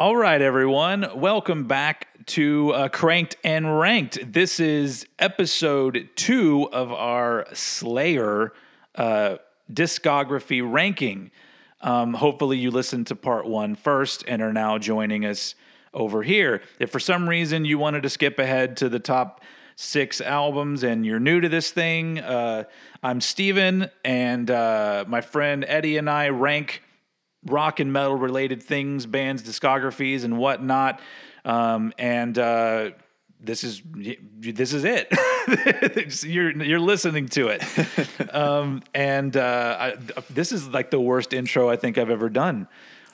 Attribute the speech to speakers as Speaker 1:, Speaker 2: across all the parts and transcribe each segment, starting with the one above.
Speaker 1: All right, everyone. Welcome back to uh, Cranked and Ranked. This is episode two of our Slayer uh, discography ranking. Um, hopefully, you listened to part one first and are now joining us over here. If for some reason you wanted to skip ahead to the top six albums and you're new to this thing, uh, I'm Steven, and uh, my friend Eddie and I rank rock and metal related things, bands, discographies, and whatnot. Um, and uh, this is this is it. you're you're listening to it, um, and uh, I, this is like the worst intro I think I've ever done.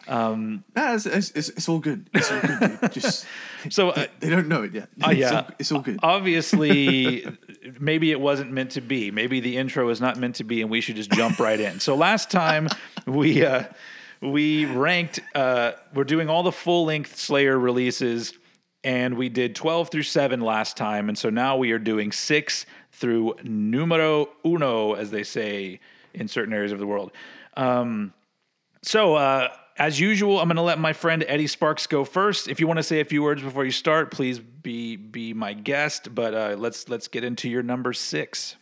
Speaker 1: Um,
Speaker 2: Nah, it's, it's, it's, it's all good. It's all good. Just
Speaker 1: so
Speaker 2: they,
Speaker 1: uh,
Speaker 2: they don't know it yet.
Speaker 1: uh,
Speaker 2: It's
Speaker 1: yeah,
Speaker 2: all, it's all good.
Speaker 1: Obviously, maybe it wasn't meant to be. Maybe the intro is not meant to be, and we should just jump right in. So last time we uh, we ranked. Uh, we're doing all the full length Slayer releases, and we did twelve through seven last time, and so now we are doing six through numero uno, as they say in certain areas of the world. Um, so, uh, as usual, I'm going to let my friend Eddie Sparks go first. If you want to say a few words before you start, please be be my guest. But uh, let's let's get into your number six.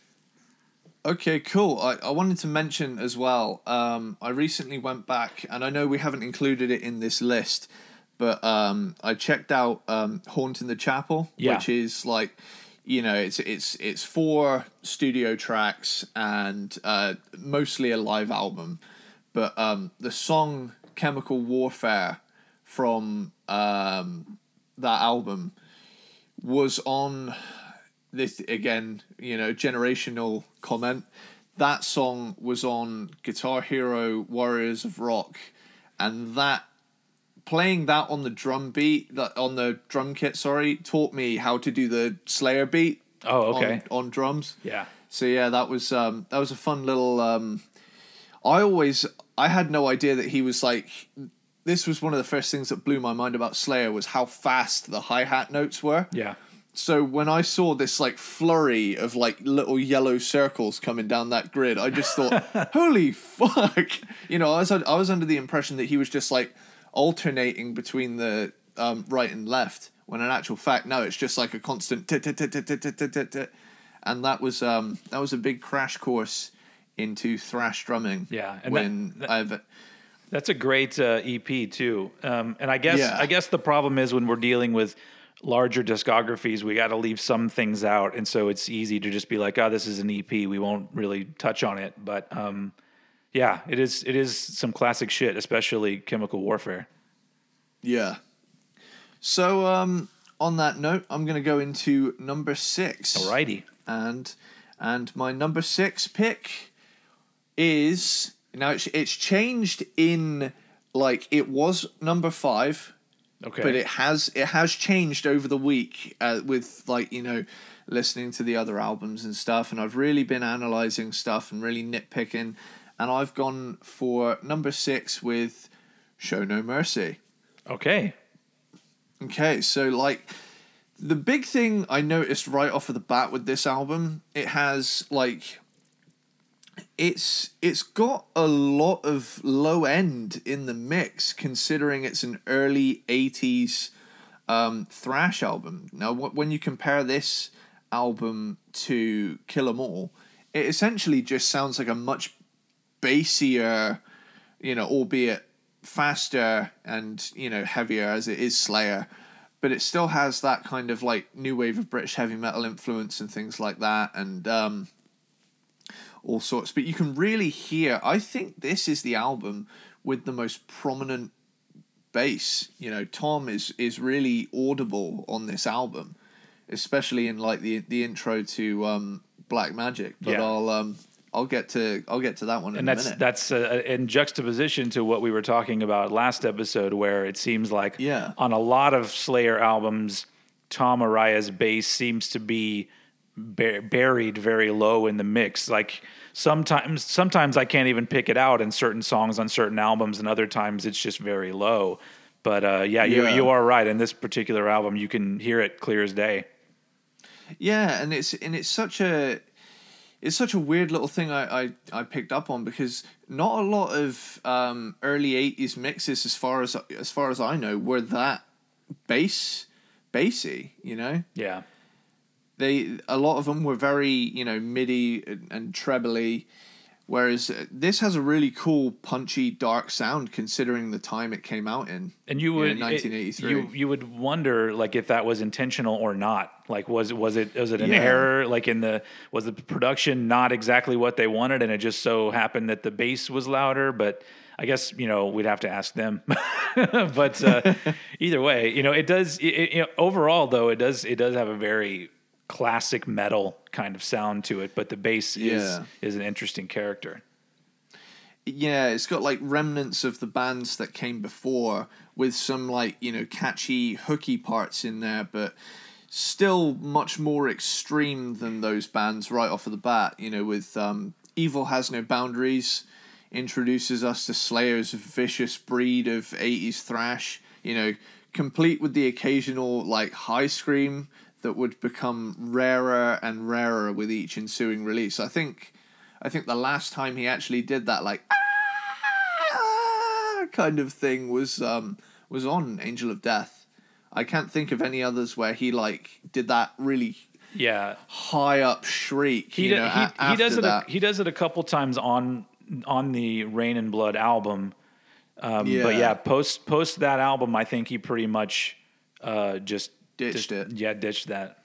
Speaker 2: Okay, cool. I, I wanted to mention as well. Um, I recently went back, and I know we haven't included it in this list, but um, I checked out um, "Haunting the Chapel,"
Speaker 1: Yeah.
Speaker 2: which is like, you know, it's it's it's four studio tracks and uh, mostly a live album, but um, the song "Chemical Warfare" from um, that album was on this again, you know, generational comment. That song was on Guitar Hero Warriors of Rock, and that playing that on the drum beat, that on the drum kit, sorry, taught me how to do the Slayer beat.
Speaker 1: Oh, okay.
Speaker 2: On, on drums.
Speaker 1: Yeah.
Speaker 2: So yeah, that was um, that was a fun little. Um, I always I had no idea that he was like. This was one of the first things that blew my mind about Slayer was how fast the hi hat notes were.
Speaker 1: Yeah.
Speaker 2: So when I saw this like flurry of like little yellow circles coming down that grid, I just thought, "Holy fuck!" You know, I was I was under the impression that he was just like alternating between the um, right and left when in actual fact Now it's just like a constant and that was um that was a big crash course into thrash drumming
Speaker 1: yeah and
Speaker 2: when
Speaker 1: that, that,
Speaker 2: i've uh,
Speaker 1: that's a great uh, ep too. Um and i guess
Speaker 2: yeah.
Speaker 1: i guess the problem is when we're dealing with larger discographies we got to leave some things out. And so it's easy to just be like oh this is an ep we won't really touch on it. But um yeah, it is it is some classic shit, especially Chemical Warfare.
Speaker 2: yeah. So um on that note, I'm gonna go into number six.
Speaker 1: Alrighty.
Speaker 2: and and my number six pick is now it's, it's changed in like it was number five
Speaker 1: Okay.
Speaker 2: but it has it has changed over the week uh, with like you know listening to the other albums and stuff and i've really been analyzing stuff and really nitpicking and i've gone for number six with show no mercy
Speaker 1: okay.
Speaker 2: Okay, so like the big thing I noticed right off of the bat with this album, it has like it's it's got a lot of low end in the mix considering it's an early 80s um, thrash album. Now wh- when you compare this album to Kill 'Em All, it essentially just sounds like a much bassier, you know, albeit faster and you know heavier as it is Slayer, but it still has that kind of like new wave of British heavy metal influence and things like that, and um, all sorts. But you can really hear. I think this is the album with the most prominent bass. You know, Tom is is really audible on this album, especially in like the the intro to um, Black Magic. But
Speaker 1: Yeah.
Speaker 2: I'll um, I'll get to I'll get to that one in
Speaker 1: and
Speaker 2: a
Speaker 1: that's that's uh, in juxtaposition to what we were talking about last episode, where it seems like
Speaker 2: Yeah.
Speaker 1: on a lot of Slayer albums, Tom Araya's bass seems to be bur- buried very low in the mix. Like sometimes, sometimes I can't even pick it out in certain songs on certain albums, and other times it's just very low. But uh, yeah, you
Speaker 2: Yeah.
Speaker 1: you are right. In this particular album, you can hear it clear as day.
Speaker 2: Yeah, and it's and it's such a it's such a weird little thing I, I, I picked up on because not a lot of um, early '80s mixes, as far as as far as I know, were that bass bassy. You know,
Speaker 1: Yeah,
Speaker 2: they a lot of them were very you know midi and, and trebly, whereas uh, this has a really cool punchy dark sound considering the time it came out in.
Speaker 1: and you would it-
Speaker 2: 1983.
Speaker 1: you you would wonder like if that was intentional or not. Like was was it was it an
Speaker 2: Yeah.
Speaker 1: error? Like in the was the production not exactly what they wanted, and it just so happened that the bass was louder, but. I guess you know we'd have to ask them, but uh, either way, you know it does. It, it- you know, overall, though, it does it does have a very classic metal kind of sound to it. But the bass is
Speaker 2: Yeah.
Speaker 1: is an interesting character.
Speaker 2: yeah, it's got like remnants of the bands that came before with some like, you know, catchy hooky parts in there, but still much more extreme than those bands right off of the bat, you know, with um, Evil Has No Boundaries introduces us to Slayer's vicious breed of 80s thrash, you know, complete with the occasional like high scream that would become rarer and rarer with each ensuing release. I think I think the last time he actually did that like "Ah," kind of thing was um was on Angel of Death. I can't think of any others where he like did that really
Speaker 1: Yeah,
Speaker 2: high up shriek.
Speaker 1: he, do-
Speaker 2: know,
Speaker 1: he,
Speaker 2: a-
Speaker 1: he does it. A, he does it a couple times on on the Reign in Blood album. Um,
Speaker 2: Yeah.
Speaker 1: But yeah, post post that album, I think he pretty much uh, just
Speaker 2: Ditched
Speaker 1: just-
Speaker 2: it.
Speaker 1: Yeah, ditched that.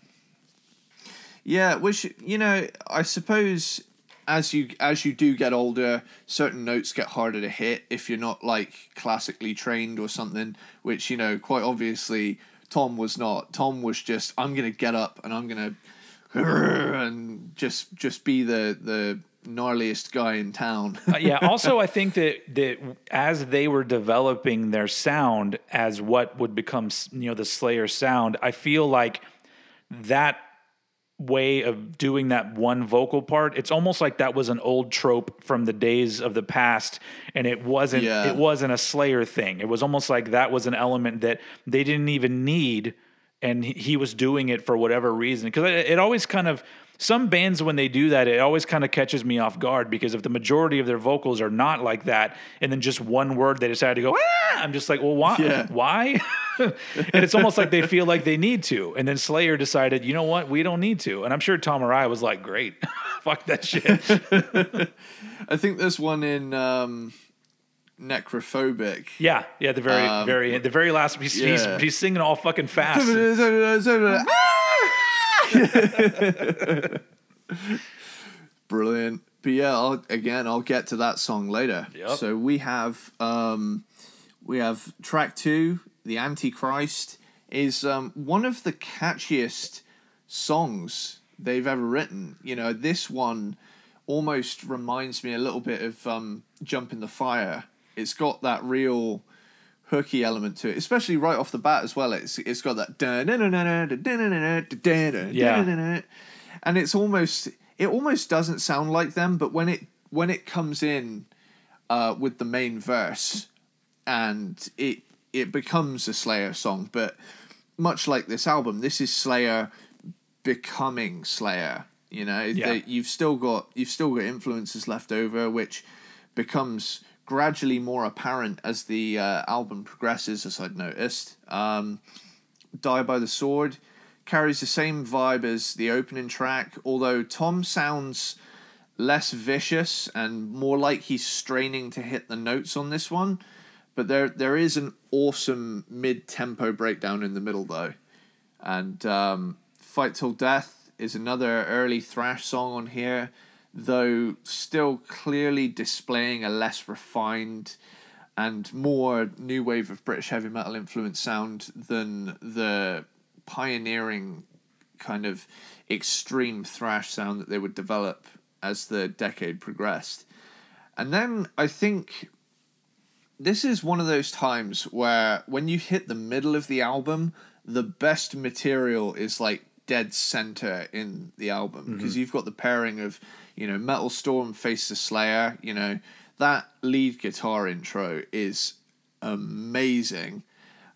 Speaker 2: Yeah, which you know, I suppose as you as you do get older, certain notes get harder to hit if you're not like classically trained or something. Which you know, quite obviously, Tom was not. Tom was just, I'm gonna get up and I'm gonna and just just be the the gnarliest guy in town.
Speaker 1: Uh, yeah. Also, I think that that as they were developing their sound as what would become you know the Slayer sound, I feel like that way of doing that one vocal part it's almost like that was an old trope from the days of the past and it wasn't
Speaker 2: Yeah.
Speaker 1: it wasn't a slayer thing it was almost like that was an element that they didn't even need and he- was doing it for whatever reason because it always kind of some bands when they do that it always kind of catches me off guard because if the majority of their vocals are not like that and then just one word they decide to go ah! i'm just like well why?
Speaker 2: Yeah.
Speaker 1: why? And it's almost like they feel like they need to. And then slayer decided you know what? We don't need to. And i'm sure tom Araya was like great. Fuck that shit.
Speaker 2: I think there's one in um, Necrophobic.
Speaker 1: yeah. Yeah the very
Speaker 2: Um,
Speaker 1: very the very last he's, he's,
Speaker 2: yeah.
Speaker 1: he's singing all fucking fast
Speaker 2: Brilliant. But yeah, I'll, again, I'll get to that song later.
Speaker 1: Yep.
Speaker 2: So we have um, we have track two, "The Antichrist," is um, one of the catchiest songs they've ever written. You know, this one almost reminds me a little bit of um, "Jump in the Fire." It's got that real hooky element to it, especially right off the bat as well. It's it's got that and it's almost it almost doesn't sound like them, but when it when it comes in uh, with the main verse, and it it becomes a Slayer song, but much like this album, this is Slayer becoming Slayer. You know,
Speaker 1: Yeah.
Speaker 2: you've still got you've still got influences left over, which becomes gradually more apparent as the uh, album progresses. As I'd noticed, um, "Die by the Sword" carries the same vibe as the opening track, although Tom sounds less vicious and more like he's straining to hit the notes on this one. But there there is an awesome mid tempo breakdown in the middle though. And um, Fight Till Death is another early thrash song on here, though still clearly displaying a less refined and more new wave of British heavy metal influence sound than the pioneering kind of extreme thrash sound that they would develop as the decade progressed. And then I think this is one of those times where when you hit the middle of the album, the best material is like dead center in the album because
Speaker 1: Mm-hmm.
Speaker 2: you've got the pairing of you know Metal Storm face the Slayer. You know that lead guitar intro is amazing,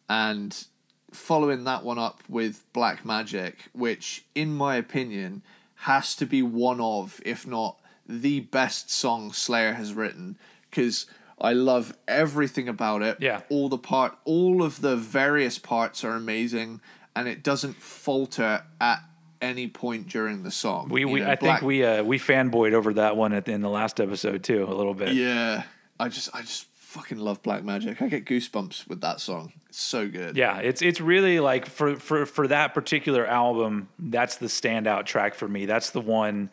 Speaker 2: and following that one up with Black Magic, which in my opinion has to be one of, if not the best song Slayer has written, because I love everything about it.
Speaker 1: Yeah.
Speaker 2: all the part, all of the various parts are amazing, and it doesn't falter at any point during the song.
Speaker 1: We,
Speaker 2: You
Speaker 1: we
Speaker 2: know,
Speaker 1: I
Speaker 2: Black-
Speaker 1: think we uh, we fanboyed over that one at the, in the last episode too a little bit.
Speaker 2: Yeah, I just, I just fucking love Black Magic. I get goosebumps with that song. It's so good.
Speaker 1: Yeah, it's it's really like for for for that particular album, that's the standout track for me. That's the one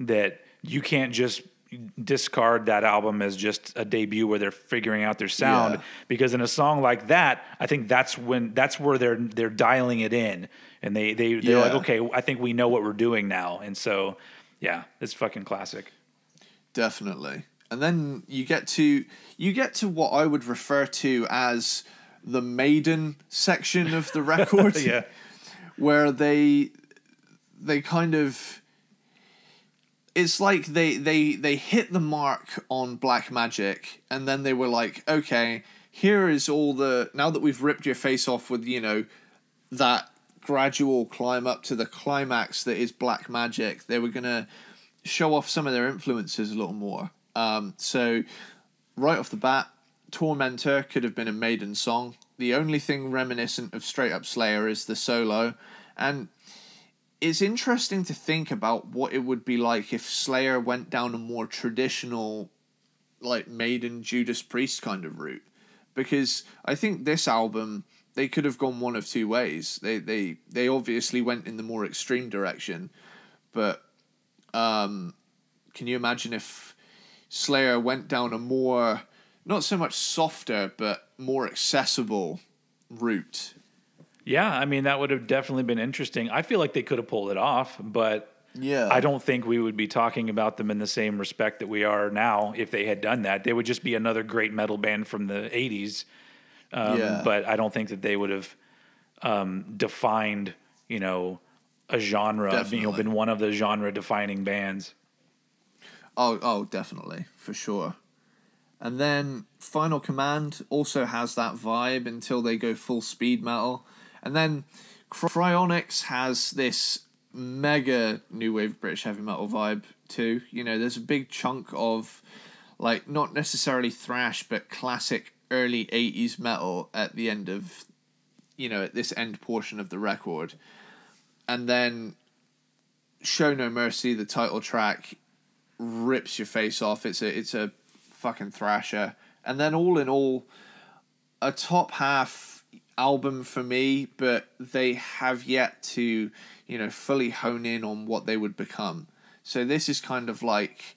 Speaker 1: that you can't just discard that album as just a debut where they're figuring out their sound
Speaker 2: Yeah.
Speaker 1: because in a song like that, I think that's when that's where they're they're dialing it in and they they they're like, okay, I think we know what we're doing now, and so yeah, it's fucking classic.
Speaker 2: definitely. And then you get to you get to what i would refer to as the maiden section of the record.
Speaker 1: Yeah,
Speaker 2: where they they kind of it's like they they they hit the mark on black magic. And then they were like okay here is all the now that we've ripped your face off with you know that gradual climb up to the climax that is black magic they were gonna show off some of their influences a little more. Um, so right off the bat tormentor could have been a maiden song. The only thing reminiscent of straight up slayer is the solo. And it's interesting to think about what it would be like if Slayer went down a more traditional, like Maiden Judas Priest kind of route, because I think this album they could have gone one of two ways. They they they obviously went in the more extreme direction, but um, can you imagine if Slayer went down a more not so much softer but more accessible route?
Speaker 1: yeah. I mean, that would have definitely been interesting. I feel like they could have pulled it off, but
Speaker 2: Yeah,
Speaker 1: I don't think we would be talking about them in the same respect that we are now if they had done that. They would just be another great metal band from the 80s. Um,
Speaker 2: Yeah.
Speaker 1: But I don't think that they would have um, defined, you know, a genre, you know, been one of the genre defining bands.
Speaker 2: Oh, oh, definitely for sure. And then Final Command also has that vibe until they go full speed metal, and then Crionics has this mega new wave British heavy metal vibe too. You know, there's a big chunk of like not necessarily thrash, but classic early '80s metal at the end of, you know, at this end portion of the record, and then Show No Mercy, the title track, rips your face off. It's a it's a fucking thrasher. And then all in all, a top half album for me, but they have yet to, you know, fully hone in on what they would become. So this is kind of like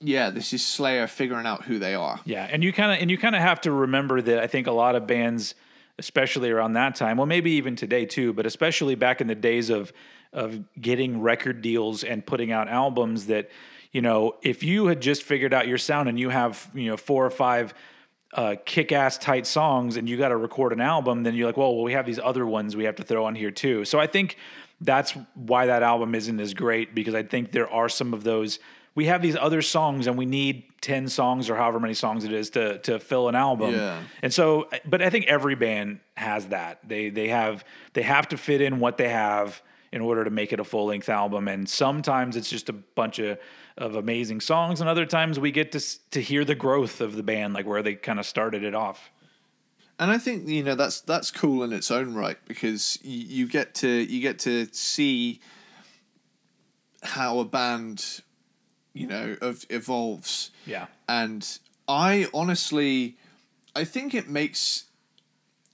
Speaker 2: yeah, this is Slayer figuring out who they are.
Speaker 1: Yeah, and you kind of and you kind of have to remember that I think a lot of bands, especially around that time, well, maybe even today too, but especially back in the days of of getting record deals and putting out albums, that you know, if you had just figured out your sound and you have you know four or five uh, kick-ass tight songs and you got to record an album, then you're like, well, well, we have these other ones we have to throw on here too. So I think that's why that album isn't as great because I think there are some of those. We have these other songs and we need ten songs or however many songs it is to to fill an album.
Speaker 2: Yeah.
Speaker 1: And so, but I think every band has that. They they have they have to fit in what they have in order to make it a full length album. And sometimes it's just a bunch of of amazing songs, and other times we get to to hear the growth of the band, like where they kind of started it off.
Speaker 2: and I think you know that's that's cool in its own right because you, you get to you get to see how a band you know of evolves
Speaker 1: Yeah.
Speaker 2: and I honestly I think it makes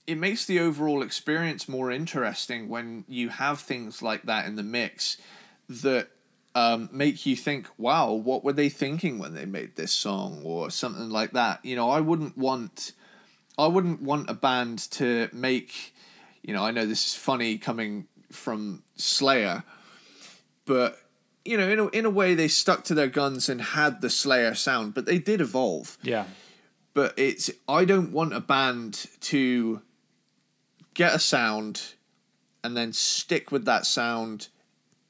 Speaker 2: it makes the overall experience more interesting when you have things like that in the mix that um, make you think, wow, what were they thinking when they made this song or something like that. You know, I wouldn't want I wouldn't want a band to make you know, I know this is funny coming from Slayer, but you know, in a, in a way they stuck to their guns and had the Slayer sound, but they did evolve
Speaker 1: Yeah.
Speaker 2: but it's I don't want a band to get a sound and then stick with that sound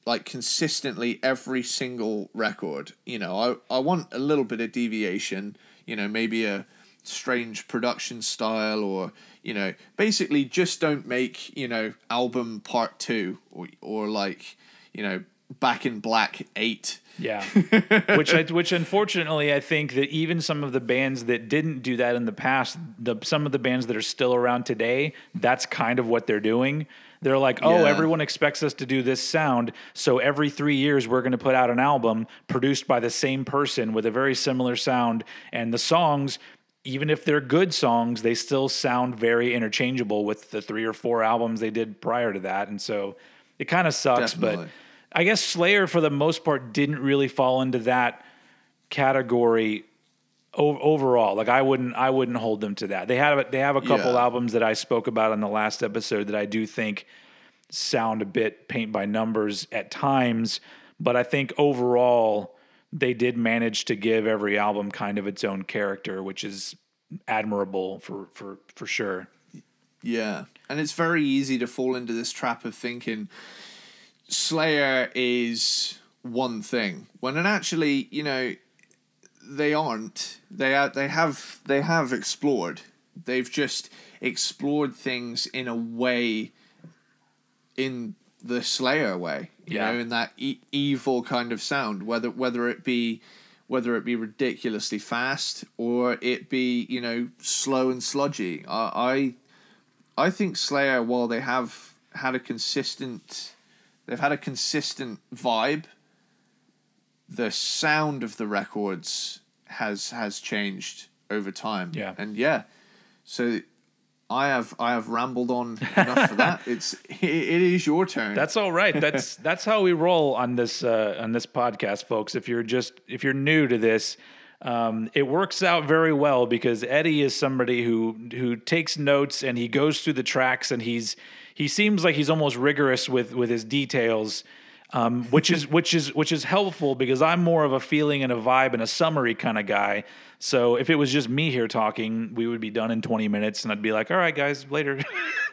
Speaker 2: like consistently every single record. You know, I, I want a little bit of deviation, you know, maybe a strange production style or, you know, basically just don't make, you know, album part two or, or like, you know, back in black eight.
Speaker 1: Yeah. which I, which unfortunately I think that even some of the bands that didn't do that in the past, the some of the bands that are still around today, that's kind of what they're doing. They're like, oh,
Speaker 2: Yeah.
Speaker 1: everyone expects us to do this sound. So every three years, we're going to put out an album produced by the same person with a very similar sound. And the songs, even if they're good songs, they still sound very interchangeable with the three or four albums they did prior to that. And so it kind of sucks.
Speaker 2: Definitely.
Speaker 1: But I guess Slayer, for the most part, didn't really fall into that category o- overall. Like I wouldn't, I wouldn't hold them to that. They have, they have a couple
Speaker 2: Yeah.
Speaker 1: albums that I spoke about in the last episode that I do think sound a bit paint by numbers at times, but I think overall they did manage to give every album kind of its own character, which is admirable for for for sure.
Speaker 2: Yeah. And it's very easy to fall into this trap of thinking Slayer is one thing when and actually, you know, they aren't. They are, they have they have explored. They've just explored things in a way in the Slayer way, you
Speaker 1: Yeah.
Speaker 2: know, in that e- evil kind of sound, whether whether it be whether it be ridiculously fast or it be you know slow and sludgy. I I, I think Slayer, while they have had a consistent, they've had a consistent vibe. The sound of the records has has changed over time.
Speaker 1: Yeah.
Speaker 2: and yeah, so I have I have rambled on enough for that. It's it, it is your turn.
Speaker 1: That's all right. That's that's how we roll on this uh, on this podcast, folks. If you're just if you're new to this, um, it works out very well because Eddie is somebody who who takes notes and he goes through the tracks and he's he seems like he's almost rigorous with with his details. Um, which is which is which is helpful because I'm more of a feeling and a vibe and a summary kind of guy. So if it was just me here talking, we would be done in 20 minutes, and I'd be like, "All right, guys, later."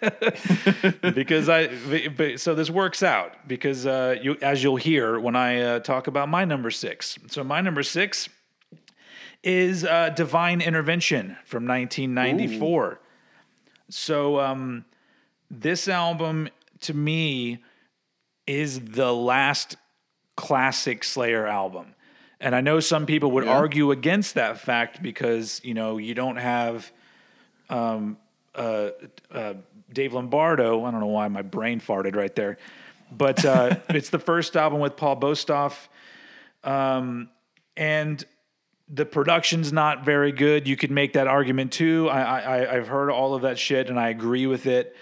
Speaker 1: because I but- so this works out because uh, you as you'll hear when I uh, talk about my number six. So my number six is uh, Divine Intervention from 1994. So um, this album to me is the last classic Slayer album. And I know some people would
Speaker 2: Yeah.
Speaker 1: argue against that fact because, you know, you don't have um, uh, uh, Dave Lombardo. I don't know why my brain farted right there. But uh, it's the first album with Paul Bostaph. Um, and the production's not very good. You could make that argument too. I, I I've heard all of that shit and I agree with it.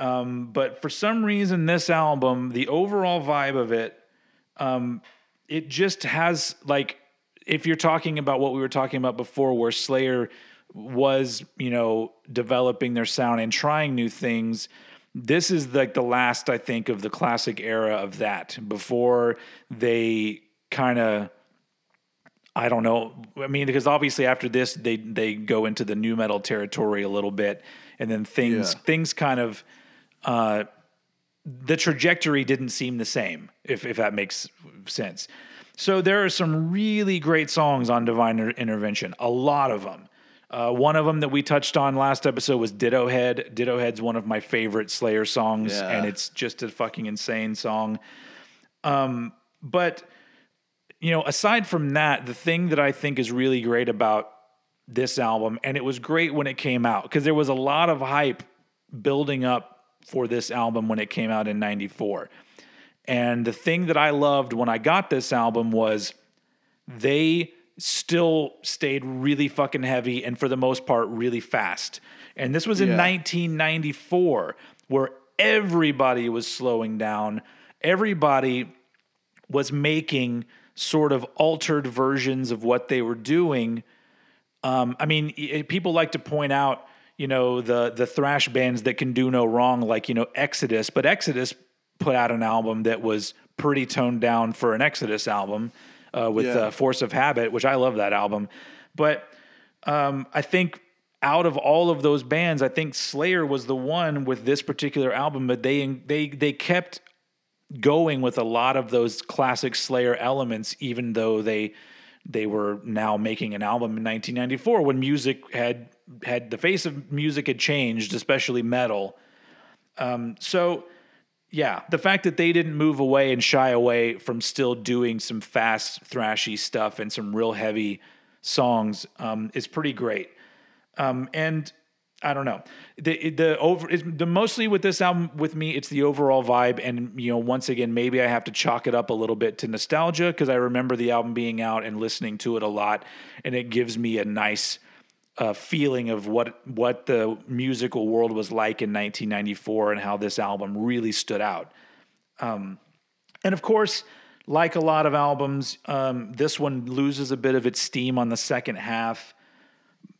Speaker 1: Um, but for some reason, this album, the overall vibe of it, um, it just has like if you're talking about what we were talking about before, where Slayer was, you know, developing their sound and trying new things. This is like the last, I think, of the classic era of that before they kind of I don't know. I mean, because obviously after this, they they go into the nu metal territory a little bit, and then things
Speaker 2: Yeah.
Speaker 1: things kind of uh, the trajectory didn't seem the same. If if that makes sense. So there are some really great songs on Divine Intervention. A lot of them. Uh, one of them that we touched on last episode was Dittohead. Ditto Head's one of my favorite Slayer songs,
Speaker 2: Yeah.
Speaker 1: and it's just a fucking insane song. Um, but you know, aside from that, the thing that I think is really great about this album, and it was great when it came out because there was a lot of hype building up for this album when it came out in 94. And the thing that I loved when I got this album was they still stayed really fucking heavy and for the most part really fast. And this was in
Speaker 2: Yeah.
Speaker 1: 1994 where everybody was slowing down. Everybody was making sort of altered versions of what they were doing. Um, I mean, people like to point out, you know, the the thrash bands that can do no wrong, like you know Exodus, but Exodus put out an album that was pretty toned down for an Exodus album uh, with
Speaker 2: Yeah.
Speaker 1: uh, Force of Habit, which I love that album. But um, I think out of all of those bands, I think Slayer was the one with this particular album, but they they they kept going with a lot of those classic Slayer elements, even though they they were now making an album in 1994 when music had had the face of music had changed, especially metal. Um, so yeah, the fact that they didn't move away and shy away from still doing some fast, thrashy stuff and some real heavy songs um, is pretty great. Um, and I don't know the the over the mostly with this album with me it's the overall vibe and you know once again maybe I have to chalk it up a little bit to nostalgia because I remember the album being out and listening to it a lot and it gives me a nice uh, feeling of what what the musical world was like in 1994 and how this album really stood out. Um, and of course, like a lot of albums, um, this one loses a bit of its steam on the second half.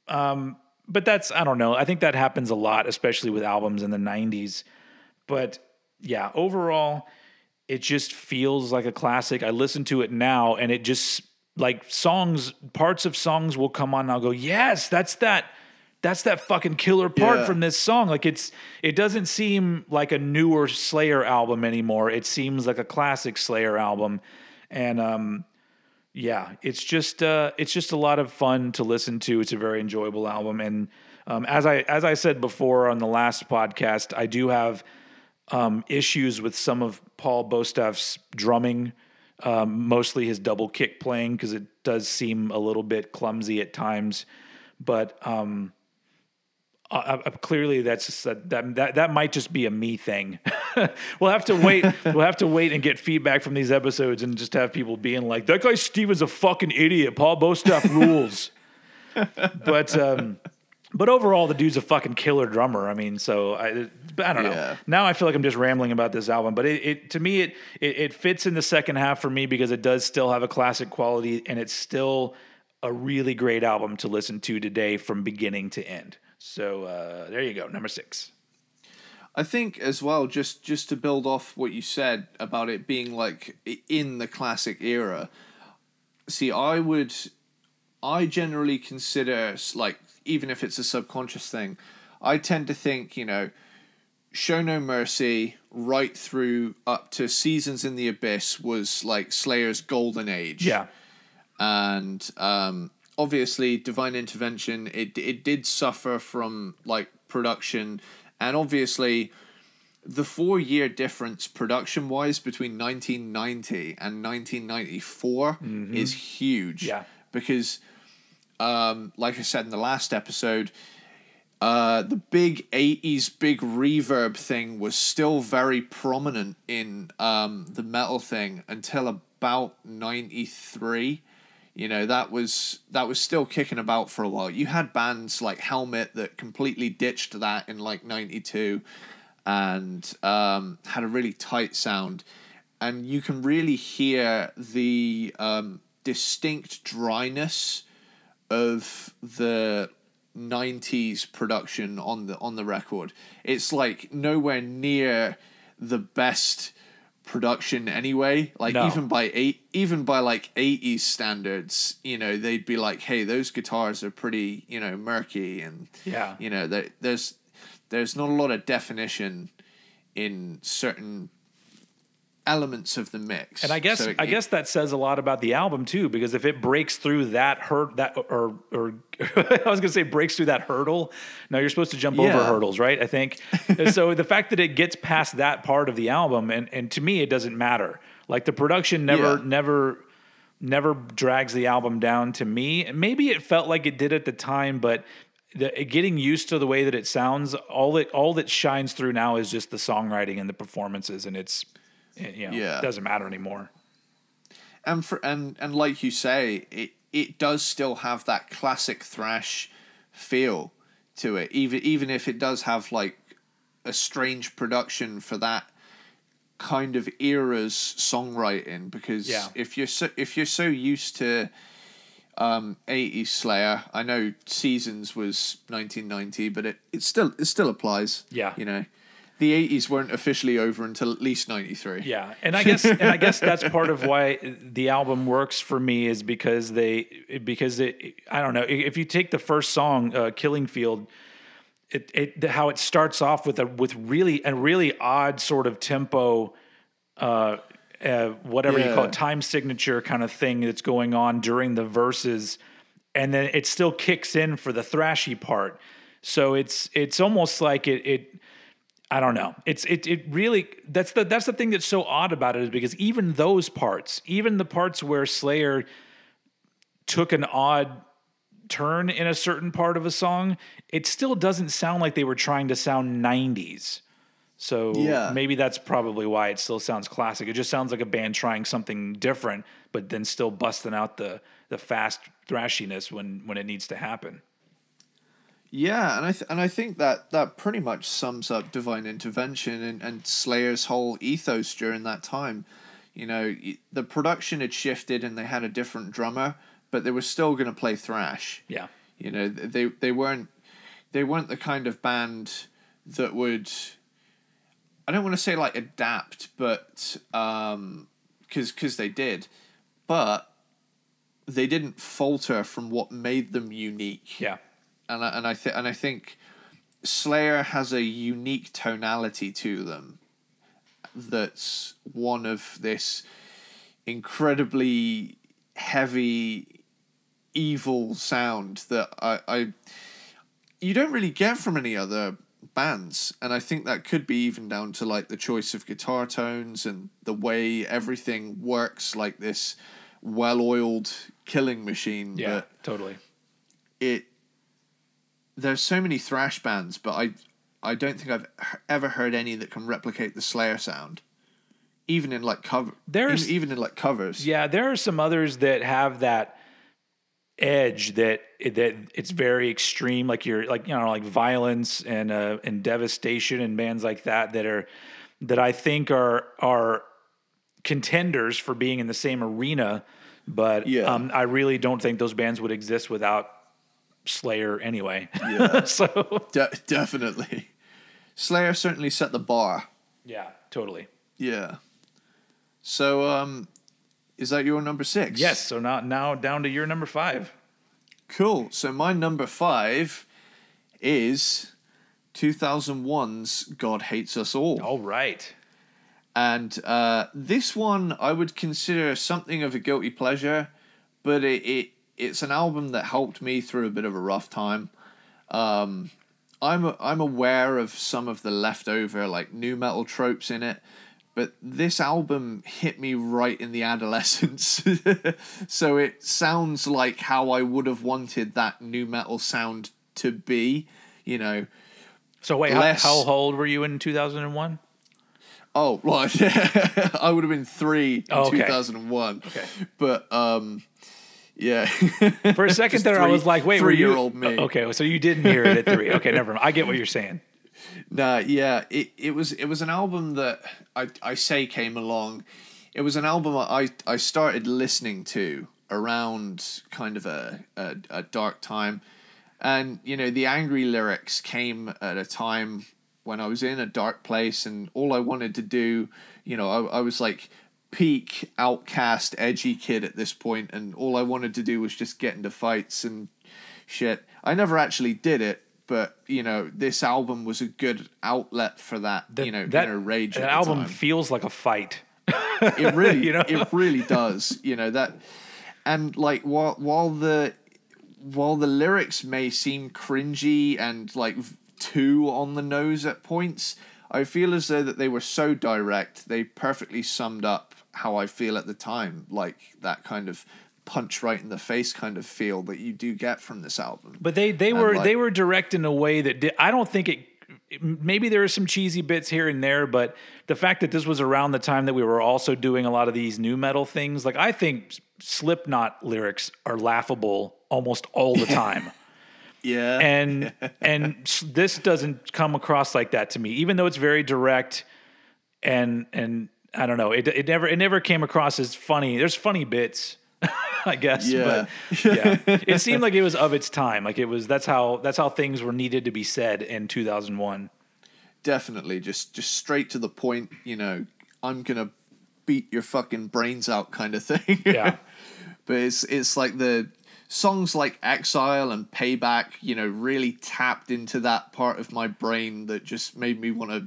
Speaker 1: Um, but that's I don't know. I think that happens a lot, especially with albums in the '90s. But yeah, overall, it just feels like a classic. I listen to it now, and it just like songs, parts of songs will come on, and I'll go, yes, that's that. That's that fucking killer part
Speaker 2: Yeah.
Speaker 1: from this song. Like it's, it doesn't seem like a newer Slayer album anymore. It seems like a classic Slayer album, and um, yeah, it's just uh, it's just a lot of fun to listen to. It's a very enjoyable album, and um, as I as I said before on the last podcast, I do have um, issues with some of Paul Bostaph's drumming, um, mostly his double kick playing because it does seem a little bit clumsy at times. But um, uh, uh, clearly, that's a, that that that might just be a me thing. we'll have to wait. we'll have to wait and get feedback from these episodes and just have people being like, "That guy Steven's a fucking idiot. Paul Bostaph rules." but um, but overall, the dude's a fucking killer drummer. I mean, so I, I don't know.
Speaker 2: Yeah.
Speaker 1: Now I feel like I'm just rambling about this album, but it, it to me it, it it fits in the second half for me because it does still have a classic quality and it's still a really great album to listen to today from beginning to end. So uh, there you go, number six.
Speaker 2: I think as well, just just to build off what you said about it being like in the classic era. See, I would, I generally consider like even if it's a subconscious thing, I tend to think you know, show no mercy right through up to seasons in the abyss was like Slayer's golden age.
Speaker 1: Yeah,
Speaker 2: and um, obviously divine intervention it it did suffer from like production. And obviously the four year difference production wise between 1990 and 1994 is huge.
Speaker 1: Yeah.
Speaker 2: because um, like i said in the last episode uh, the big 80s big reverb thing was still very prominent in um, the metal thing until about 93 you know that was that was still kicking about for a while. You had bands like helmet that completely ditched that in like 92 and um, had a really tight sound. And you can really hear the um, distinct dryness of the 90s production on the on the record. It's like nowhere near the best production anyway. Like
Speaker 1: No.
Speaker 2: even by eight even by like 80s standards you know they'd be like hey those guitars are pretty you know murky and
Speaker 1: yeah,
Speaker 2: you know there, there's there's not a lot of definition in certain elements of the mix
Speaker 1: And I guess
Speaker 2: So it-
Speaker 1: I guess that says a lot about the album too, because if it breaks through that hurt that or or I was gonna say breaks through that hurdle. Now you're supposed to jump over hurdles, right? I think. so the fact that it gets past that part of the album, and and to me it doesn't matter. Like the production never
Speaker 2: Yeah.
Speaker 1: never never drags the album down to me. Maybe it felt like it did at the time, but the, getting used to the way that it sounds, all it all that shines through now is just the songwriting and the performances, and it's you know,
Speaker 2: Yeah.
Speaker 1: it doesn't matter anymore.
Speaker 2: and for and and like you say, it it does still have that classic thrash feel to it, even even if it does have like a strange production for that kind of era's songwriting. Because
Speaker 1: Yeah.
Speaker 2: if you're so if you're so used to um 80s Slayer, I know Seasons was 1990, but it, it still it still applies.
Speaker 1: Yeah.
Speaker 2: you know. The 80s weren't officially over until at least 93.
Speaker 1: Yeah, and I guess and I guess that's part of why the album works for me is because they because it I don't know if you take the first song uh, Killing Field it, it how it starts off with a with really a really odd sort of tempo uh, uh whatever you call it time signature kind of thing that's going on during the verses and then it still kicks in for the thrashy part so it's it's almost like it it I don't know. It's it it really that's the that's the thing that's so odd about it is because even those parts, even the parts where Slayer took an odd turn in a certain part of a song, it still doesn't sound like they were trying to sound 90s. So
Speaker 2: Yeah.
Speaker 1: maybe that's probably why it still sounds classic. It just sounds like a band trying something different, but then still busting out the the fast thrashiness when when it needs to happen.
Speaker 2: Yeah, and I th- and I think that that pretty much sums up Divine Intervention and, and Slayer's whole ethos during that time. You know, the production had shifted and they had a different drummer, but they were still going to play thrash.
Speaker 1: Yeah.
Speaker 2: You know, they they weren't they weren't the kind of band that would I don't want to say like adapt, but um cuz cuz they did. But they didn't falter from what made them unique
Speaker 1: Yeah.
Speaker 2: And I, and I th- and I think Slayer has a unique tonality to them that's one of this incredibly heavy evil sound that I, I you don't really get from any other bands and I think that could be even down to like the choice of guitar tones and the way everything works like this well-oiled killing machine
Speaker 1: Yeah, totally.
Speaker 2: it there's so many thrash bands, but I I don't think I've ever heard any that can replicate the Slayer sound, even in like cover.
Speaker 1: There's-
Speaker 2: even, even in like covers.
Speaker 1: Yeah, there are some others that have that edge that that it's very extreme, like you're like you know like violence and uh, and devastation and bands like that that are that I think are are contenders for being in the same arena, but
Speaker 2: Yeah.
Speaker 1: um, I really don't think those bands would exist without Slayer anyway.
Speaker 2: Yeah.
Speaker 1: so
Speaker 2: De- definitely. Slayer certainly set the bar.
Speaker 1: yeah, totally.
Speaker 2: Yeah. So um, is that your number six?
Speaker 1: Yes. So now now down to your number five.
Speaker 2: Cool. So my number five is 2001's God Hates Us All.
Speaker 1: All right.
Speaker 2: And uh, this one I would consider something of a guilty pleasure, but it, it it's an album that helped me through a bit of a rough time. Um, I'm I'm aware of some of the leftover like nu metal tropes in it, but this album hit me right in the adolescence. so it sounds like how I would have wanted that nu metal sound to be. You know,
Speaker 1: So wait, how,
Speaker 2: Less-
Speaker 1: how old were you in two thousand and one?
Speaker 2: Oh, right. I would have been three in
Speaker 1: Oh, okay.
Speaker 2: 2001.
Speaker 1: Okay.
Speaker 2: But, um, yeah.
Speaker 1: For a second there, I was like, "Wait, were you?"
Speaker 2: three-year-old me.
Speaker 1: Oh, okay, so you didn't hear it at three. Okay, never mind. I get what you're saying.
Speaker 2: Nah, yeah. It, it was it was an album that I, I say came along. It was an album I, I started listening to around kind of a, a, a dark time. And, you know, the angry lyrics came at a time when I was in a dark place and all I wanted to do, you know, I, I was like peak outcast edgy kid at this point and all I wanted to do was just get into fights and shit. I never actually did it, but you know, this album was a good outlet for that, you know,
Speaker 1: that
Speaker 2: inner rage.
Speaker 1: that
Speaker 2: at the
Speaker 1: album
Speaker 2: time.
Speaker 1: feels like a fight.
Speaker 2: It really,
Speaker 1: you know?
Speaker 2: it really does. You know that, and like while while the while the lyrics may seem cringy and like too on the nose at points, I feel as though that they were so direct. They perfectly summed up how I feel at the time, like that kind of punch right in the face kind of feel that you do get from this album.
Speaker 1: But they they were
Speaker 2: like-
Speaker 1: they were direct in a way that did, I don't think it. Maybe there are some cheesy bits here and there, but the fact that this was around the time that we were also doing a lot of these nu metal things, like I think Slipknot lyrics are laughable almost all the time.
Speaker 2: Yeah,
Speaker 1: and and this doesn't come across like that to me even though it's very direct and and i don't know it, it never it never came across as funny there's funny bits i guess
Speaker 2: Yeah.
Speaker 1: but yeah it seemed like it was of its time like it was that's how that's how things were needed to be said in 2001
Speaker 2: definitely just just straight to the point. You know, I'm gonna beat your fucking brains out kind of thing.
Speaker 1: Yeah.
Speaker 2: but it's it's like the songs like Exile and Payback, you know, really tapped into that part of my brain that just made me want to,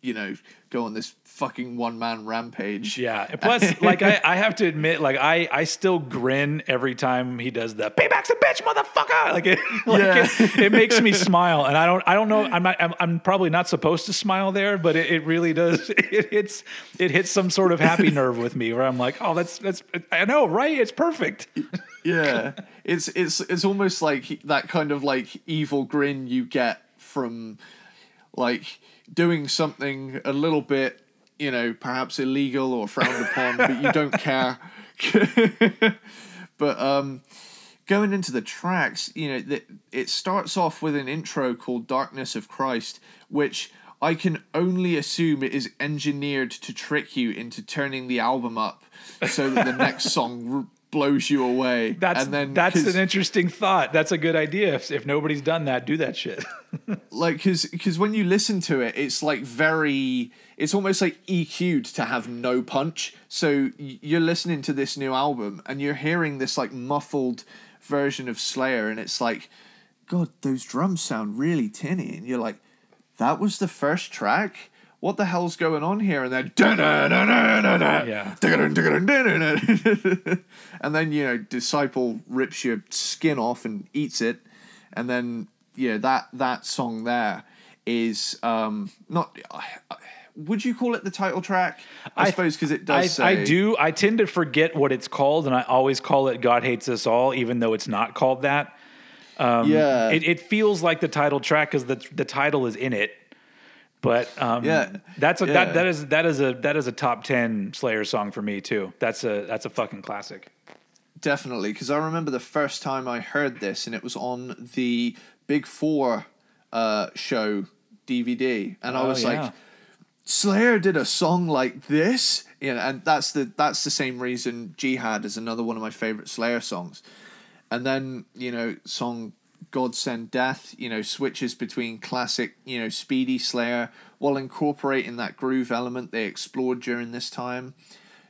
Speaker 2: you know, go on this fucking one man rampage.
Speaker 1: Yeah. Plus, like I, I have to admit, like I, I still grin every time he does the payback's a bitch, motherfucker. Like it, like
Speaker 2: Yeah.
Speaker 1: it, it makes me smile, and I don't, I don't know. I'm not, I'm, I'm probably not supposed to smile there, but it, it really does. It hits, it hits some sort of happy nerve with me, where I'm like, oh, that's, that's, I know, right? It's perfect.
Speaker 2: yeah it's it's it's almost like that kind of like evil grin you get from like doing something a little bit you know perhaps illegal or frowned upon but you don't care but um going into the tracks you know the, it starts off with an intro called darkness of christ which i can only assume it is engineered to trick you into turning the album up so that the next song r- blows you away
Speaker 1: That's,
Speaker 2: and then
Speaker 1: that's an interesting thought. That's a good idea. If, if nobody's done that, do that shit.
Speaker 2: like because because when you listen to it it's like very it's almost like eq'd to have no punch. So you're listening to this new album and you're hearing this like muffled version of slayer and it's like god those drums sound really tinny. And you're like that was the first track? What the hell's going on here? And then
Speaker 1: Yeah.
Speaker 2: and then you know disciple rips your skin off and eats it. And then you know that that song there is um not would you call it the title track i, suppose because it does
Speaker 1: I,
Speaker 2: say
Speaker 1: I do. I tend to forget what it's called, and I always call it "God Hates Us All," even though it's not called that.
Speaker 2: yeah
Speaker 1: It, it feels like the title track because the the title is in it. But um,
Speaker 2: Yeah,
Speaker 1: that's a
Speaker 2: yeah.
Speaker 1: that, that is that is a that is a top ten Slayer song for me too. That's a that's a fucking classic.
Speaker 2: definitely because i remember the first time i heard this and it was on the big four uh show dvd and i
Speaker 1: Oh,
Speaker 2: was
Speaker 1: yeah.
Speaker 2: like Slayer did a song like this, you know, and that's the that's the same reason Jihad is another one of my favorite Slayer songs. And then you know, song "God Send Death," you know, switches between classic, you know, speedy Slayer while incorporating that groove element they explored during this time.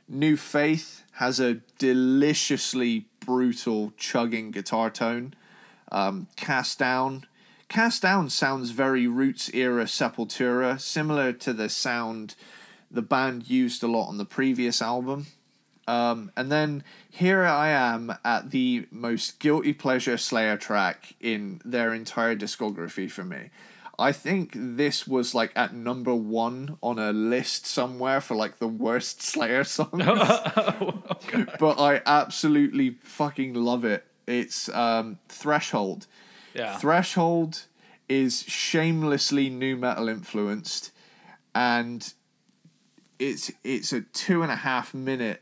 Speaker 2: New Faith has a deliciously brutal chugging guitar tone. Um, Cast Down. Cast Down sounds very Roots era Sepultura, similar to the sound the band used a lot on the previous album. Um, and then here I am at the most guilty pleasure Slayer track in their entire discography for me. I think this was like at number one on a list somewhere for like the worst Slayer songs. but I absolutely fucking love it. It's um, Threshold.
Speaker 1: Yeah.
Speaker 2: Threshold is shamelessly nu metal influenced, and it's it's a two and a half minute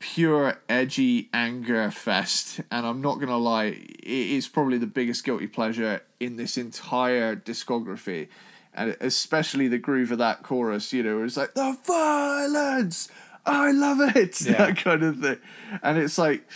Speaker 2: pure edgy anger fest and i'm not gonna lie it is probably the biggest guilty pleasure in this entire discography and especially the groove of that chorus you know it's like the violence i love it
Speaker 1: Yeah.
Speaker 2: that kind of thing and it's like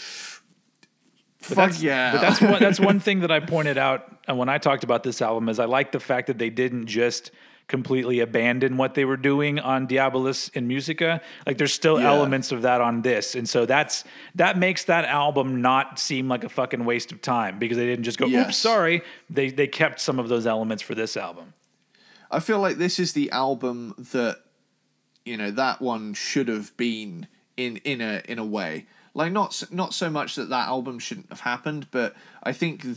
Speaker 1: But
Speaker 2: fuck
Speaker 1: that's,
Speaker 2: yeah
Speaker 1: But that's one that's one thing that I pointed out uh, when I talked about this album is I like the fact that they didn't just completely abandon what they were doing on Diabolus in Musica. Like there's still
Speaker 2: Yeah.
Speaker 1: elements of that on this. And so that's that makes that album not seem like a fucking waste of time because they didn't just go,
Speaker 2: Yes.
Speaker 1: oops, sorry. They they kept some of those elements for this album.
Speaker 2: I feel like this is the album that you know that one should have been in in a in a way. Like not not so much that that album shouldn't have happened, but I think th-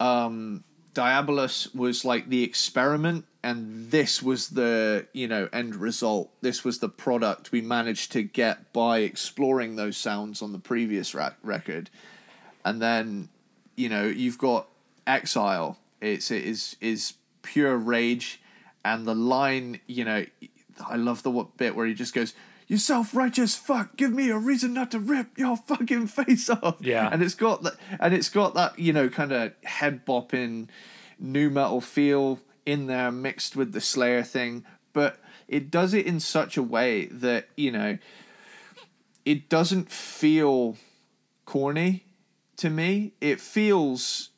Speaker 2: um Diabolus was like the experiment and this was the, you know, end result. This was the product we managed to get by exploring those sounds on the previous ra- record. And then, you know, you've got Exile. It's it is is pure rage, and the line, you know, I love the bit where he just goes, "You self-righteous fuck, give me a reason not to rip your fucking face off."
Speaker 1: Yeah.
Speaker 2: and it's got that, and it's got that, you know, kind of head bopping, nu metal feel in there mixed with the Slayer thing, but it does it in such a way that you know, it doesn't feel corny to me. It feels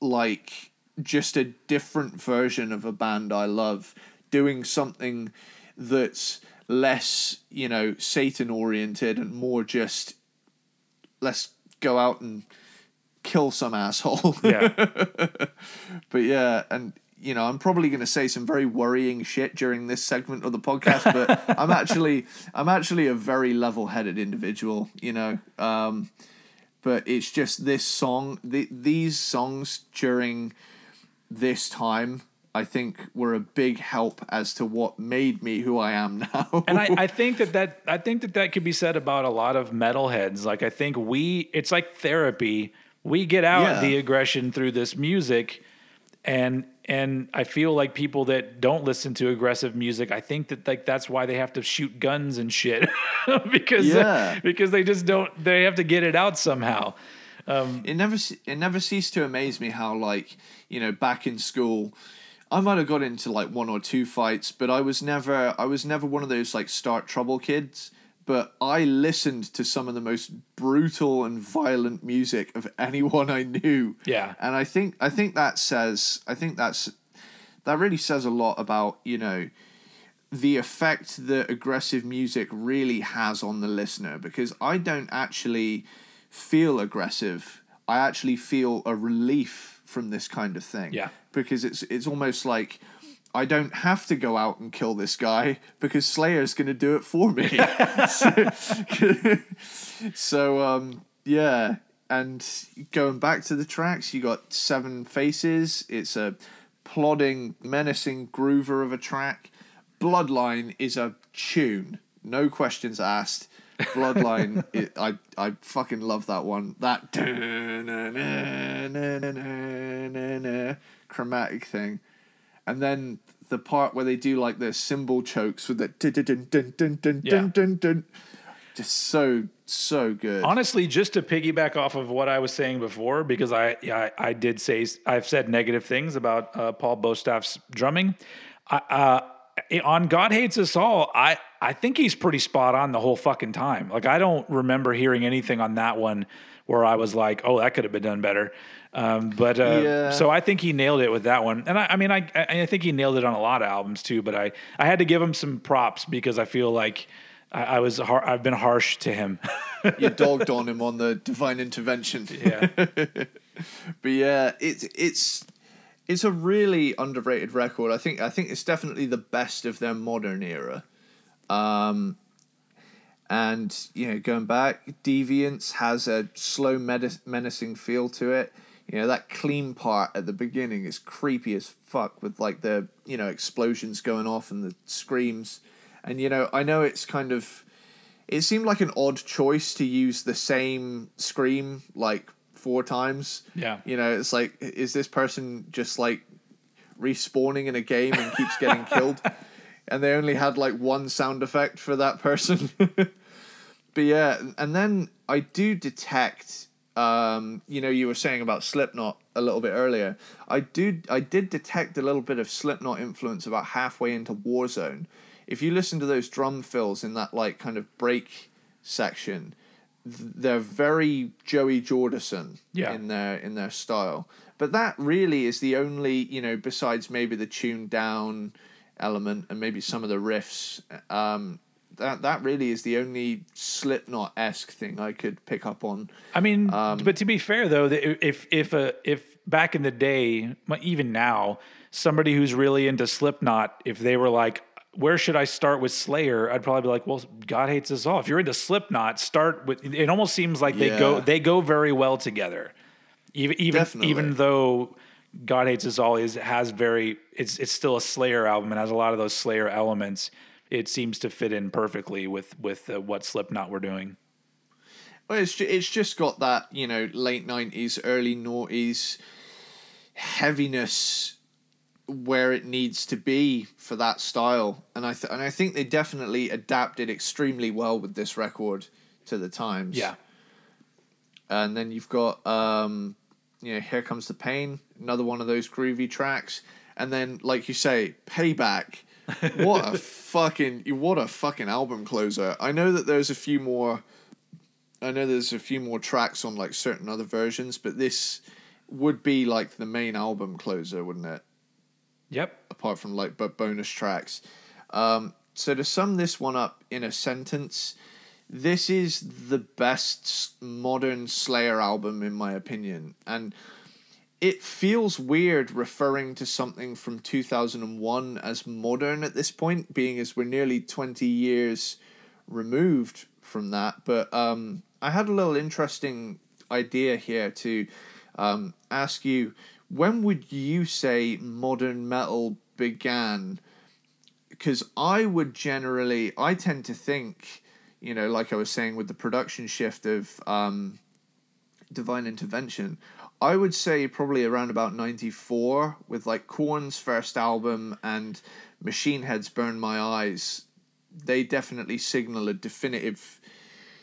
Speaker 2: like just a different version of a band I love doing something that's less, you know, Satan oriented and more just let's go out and kill some asshole.
Speaker 1: Yeah.
Speaker 2: but yeah, and you know, I'm probably going to say some very worrying shit during this segment of the podcast, but I'm actually I'm actually a very level-headed individual, you know. Um, but it's just this song, the, these songs during this time, I think were a big help as to what made me who I am now.
Speaker 1: and I, I think that that I think that that could be said about a lot of metalheads. Like I think we, it's like therapy. We get out
Speaker 2: Yeah.
Speaker 1: the aggression through this music, and and I feel like people that don't listen to aggressive music, I think that like that's why they have to shoot guns and shit because
Speaker 2: Yeah.
Speaker 1: because they just don't they have to get it out somehow.
Speaker 2: Um, it never it never ceased to amaze me how like you know back in school i might have got into like one or two fights but i was never i was never one of those like start trouble kids but i listened to some of the most brutal and violent music of anyone i knew
Speaker 1: Yeah.
Speaker 2: and i think i think that says i think that's that really says a lot about you know the effect that aggressive music really has on the listener because I don't actually feel aggressive. I actually feel a relief from this kind of thing.
Speaker 1: Yeah.
Speaker 2: Because it's it's almost like I don't have to go out and kill this guy because Slayer's going to do it for me. so, so, um, yeah, and going back to the tracks, you got Seven Faces. It's a plodding, menacing groover of a track. Bloodline is a tune, no questions asked. Bloodline, it, I I fucking love that one. That chromatic thing, and then the part where they do like the cymbal chokes with the
Speaker 1: Yeah.
Speaker 2: just so so good.
Speaker 1: Honestly, just to piggyback off of what I was saying before, because I I, I did say I've said negative things about uh, Paul Bostaph's drumming. I, uh, on God Hates Us All, I I think he's pretty spot on the whole fucking time. Like I don't remember hearing anything on that one where I was like, oh, that could have been done better. Um, but uh,
Speaker 2: Yeah.
Speaker 1: so I think he nailed it with that one, and I, I mean, I I think he nailed it on a lot of albums too. But I I had to give him some props because I feel like. I, I was har- I've been harsh to him.
Speaker 2: you dogged on him on the divine intervention.
Speaker 1: yeah.
Speaker 2: but yeah, it's it's it's a really underrated record. I think I think it's definitely the best of their modern era. Um, and you know, going back, Deviance has a slow, menacing feel to it. You know, that clean part at the beginning is creepy as fuck with like the you know explosions going off and the screams. And you know, I know it's kind of it seemed like an odd choice to use the same scream like four times.
Speaker 1: Yeah.
Speaker 2: You know, it's like, is this person just like respawning in a game and keeps getting killed? And they only had like one sound effect for that person. but yeah, and then I do detect. Um, you know, you were saying about Slipknot a little bit earlier. I do, I did detect a little bit of Slipknot influence about halfway into Warzone. If you listen to those drum fills in that like kind of break section, they're very Joey Jordison
Speaker 1: Yeah.
Speaker 2: in their in their style. But that really is the only you know besides maybe the tuned down element and maybe some of the riffs. Um, that that really is the only Slipknot esque thing I could pick up on.
Speaker 1: I mean, but to be fair though, if if a if back in the day, even now, somebody who's really into Slipknot, if they were like, "Where should I start with Slayer?" I'd probably be like, "Well, God hates us all." If you're into Slipknot, start with. It almost seems like they go they go very well together, even even
Speaker 2: Definitely.
Speaker 1: even though. God hates us all is has very it's it's still a Slayer album and has a lot of those Slayer elements. It seems to fit in perfectly with with uh, what Slipknot were doing.
Speaker 2: Well, it's ju- it's just got that you know late nineties, early noughties heaviness where it needs to be for that style, and I th- and I think they definitely adapted extremely well with this record to the times.
Speaker 1: Yeah.
Speaker 2: and then you've got um, you know, here comes the pain, another one of those groovy tracks, and then like you say, payback. what a fucking what a fucking album closer. I know that there's a few more I know there's a few more tracks on like certain other versions, but this would be like the main album closer, wouldn't it?
Speaker 1: Yep.
Speaker 2: Apart from like but bonus tracks. Um, so to sum this one up in a sentence, this is the best modern Slayer album in my opinion, and it feels weird referring to something from 2001 as modern at this point, being as we're nearly 20 years removed from that. But um, I had a little interesting idea here to um, ask you when would you say modern metal began? Because I would generally, I tend to think, you know, like I was saying with the production shift of um, Divine Intervention, I would say probably around about 94 with like Korn's first album and Machine Head's Burn My Eyes. They definitely signal a definitive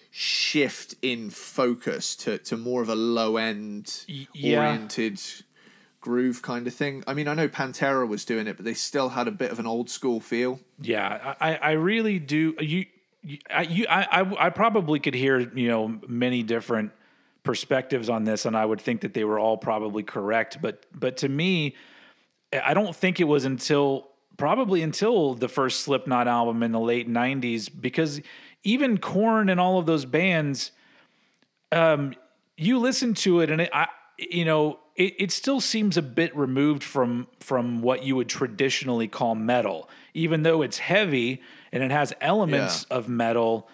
Speaker 2: shift in focus to, to more of a low end
Speaker 1: yeah.
Speaker 2: oriented groove kind of thing. I mean, I know Pantera was doing it, but they still had a bit of an old school feel.
Speaker 1: Yeah, I, I really do. You, I, you, I, I, I probably could hear you know many different perspectives on this, and I would think that they were all probably correct. But but to me, I don't think it was until probably until the first Slipknot album in the late '90s, because even Korn and all of those bands, um, you listen to it, and it, I, you know, it, it still seems a bit removed from from what you would traditionally call metal, even though it's heavy and it has elements yeah. of metal.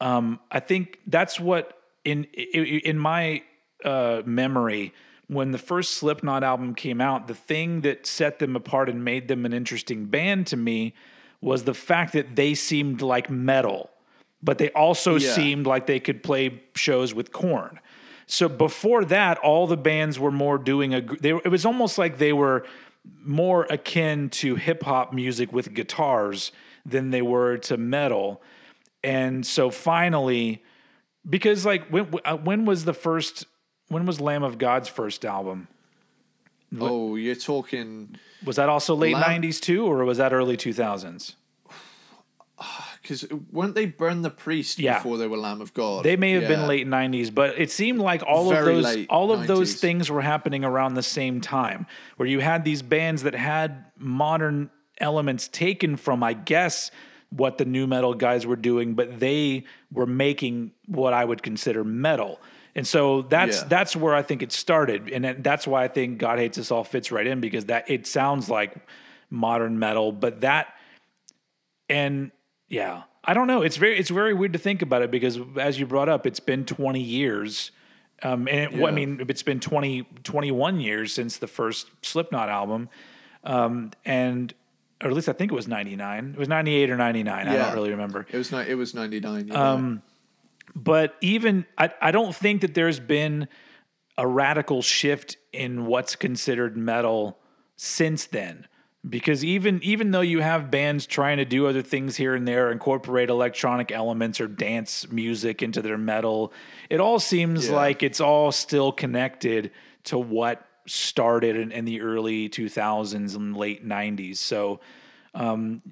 Speaker 1: Um, I think that's what in in my uh, memory, when the first Slipknot album came out, the thing that set them apart and made them an interesting band to me was the fact that they seemed like metal, but they also yeah. seemed like they could play shows with Korn. So before that, all the bands were more doing a. They, it was almost like they were more akin to hip hop music with guitars than they were to metal. And so finally, because like when uh, when was the first when was Lamb of God's first album?
Speaker 2: Oh, you're talking.
Speaker 1: Was that also late Lamb... '90s too, or was that early 2000s?
Speaker 2: Because weren't they Burn the Priest yeah. before they were Lamb of God?
Speaker 1: They may have yeah. been late '90s, but it seemed like all Very of those all of 90s. those things were happening around the same time, where you had these bands that had modern elements taken from, I guess, what the nu metal guys were doing, but they were making what I would consider metal. And so that's yeah. that's where I think it started, and that's why I think God Hates Us All fits right in because that it sounds like modern metal, but that and yeah, I don't know. It's very it's very weird to think about it because as you brought up, it's been 20 years. Um, and it, yeah. I mean, it's been 20, 21 years since the first Slipknot album. Um, and or at least I think it was 99. It was 98 or 99. Yeah. I don't really remember.
Speaker 2: It was not, it was 99. Yeah.
Speaker 1: Um, but even I, I don't think that there's been a radical shift in what's considered metal since then. Because even even though you have bands trying to do other things here and there, incorporate electronic elements or dance music into their metal, it all seems yeah. like it's all still connected to what started in, in the early 2000s and late 90s. So, um,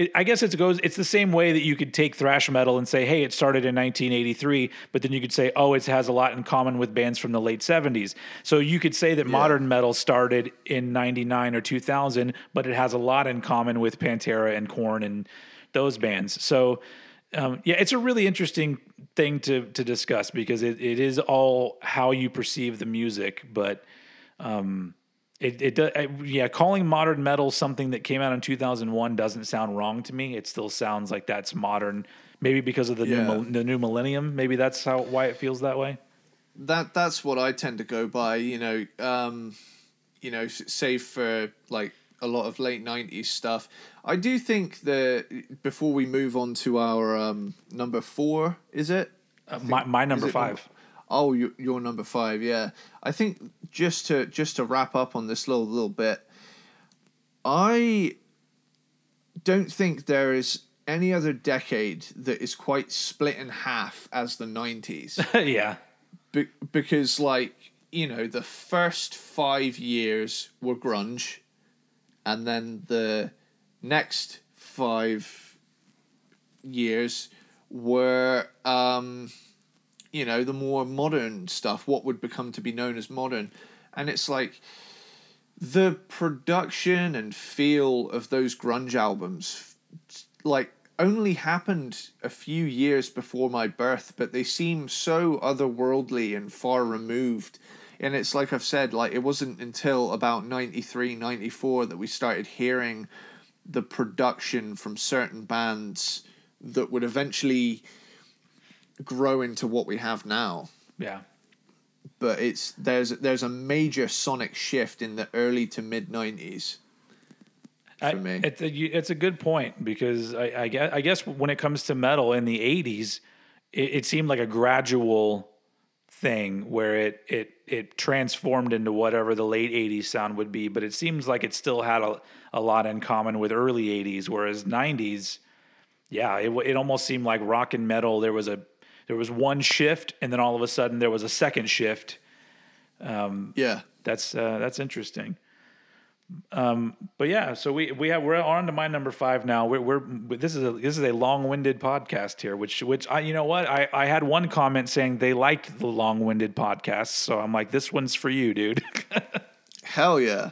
Speaker 1: it, I guess it goes. It's the same way that you could take thrash metal and say, "Hey, it started in 1983," but then you could say, "Oh, it has a lot in common with bands from the late 70s." So you could say that yeah. modern metal started in 99 or 2000, but it has a lot in common with Pantera and Korn and those bands. So um, yeah, it's a really interesting thing to to discuss because it, it is all how you perceive the music, but um, it, it does, yeah, calling modern metal something that came out in 2001 doesn't sound wrong to me. It still sounds like that's modern, maybe because of the yeah. new the new millennium. Maybe that's how why it feels that way.
Speaker 2: That that's what I tend to go by. You know, um, you know, save for like a lot of late 90s stuff. I do think that before we move on to our um, number four, is it?
Speaker 1: Uh, my, my number five. Number,
Speaker 2: Oh, you're, you're number five. Yeah, I think just to just to wrap up on this little little bit, I don't think there is any other decade that is quite split in half as the nineties.
Speaker 1: yeah,
Speaker 2: Be- because like you know the first five years were grunge, and then the next five years were um you know, the more modern stuff, what would become to be known as modern. and it's like the production and feel of those grunge albums like only happened a few years before my birth but they seem so otherworldly and far removed and it's like i've said like it wasn't until about 93 94 that we started hearing the production from certain bands that would eventually grow into what we have now
Speaker 1: Yeah.
Speaker 2: but it's there's there's a major sonic shift in the early to mid 90s for
Speaker 1: I-
Speaker 2: me
Speaker 1: It's a, it's a good point because I, I guess I guess when it comes to metal in the '80s, it, it seemed like a gradual thing where it it it transformed into whatever the late '80s sound would be, but it seems like it still had a, a lot in common with early '80s, whereas '90s, yeah, it it almost seemed like rock and metal. There was a there was one shift, and then all of a sudden there was a second shift.
Speaker 2: yeah
Speaker 1: That's uh, that's interesting. Um, but yeah, so we we have we're on to my number five now. We're, we're this is a this is a long winded podcast here, which which I you know what I I had one comment saying they liked the long winded podcasts, so I'm like this one's for you, dude.
Speaker 2: hell yeah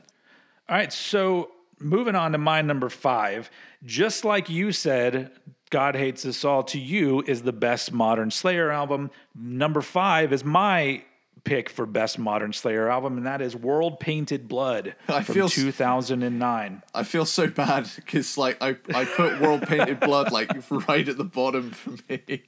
Speaker 1: All right, so moving on to my number five. Just like you said, God Hates Us All to you is the best modern Slayer album. Number five is my pick for best modern Slayer album, and that is World Painted Blood
Speaker 2: I
Speaker 1: from
Speaker 2: feel
Speaker 1: 2009.
Speaker 2: i feel so bad because like i i put world painted blood like right at the bottom for me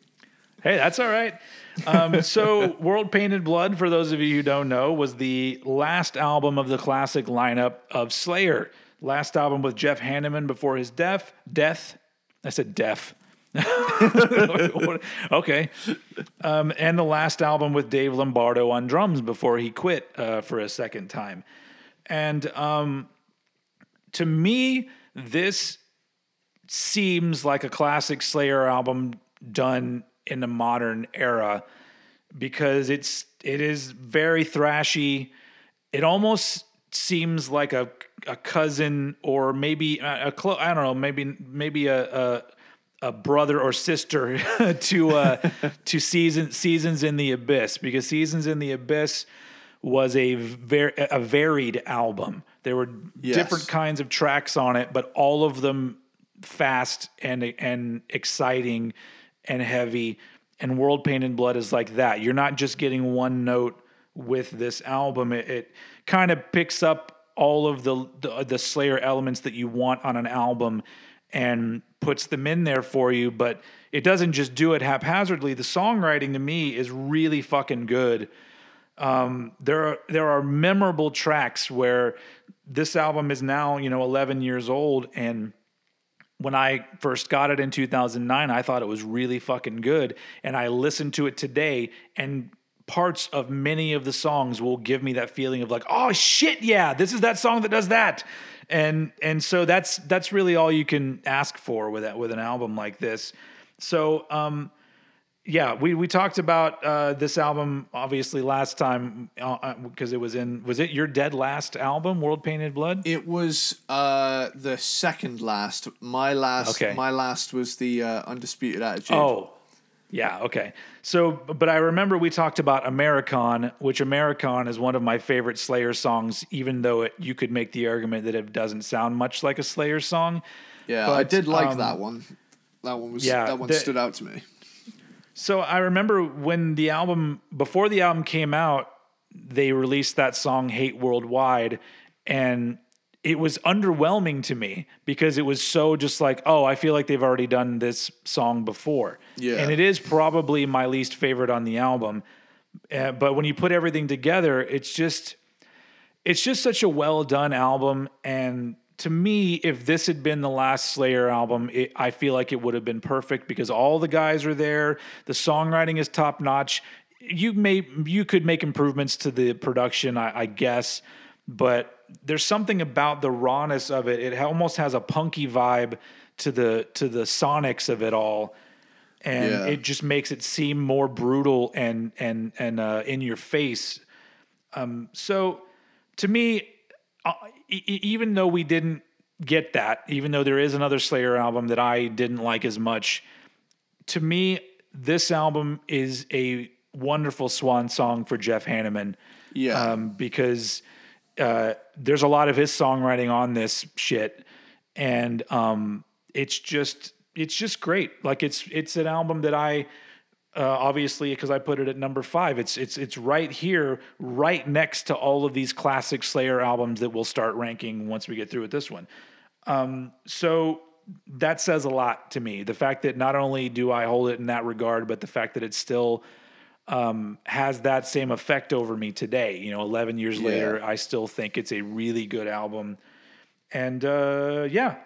Speaker 1: Hey, that's all right. Um, so, World Painted Blood, for those of you who don't know, was the last album of the classic lineup of Slayer. Last album with Jeff Hanneman before his death. Death. I said deaf. okay. Um, and the last album with Dave Lombardo on drums before he quit uh, for a second time. And um, to me, this seems like a classic Slayer album done in the modern era because it's it is very thrashy. It almost seems like a a cousin or maybe a, a clo- I don't know maybe maybe a a, a brother or sister to uh, to season seasons in the abyss because seasons in the abyss was a very a varied album. There were
Speaker 2: Yes.
Speaker 1: different kinds of tracks on it, but all of them fast and and exciting and heavy. And World Painted Blood is like that. You're not just getting one note with this album. It, it kind of picks up all of the, the the Slayer elements that you want on an album and puts them in there for you. But it doesn't just do it haphazardly. The songwriting to me is really fucking good um, there are there are memorable tracks where this album is now you know 11 years old and when I first got it in 2009 I thought it was really fucking good and I listened to it today and parts of many of the songs will give me that feeling of like oh shit yeah this is that song that does that and and so that's that's really all you can ask for with that with an album like this so um yeah, we, we talked about uh, this album obviously last time because it was in was it your dead last album, World Painted Blood?
Speaker 2: It was uh the second last. My last
Speaker 1: Okay.
Speaker 2: my last was the uh, undisputed attitude.
Speaker 1: Oh, yeah, okay. So, but I remember we talked about Americon, which Americon is one of my favorite Slayer songs, even though it, you could make the argument that it doesn't sound much like a Slayer song.
Speaker 2: yeah,
Speaker 1: but, I
Speaker 2: did like
Speaker 1: um,
Speaker 2: that one. That one was
Speaker 1: yeah,
Speaker 2: that one
Speaker 1: the-
Speaker 2: stood out to me.
Speaker 1: So I remember when the album before the album came out, they released that song "Hate Worldwide," and it was underwhelming to me because it was so just like, oh, I feel like they've already done this song before.
Speaker 2: Yeah.
Speaker 1: and it is probably my least favorite on the album. Uh, but when you put everything together, it's just it's just such a well done album and to me if this had been the last slayer album it, i feel like it would have been perfect because all the guys are there the songwriting is top notch you may you could make improvements to the production I, I guess but there's something about the rawness of it it almost has a punky vibe to the to the sonics of it all and
Speaker 2: Yeah.
Speaker 1: it just makes it seem more brutal and and and uh, in your face so to me, uh, e- even though we didn't get that, even though there is another Slayer album that I didn't like as much, to me, this album is a wonderful swan song for Jeff Hanneman.
Speaker 2: Yeah.
Speaker 1: Um, because uh, there's a lot of his songwriting on this shit, and um, it's just it's just great. Like it's it's an album that I uh, obviously because I put it at number five. It's it's it's right here, right next to all of these classic Slayer albums that we'll start ranking once we get through with this one. Um, so that says a lot to me. The fact that not only do I hold it in that regard, but the fact that it's still um, has that same effect over me today. You know, 11 years
Speaker 2: Yeah.
Speaker 1: later, I still think it's a really good album. And uh, yeah,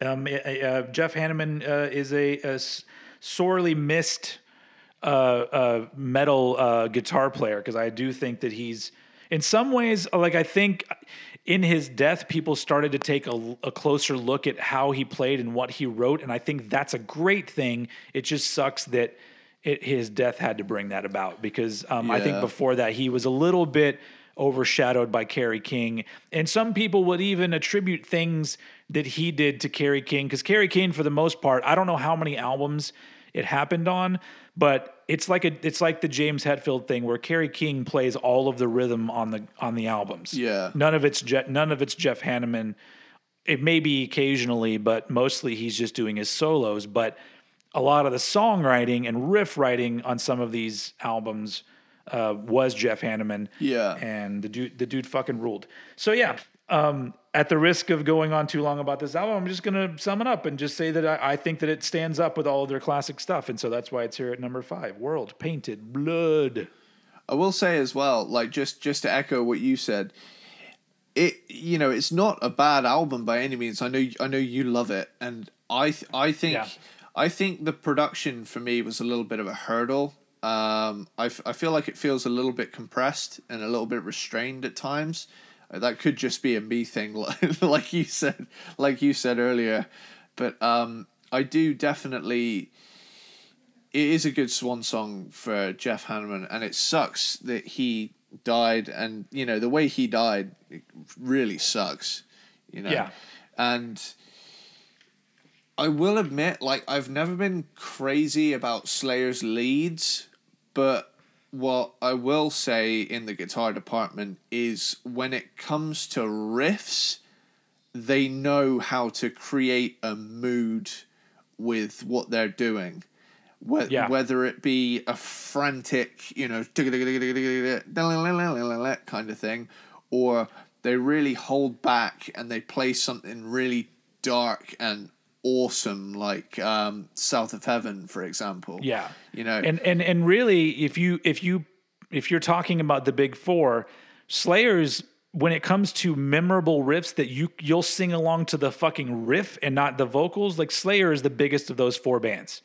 Speaker 1: um, uh, uh, Jeff Hanneman uh, is a sorely missed uh, uh, metal uh, guitar player because I do think that he's, in some ways, like I think in his death, people started to take a, a closer look at how he played and what he wrote, and I think that's a great thing. It just sucks that it, his death had to bring that about because um, I think before that he was a little bit overshadowed by Kerry King, and some people would even attribute things that he did to Kerry King because Kerry King, for the most part, I don't know how many albums it happened on, but it's like a it's like the James Hetfield thing where Kerry King plays all of the rhythm on the on the albums.
Speaker 2: Yeah.
Speaker 1: none of it's Je- none of it's Jeff Hanneman. It may be occasionally, but mostly he's just doing his solos. But a lot of the songwriting and riff writing on some of these albums uh, was Jeff Hanneman.
Speaker 2: Yeah.
Speaker 1: and the dude the dude fucking ruled. So yeah. Um, at the risk of going on too long about this album, I'm just gonna sum it up and just say that I, I think that it stands up with all of their classic stuff, and so that's why it's here at number five. World Painted Blood.
Speaker 2: I will say as well, like just just to echo what you said, it you know it's not a bad album by any means. I know I know you love it, and I th- I think
Speaker 1: Yeah.
Speaker 2: I think the production for me was a little bit of a hurdle. Um, I, f- I feel like it feels a little bit compressed and a little bit restrained at times. Uh, That could just be a me thing, like, you said, like you said earlier. But um, I do definitely it is a good swan song for Jeff Hanneman, and it sucks that he died. And you know the way he died it really sucks. You know,
Speaker 1: Yeah.
Speaker 2: and I will admit, like I've never been crazy about Slayer's leads, but what I will say in the guitar department is when it comes to riffs, they know how to create a mood with what they're doing. Whe-
Speaker 1: Yeah.
Speaker 2: Whether it be a frantic, you know, kind of thing, or they really hold back and they play something really dark and awesome, like um, South of Heaven, for example.
Speaker 1: Yeah.
Speaker 2: You know,
Speaker 1: and and and really if you if you if you're talking about the big four slayers when it comes to memorable riffs that you you'll sing along to the fucking riff and not the vocals like slayer is the biggest of those four bands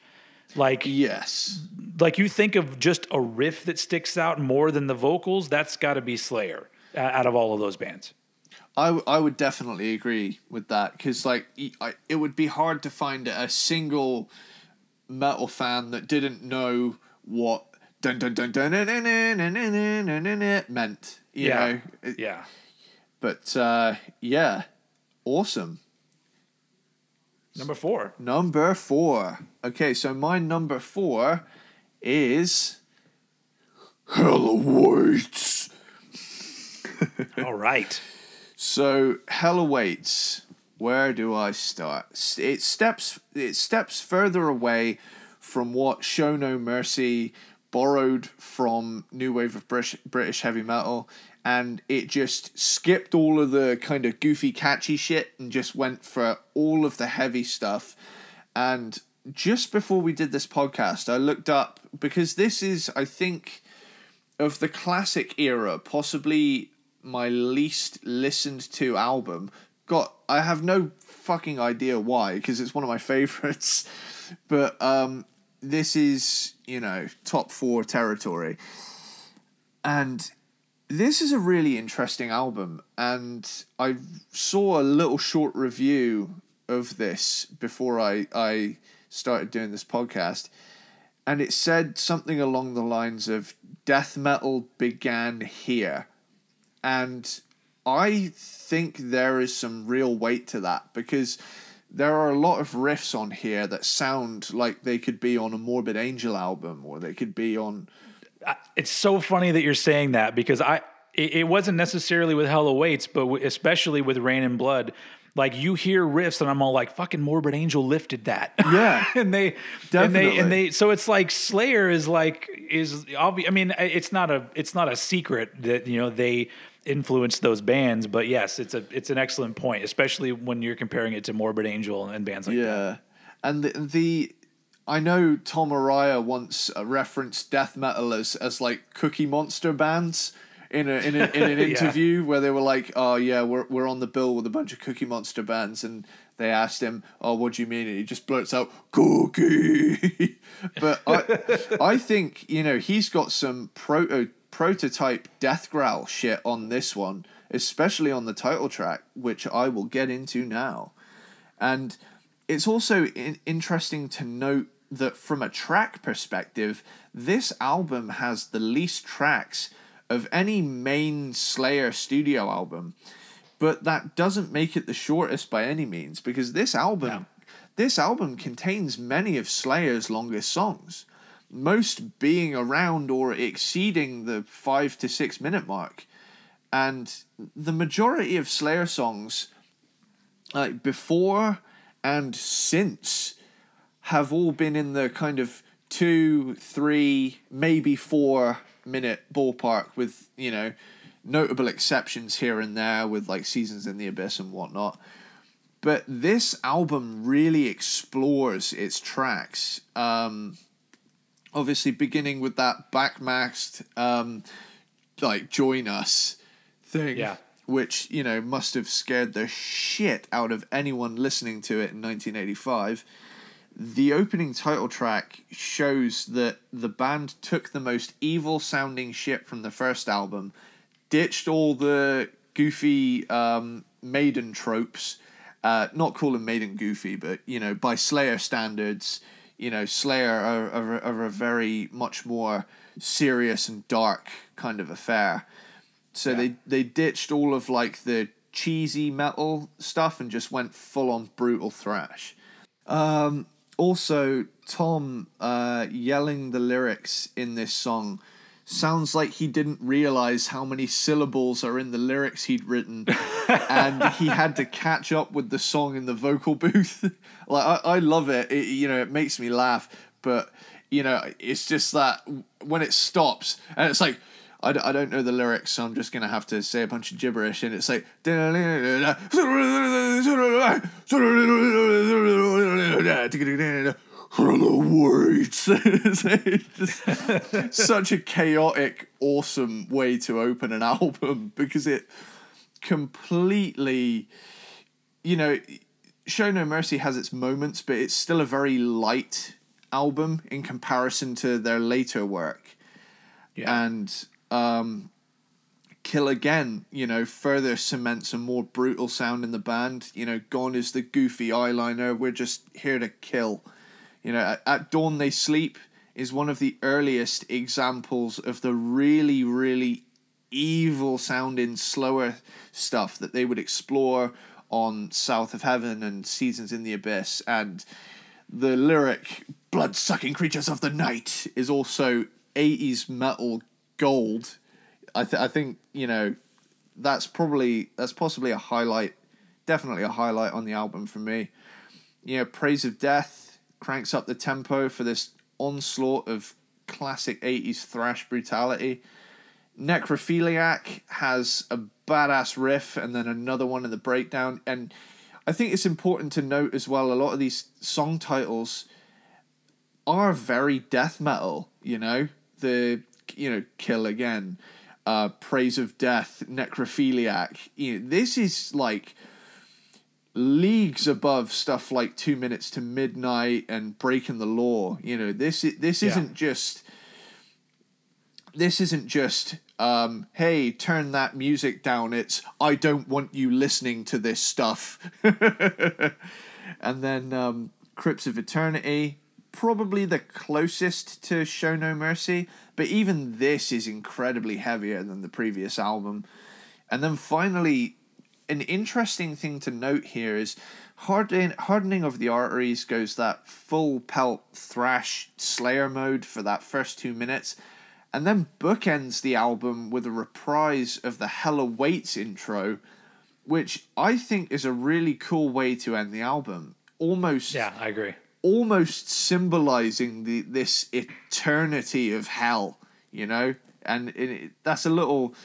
Speaker 1: like
Speaker 2: yes.
Speaker 1: like you think of just a riff that sticks out more than the vocals that's got to be slayer uh, out of all of those bands
Speaker 2: I, w- I would definitely agree with that because like I, it would be hard to find a single metal fan that didn't know what dun dun dun dun dun dun dun dun dun dun dun dun dun meant you
Speaker 1: yeah
Speaker 2: know
Speaker 1: yeah
Speaker 2: but uh, yeah awesome
Speaker 1: number four
Speaker 2: number four okay so my number four is Hell awaits
Speaker 1: all right
Speaker 2: So hell awaits. Where do I start? It steps it steps further away from what Show No Mercy borrowed from new wave of British British heavy metal, and it just skipped all of the kind of goofy, catchy shit and just went for all of the heavy stuff. And just before we did this podcast, I looked up because this is, I think, of the classic era, possibly my least listened to album. Got I have no fucking idea why because it's one of my favorites, but um, this is you know top four territory, and this is a really interesting album. And I saw a little short review of this before I I started doing this podcast, and it said something along the lines of death metal began here and I think there is some real weight to that because there are a lot of riffs on here that sound like they could be on a Morbid Angel album or they could be on
Speaker 1: it's so funny that you're saying that because I it, it wasn't necessarily with Hell Awaits, but w- especially with Reign in Blood. Like you hear riffs, and I'm all like, "Fucking Morbid Angel lifted that."
Speaker 2: Yeah,
Speaker 1: and they,
Speaker 2: Definitely.
Speaker 1: and they, and they. So it's like Slayer is like is obvious. I mean, it's not a it's not a secret that you know they influenced those bands, but yes, it's a it's an excellent point, especially when you're comparing it to Morbid Angel and bands like that.
Speaker 2: yeah, and the, the I know Tom Araya once uh, referenced death metal as as like Cookie Monster bands in a in, a, in an
Speaker 1: Yeah.
Speaker 2: interview where they were like, "Oh yeah, we're we're on the bill with a bunch of Cookie Monster bands," and they asked him, "Oh, what do you mean?" And he just blurts out, "Cookie." but I I think you know he's got some proto prototype death growl shit on this one, especially on the title track, which I will get into now. And it's also in- interesting to note that from a track perspective, this album has the least tracks of any main Slayer studio album. But that doesn't make it the shortest by any means because this album this album contains many of Slayer's longest songs, most being around or exceeding the 5 to 6 minute mark. And the majority of Slayer songs like before and since have all been in the kind of two, three, maybe four minute ballpark with, you know, notable exceptions here and there with like Seasons in the Abyss and whatnot. But this album really explores its tracks. Um, obviously, beginning with that backmasked, um, like, join us thing
Speaker 1: Yeah.
Speaker 2: which you know must have scared the shit out of anyone listening to it in 1985 the opening title track shows that the band took the most evil sounding shit from the first album ditched all the goofy um, maiden tropes uh, not calling maiden goofy but you know by slayer standards you know slayer are, are, are a very much more serious and dark kind of affair so
Speaker 1: Yeah.
Speaker 2: they they ditched all of like the cheesy metal stuff and just went full on brutal thrash. Um, also, Tom uh, yelling the lyrics in this song sounds like he didn't realize how many syllables are in the lyrics he'd written, and he had to catch up with the song in the vocal booth. like I, I love it. it. You know, it makes me laugh, but you know, it's just that when it stops and it's like. I, d- I don't know the lyrics, so I'm just gonna have to say a bunch of gibberish, and it's like It's just such a chaotic, awesome way to open an album because it completely, you know, Show No Mercy has its moments, but it's still a very light album in comparison to their later work
Speaker 1: Yeah.
Speaker 2: and um, Kill Again, you know, further cements a more brutal sound in the band. You know, Gone is the goofy eyeliner. We're just here to kill. You know, at, Dawn They Sleep is one of the earliest examples of the really, really evil sounding, slower stuff that they would explore on South of Heaven and Seasons in the Abyss. And the lyric blood sucking creatures of the night is also 80s metal gold i th- i think you know that's probably that's possibly a highlight definitely a highlight on the album for me you know praise of death cranks up the tempo for this onslaught of classic 80s thrash brutality necrophiliac has a badass riff and then another one in the breakdown and i think it's important to note as well a lot of these song titles are very death metal, you know? The you know, kill again, uh praise of death, necrophiliac. You know, this is like leagues above stuff like 2 minutes to midnight and breaking the law. You know, this this isn't just this isn't just um, hey, turn that music down. It's I don't want you listening to this stuff. and then um, Crypts of Eternity, probably the closest to Show No Mercy, but even this is incredibly heavier than the previous album. And then finally, an interesting thing to note here is hardening, hardening of the arteries goes that full pelt thrash slayer mode for that first two minutes and then bookends the album with a reprise of the Hell Awaits intro, which I think is a really cool way to end the album. Almost
Speaker 1: Yeah, I agree.
Speaker 2: almost symbolizing the this eternity of hell, you know, and it, that's a little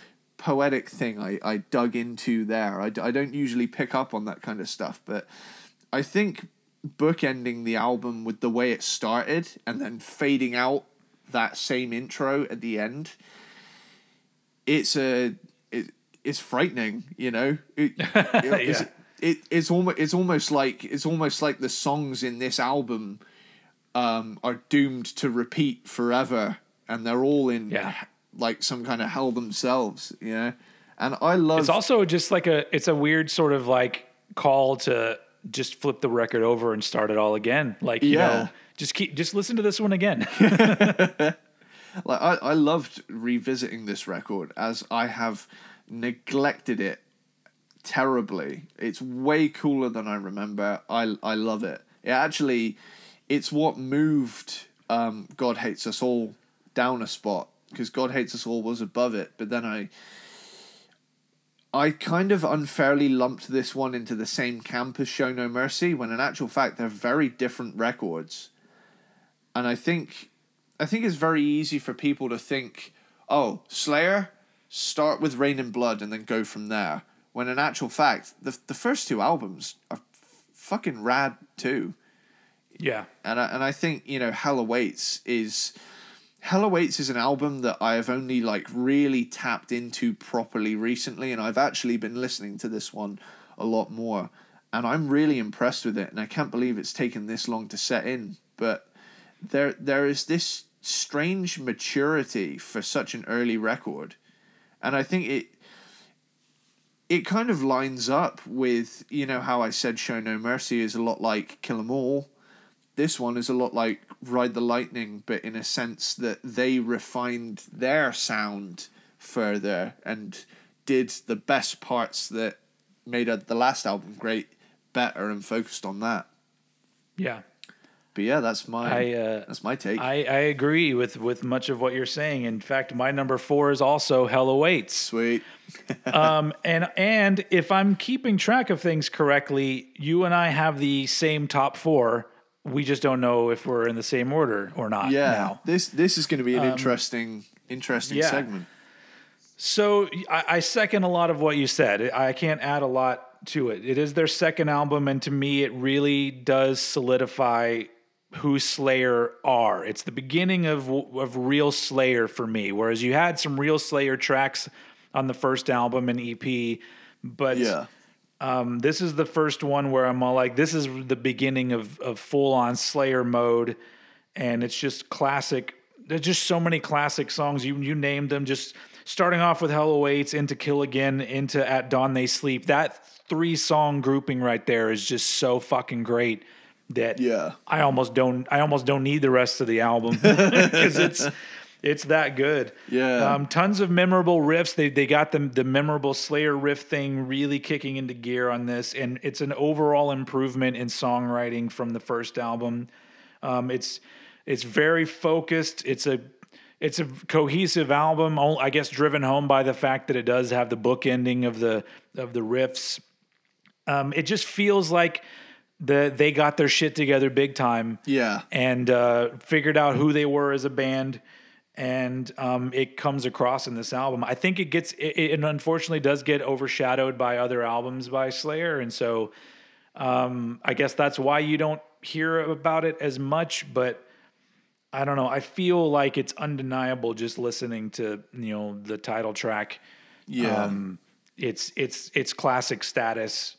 Speaker 2: poetic thing I, I dug into there. I, I don't usually pick up on that kind of stuff, but I think bookending the album with the way it started and then fading out that same intro at the end, it's a it, it's frightening, you know. It, it's,
Speaker 1: Yeah.
Speaker 2: it, it's almost it's almost like it's almost like the songs in this album um, are doomed to repeat forever, and they're all in
Speaker 1: Yeah.
Speaker 2: Like some kind of hell themselves, you know. And I love
Speaker 1: It's also just like a it's a weird sort of like call to just flip the record over and start it all again. Like you
Speaker 2: Yeah.
Speaker 1: know, just keep just listen to this one again.
Speaker 2: like I, I loved revisiting this record as I have neglected it terribly. It's way cooler than I remember. I I love it. It actually it's what moved um, God Hates Us All down a spot because God Hates Us All was above it, but then I I kind of unfairly lumped this one into the same camp as Show No Mercy when in actual fact they're very different records. And I think I think it's very easy for people to think, oh, Slayer, start with Reign in Blood and then go from there. When in actual fact, the the first two albums are f- fucking rad too.
Speaker 1: yeah.
Speaker 2: And I, and I think you know Hell Awaits is Hell Awaits is an album that I have only like really tapped into properly recently, and I've actually been listening to this one a lot more, and I'm really impressed with it, and I can't believe it's taken this long to set in. But there there is this strange maturity for such an early record, and I think it it kind of lines up with you know how I said Show No Mercy is a lot like Kill 'Em All this one is a lot like Ride the Lightning, but in a sense that they refined their sound further and did the best parts that made uh, the last album great better and focused on that.
Speaker 1: Yeah.
Speaker 2: But yeah, that's my
Speaker 1: I uh
Speaker 2: that's my take.
Speaker 1: I, I agree with, with much of what you're saying. In fact, my number four is also Hell Awaits.
Speaker 2: Sweet.
Speaker 1: um, and and if I'm keeping track of things correctly, you and I have the same top four. We just don't know if we're in the same order or not.
Speaker 2: Yeah,
Speaker 1: Now.
Speaker 2: this this is going to be an um, interesting interesting
Speaker 1: yeah.
Speaker 2: segment.
Speaker 1: So I, I second a lot of what you said. I can't add a lot to it. It is their second album, and to me, it really does solidify who Slayer are. It's the beginning of of real Slayer for me. Whereas you had some real Slayer tracks on the first album and EP, but
Speaker 2: Yeah.
Speaker 1: Um, this is the first one where I'm all like, this is the beginning of, of full on Slayer mode. And it's just classic. There's just so many classic songs. You, you named them just starting off with Hell Awaits into Kill Again into At Dawn They Sleep. That three song grouping right there is just so fucking great that
Speaker 2: Yeah.
Speaker 1: I almost don't, I almost don't need the rest of the album because it's, it's that good.
Speaker 2: Yeah.
Speaker 1: Um, tons of memorable riffs. They they got the the memorable Slayer riff thing really kicking into gear on this, and it's an overall improvement in songwriting from the first album. Um, it's it's very focused. It's a it's a cohesive album. I guess driven home by the fact that it does have the book ending of the of the riffs. Um, it just feels like the they got their shit together big time
Speaker 2: Yeah.
Speaker 1: and uh, figured out who they were as a band. And um, it comes across in this album. I think it gets, it, it unfortunately does get overshadowed by other albums by Slayer. And so um, I guess that's why you don't hear about it as much. But I don't know. I feel like it's undeniable just listening to, you know, the title track
Speaker 2: Yeah.
Speaker 1: um, it's it's it's classic status,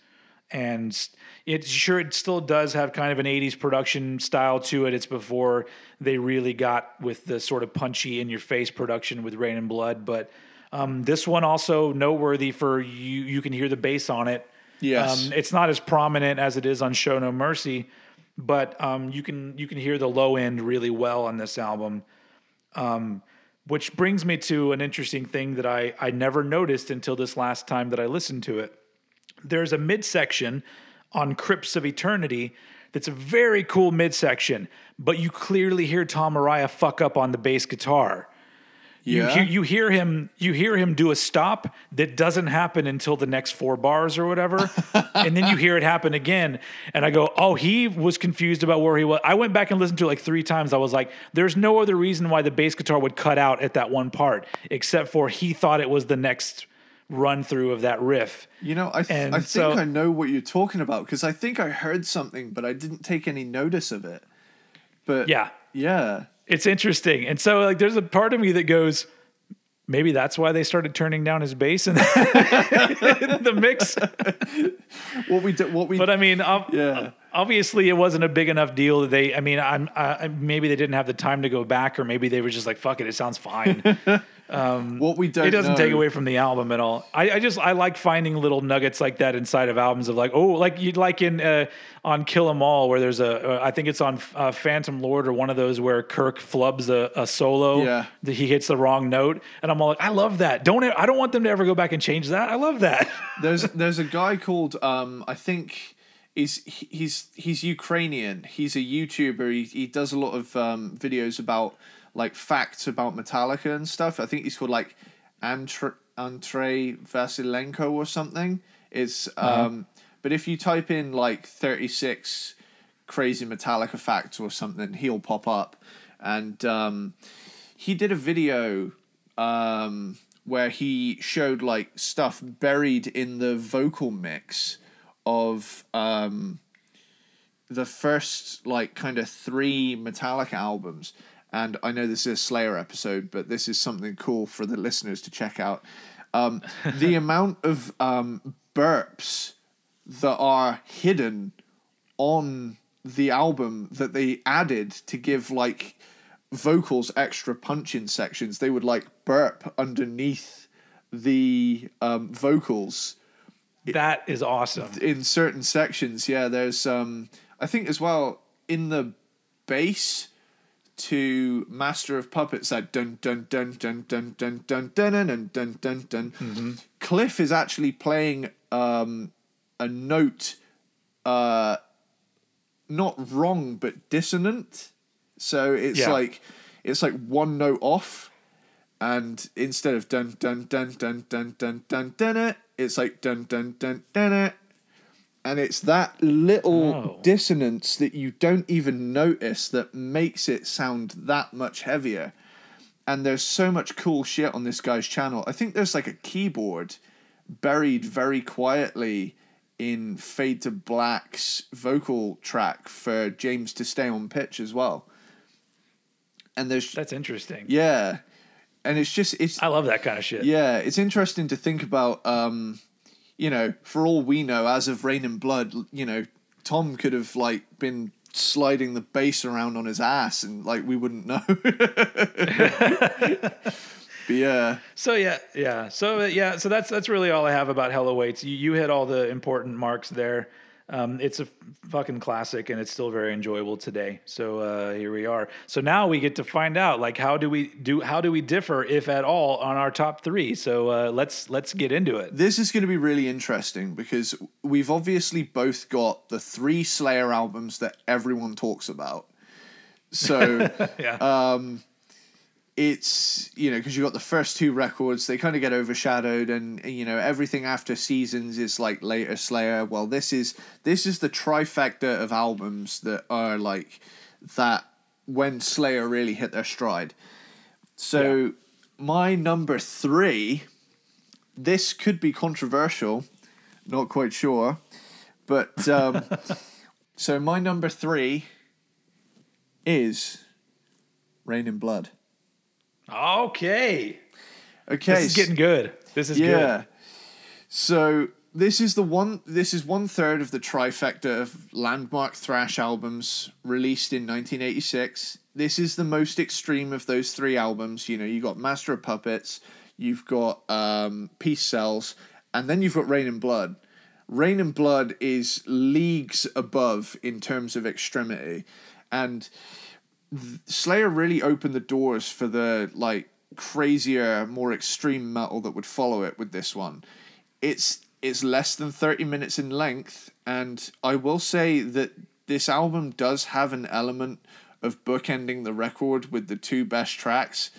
Speaker 1: and it sure it still does have kind of an '80s production style to it. It's before they really got with the sort of punchy in your face production with Reign in Blood, but um, this one also noteworthy for you. You can hear the bass on it.
Speaker 2: Yes.
Speaker 1: Um, it's not as prominent as it is on Show No Mercy, but um, you can you can hear the low end really well on this album. Um, which brings me to an interesting thing that I, I never noticed until this last time that I listened to it. There's a midsection on Crypts of Eternity that's a very cool midsection, but you clearly hear Tom Araya fuck up on the bass guitar. You,
Speaker 2: Yeah.
Speaker 1: hear, you hear him you hear him do a stop that doesn't happen until the next four bars or whatever and then you hear it happen again and i go oh he was confused about where he was i went back and listened to it like three times i was like there's no other reason why the bass guitar would cut out at that one part except for he thought it was the next run through of that riff
Speaker 2: You know, I, th- I think
Speaker 1: so-
Speaker 2: I know what you're talking about because I think I heard something, but I didn't take any notice of it. But
Speaker 1: yeah
Speaker 2: yeah,
Speaker 1: it's interesting. And so like there's a part of me that goes, maybe that's why they started turning down his bass in the mix.
Speaker 2: what we did, what we,
Speaker 1: But I mean, ob-
Speaker 2: Yeah.
Speaker 1: Obviously it wasn't a big enough deal that they. I mean, I'm I, maybe they didn't have the time to go back, or maybe they were just like, "Fuck it, it sounds fine."
Speaker 2: what we don't.
Speaker 1: it doesn't
Speaker 2: know,
Speaker 1: take away from the album at all. I, I just I like finding little nuggets like that inside of albums of like, oh, like you'd like in uh, on Kill 'Em All where there's a uh, I think it's on uh, Phantom Lord or one of those where Kirk flubs a, a solo.
Speaker 2: Yeah.
Speaker 1: that he hits the wrong note, and I'm all like, I love that. Don't i don't want them to ever go back and change that. I love that.
Speaker 2: There's there's a guy called um I think he's he's he's Ukrainian. He's a YouTuber. He he does a lot of um videos about like facts about Metallica and stuff. I think he's called like Antre Andrei Vasilenko or something. It's um but if you type in like 36 crazy Metallica facts or something, he'll pop up. And um he did a video um, where he showed like stuff buried in the vocal mix of um, the first like kind of three Metallica albums. And I know this is a Slayer episode, but this is something cool for the listeners to check out. Um, the amount of um, burps that are hidden on the album that they added to give like vocals extra punch in sections they would like burp underneath the um, vocals
Speaker 1: that is awesome.
Speaker 2: in certain sections yeah there's um i think as well in the bass to master of puppets that dun dun dun dun dun dun dun dun dun dun dun dun dun cliff is actually playing um a note uh not wrong but dissonant so it's
Speaker 1: Yeah.
Speaker 2: like it's like one note off and instead of dun dun dun dun dun dun dun dun it, it's like dun dun dun dun it. And it's that little
Speaker 1: Oh.
Speaker 2: dissonance that you don't even notice that makes it sound that much heavier. And there's so much cool shit on this guy's channel. I think there's like a keyboard buried very quietly in Fade to Black's vocal track for James to stay on pitch as well. And there's
Speaker 1: That's interesting.
Speaker 2: yeah, and it's just it's
Speaker 1: I love that kind of shit.
Speaker 2: yeah, it's interesting to think about. Um, you know, for all we know, as of Reign in Blood, you know, Tom could have like been sliding the bass around on his ass, and like we wouldn't know. but yeah,
Speaker 1: So yeah, yeah. So uh, yeah, so that's that's really all I have about Hell Awaits. You you hit all the important marks there. Um, it's a fucking classic, and it's still very enjoyable today. So uh, here we are. So now we get to find out, like, how do we do? How do we differ, if at all, on our top three? So uh, let's let's get into it.
Speaker 2: this is going to be really interesting because we've obviously both got the three Slayer albums that everyone talks about. So.
Speaker 1: Yeah.
Speaker 2: um, it's you know because you got the first two records they kind of get overshadowed and you know everything after seasons is like later slayer. Well this is this is the trifecta of albums that are like that when slayer really hit their stride. So
Speaker 1: Yeah.
Speaker 2: my number three this could be controversial not quite sure but um so my number three is Reign in Blood
Speaker 1: okay.
Speaker 2: Okay,
Speaker 1: This is getting good. This is
Speaker 2: yeah.
Speaker 1: good.
Speaker 2: So this is the one. This is one third of the trifecta of landmark thrash albums released in 1986. This is the most extreme of those three albums. You know, you got Master of Puppets, you've got um, Peace Sells, and then you've got Reign in Blood. Reign in Blood is leagues above in terms of extremity, and Slayer really opened the doors for the like crazier, more extreme metal that would follow it with this one. It's it's less than 30 minutes in length and I will say that this album does have an element of bookending the record with the two best tracks.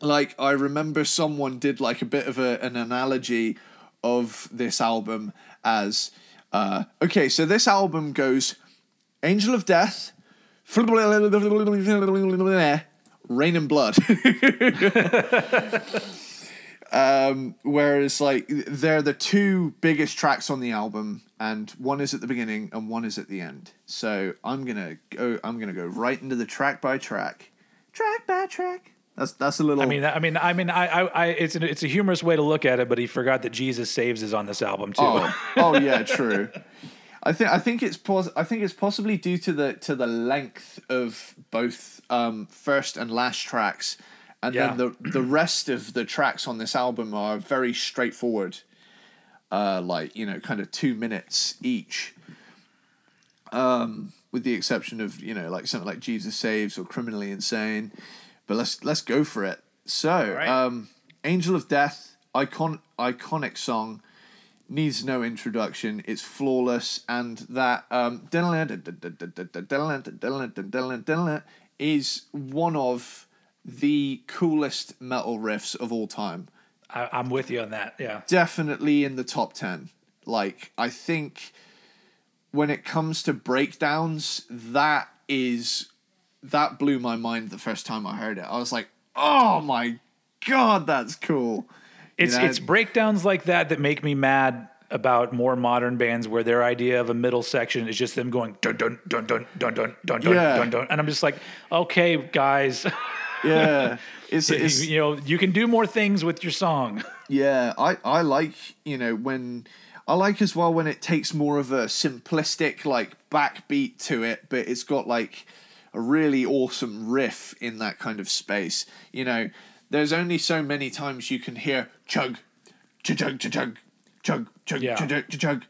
Speaker 2: like I remember someone did like a bit of a, an analogy of this album as uh, okay, so this album goes Angel of Death, Raining Blood. um, whereas like they're the two biggest tracks on the album, and one is at the beginning and one is at the end. So I'm gonna go. I'm gonna go right into the track by track, track by track. That's that's a little.
Speaker 1: I mean, I mean, I mean, I, I, I it's a, it's a humorous way to look at it, but he forgot that Jesus Saves is on this album too.
Speaker 2: Oh, oh yeah, true. I think I think it's pos- I think it's possibly due to the to the length of both um, first and last tracks, and
Speaker 1: Yeah.
Speaker 2: then the the rest of the tracks on this album are very straightforward, uh, like you know, kind of two minutes each. Um, with the exception of you know like something like Jesus Saves or Criminally Insane, but let's let's go for it. So,
Speaker 1: right.
Speaker 2: um, Angel of Death, icon iconic song needs no introduction. It's flawless, and that um, is one of the coolest metal riffs of all time.
Speaker 1: I, I'm with you on that. Yeah,
Speaker 2: Definitely in the top ten. Like I think when it comes to breakdowns, that is that blew my mind the first time I heard it. I was like, oh my god, that's cool.
Speaker 1: It's
Speaker 2: know,
Speaker 1: it's breakdowns like that that make me mad about more modern bands where their idea of a middle section is just them going dun dun dun dun dun dun dun
Speaker 2: yeah.
Speaker 1: dun dun and I'm just like, okay, guys.
Speaker 2: yeah, it's, it's
Speaker 1: you know you can do more things with your song.
Speaker 2: Yeah, I I like you know when I like as well when it takes more of a simplistic like backbeat to it, but it's got like a really awesome riff in that kind of space. You know, there's only so many times you can hear chug, chug, chug, chug, chug, chug,
Speaker 1: Yeah.
Speaker 2: chug, chug, chug.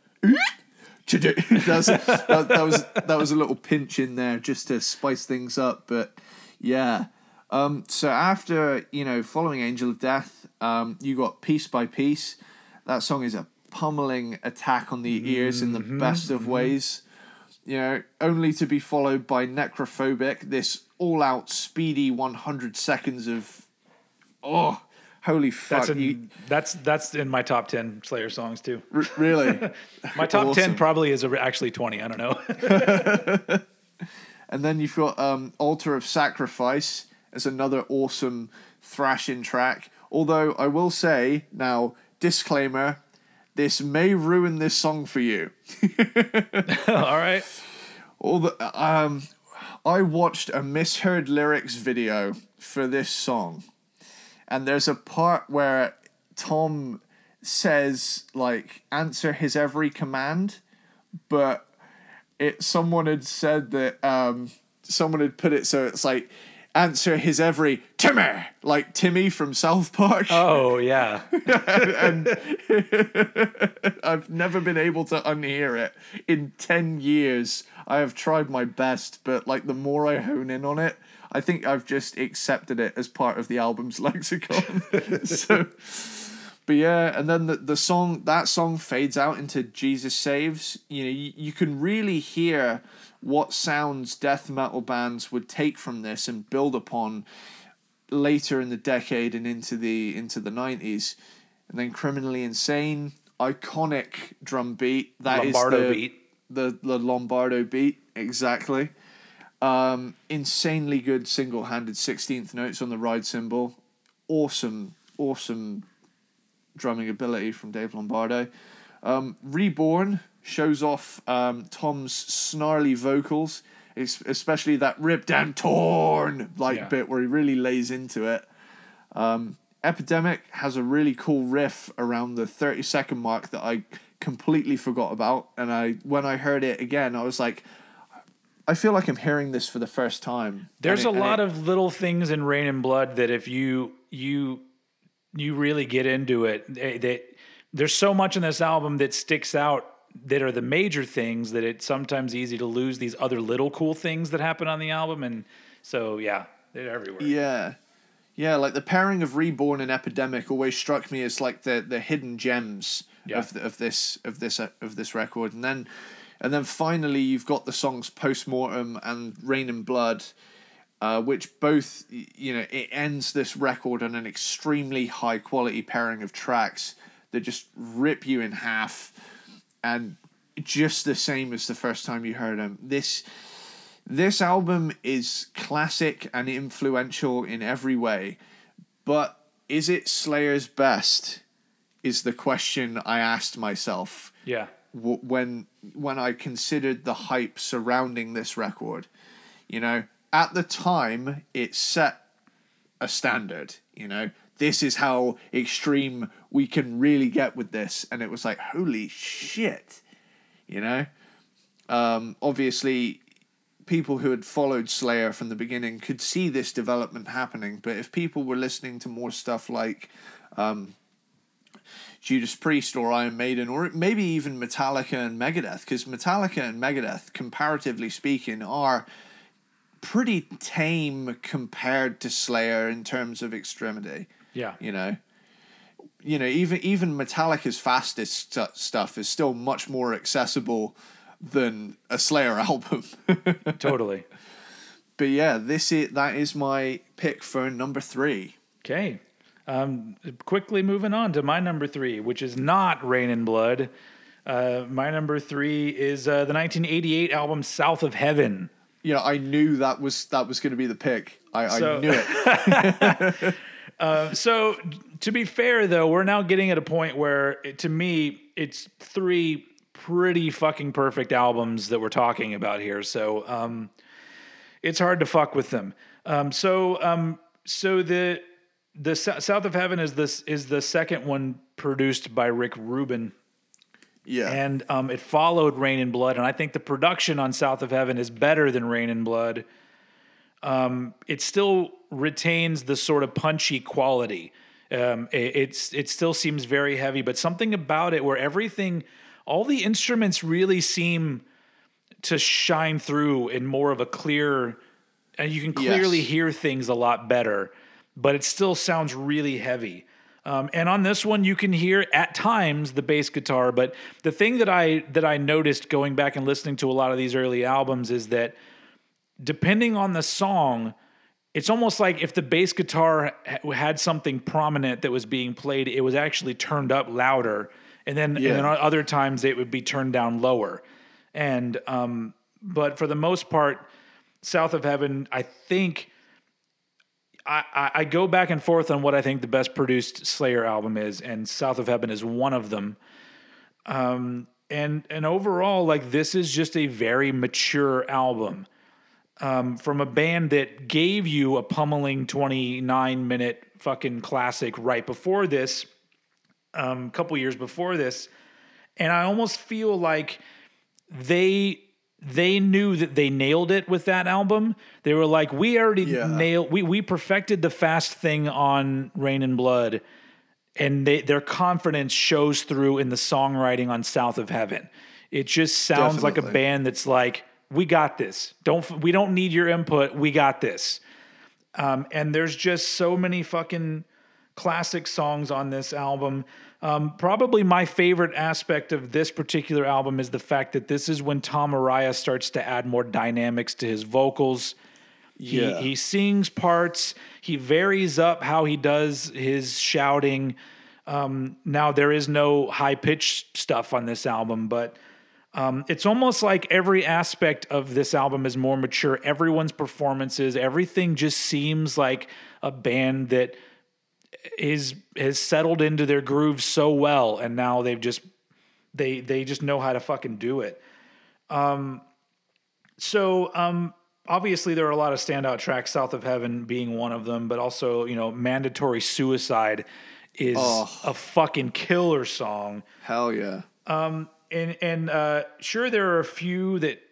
Speaker 2: chug. That's, that, that was that was a little pinch in there just to spice things up, but yeah. Um, so after you know, following Angel of Death, um, you got Piece by Piece. That song is a pummeling attack on the ears in the best of ways. You know, only to be followed by Necrophobic, this all-out speedy 100 seconds of oh, holy fuck!
Speaker 1: That's in,
Speaker 2: you,
Speaker 1: that's that's in my top ten Slayer songs too.
Speaker 2: r- really.
Speaker 1: My top ten probably is a, actually twenty. I don't know.
Speaker 2: And then you've got um, Altar of Sacrifice as another awesome thrashing track. Although I will say now, disclaimer, this may ruin this song for you.
Speaker 1: All right.
Speaker 2: All the um, I watched a misheard lyrics video for this song, and there's a part where Tom says like answer his every command, but it someone had said that um someone had put it so it's like answer his every Timmy like Timmy from South Park.
Speaker 1: Oh yeah.
Speaker 2: and I've never been able to unhear it in 10 years. I have tried my best, but like the more I hone in on it, I think I've just accepted it as part of the album's lexicon. so but yeah, and then the, the song that song fades out into Jesus Saves. You know, you, you can really hear what sounds death metal bands would take from this and build upon later in the decade and into the into the nineties. And then criminally insane, iconic drum beat. That is
Speaker 1: Lombardo
Speaker 2: the,
Speaker 1: beat.
Speaker 2: The the Lombardo beat, exactly. Um, insanely good single handed sixteenth notes on the ride cymbal. Awesome, awesome drumming ability from Dave Lombardo. Um, Reborn shows off um, Tom's snarly vocals, es- especially that ripped and torn like
Speaker 1: Yeah.
Speaker 2: bit where he really lays into it. Um, Epidemic has a really cool riff around the 30 second mark that I completely forgot about. And I when I heard it again, I was like, I feel like I'm hearing this for the first time.
Speaker 1: There's
Speaker 2: And
Speaker 1: a
Speaker 2: it-
Speaker 1: lot
Speaker 2: it-
Speaker 1: of little things in Reign in Blood that if you you you really get into it, they, there's so much in this album that sticks out that are the major things that it's sometimes easy to lose these other little cool things that happen on the album, and so yeah, they're everywhere.
Speaker 2: Yeah. Yeah, like the pairing of Reborn and Epidemic always struck me as like the, the hidden gems
Speaker 1: Yeah.
Speaker 2: of, the, of this of this uh, of this record, and then and then finally you've got the songs Postmortem and Raining Blood, uh, which both you know it ends this record on an extremely high quality pairing of tracks that just rip you in half, and just the same as the first time you heard them. This this album is classic and influential in every way, but is it Slayer's best? Is the question I asked myself
Speaker 1: Yeah.
Speaker 2: W- when when I considered the hype surrounding this record. You know, at the time, it set a standard. You know, this is how extreme we can really get with this, and it was like, holy shit. You know, um, obviously, people who had followed Slayer from the beginning could see this development happening, but if people were listening to more stuff like um, Judas Priest or Iron Maiden or maybe even Metallica and Megadeth because Metallica and Megadeth comparatively speaking are pretty tame compared to Slayer in terms of extremity
Speaker 1: Yeah.
Speaker 2: you know you know even even Metallica's fastest stu- stuff is still much more accessible than a Slayer album
Speaker 1: Totally.
Speaker 2: but yeah this is that is my pick for number 3
Speaker 1: Okay. Um, quickly moving on to my number three, which is not Reign in Blood. Uh, my number three is uh, the 1988 album South of Heaven.
Speaker 2: you know I knew that was that was going to be the pick I,
Speaker 1: So-
Speaker 2: I knew it
Speaker 1: So, to be fair, though, we're now getting at a point where, it, to me, it's three pretty fucking perfect albums that we're talking about here. So, um, it's hard to fuck with them. Um, so, um, so the the Sou- South of Heaven is this is the second one produced by Rick Rubin.
Speaker 2: yeah
Speaker 1: and um, it followed Reign in Blood. And I think the production on South of Heaven is better than Reign in Blood. Um, it still retains the sort of punchy quality. Um, it, it's it still seems very heavy, but something about it where everything, all the instruments really seem to shine through in more of a clear, and you can clearly
Speaker 2: Yes.
Speaker 1: hear things a lot better. But it still sounds really heavy. Um, and on this one, you can hear at times the bass guitar. But the thing that I that I noticed going back and listening to a lot of these early albums is that depending on the song, it's almost like if the bass guitar had something prominent that was being played, it was actually turned up louder, and then and then other times it would be turned down lower. And um, but for the most part, South of Heaven, I think. I, I, go back and forth on what I think the best produced Slayer album is, and South of Heaven is one of them. Um, and and overall, like this is just a very mature album um, from a band that gave you a pummeling 29 minute fucking classic right before this, um, a couple years before this, and I almost feel like they they knew that they nailed it with that album. They were like, we already
Speaker 2: Yeah.
Speaker 1: nailed we we perfected the fast thing on Reign in Blood, and they, their confidence shows through in the songwriting on South of Heaven. It just sounds like a band that's like, we got this. Don't we don't need your input. We got this. Um, and there's just so many fucking classic songs on this album. Um, probably my favorite aspect of this particular album is the fact that this is when Tom Araya starts to add more dynamics to his vocals. He,
Speaker 2: Yeah.
Speaker 1: he sings parts. He varies up how he does his shouting. Um, now there is no high pitched stuff on this album, but um, it's almost like every aspect of this album is more mature. Everyone's performances, everything just seems like a band that is has settled into their groove so well, and now they've just they they just know how to fucking do it. Um, so um, obviously there are a lot of standout tracks, South of Heaven being one of them, but also you know Mandatory Suicide is
Speaker 2: Oh.
Speaker 1: a fucking killer song
Speaker 2: hell yeah Um,
Speaker 1: and and uh, sure there are a few that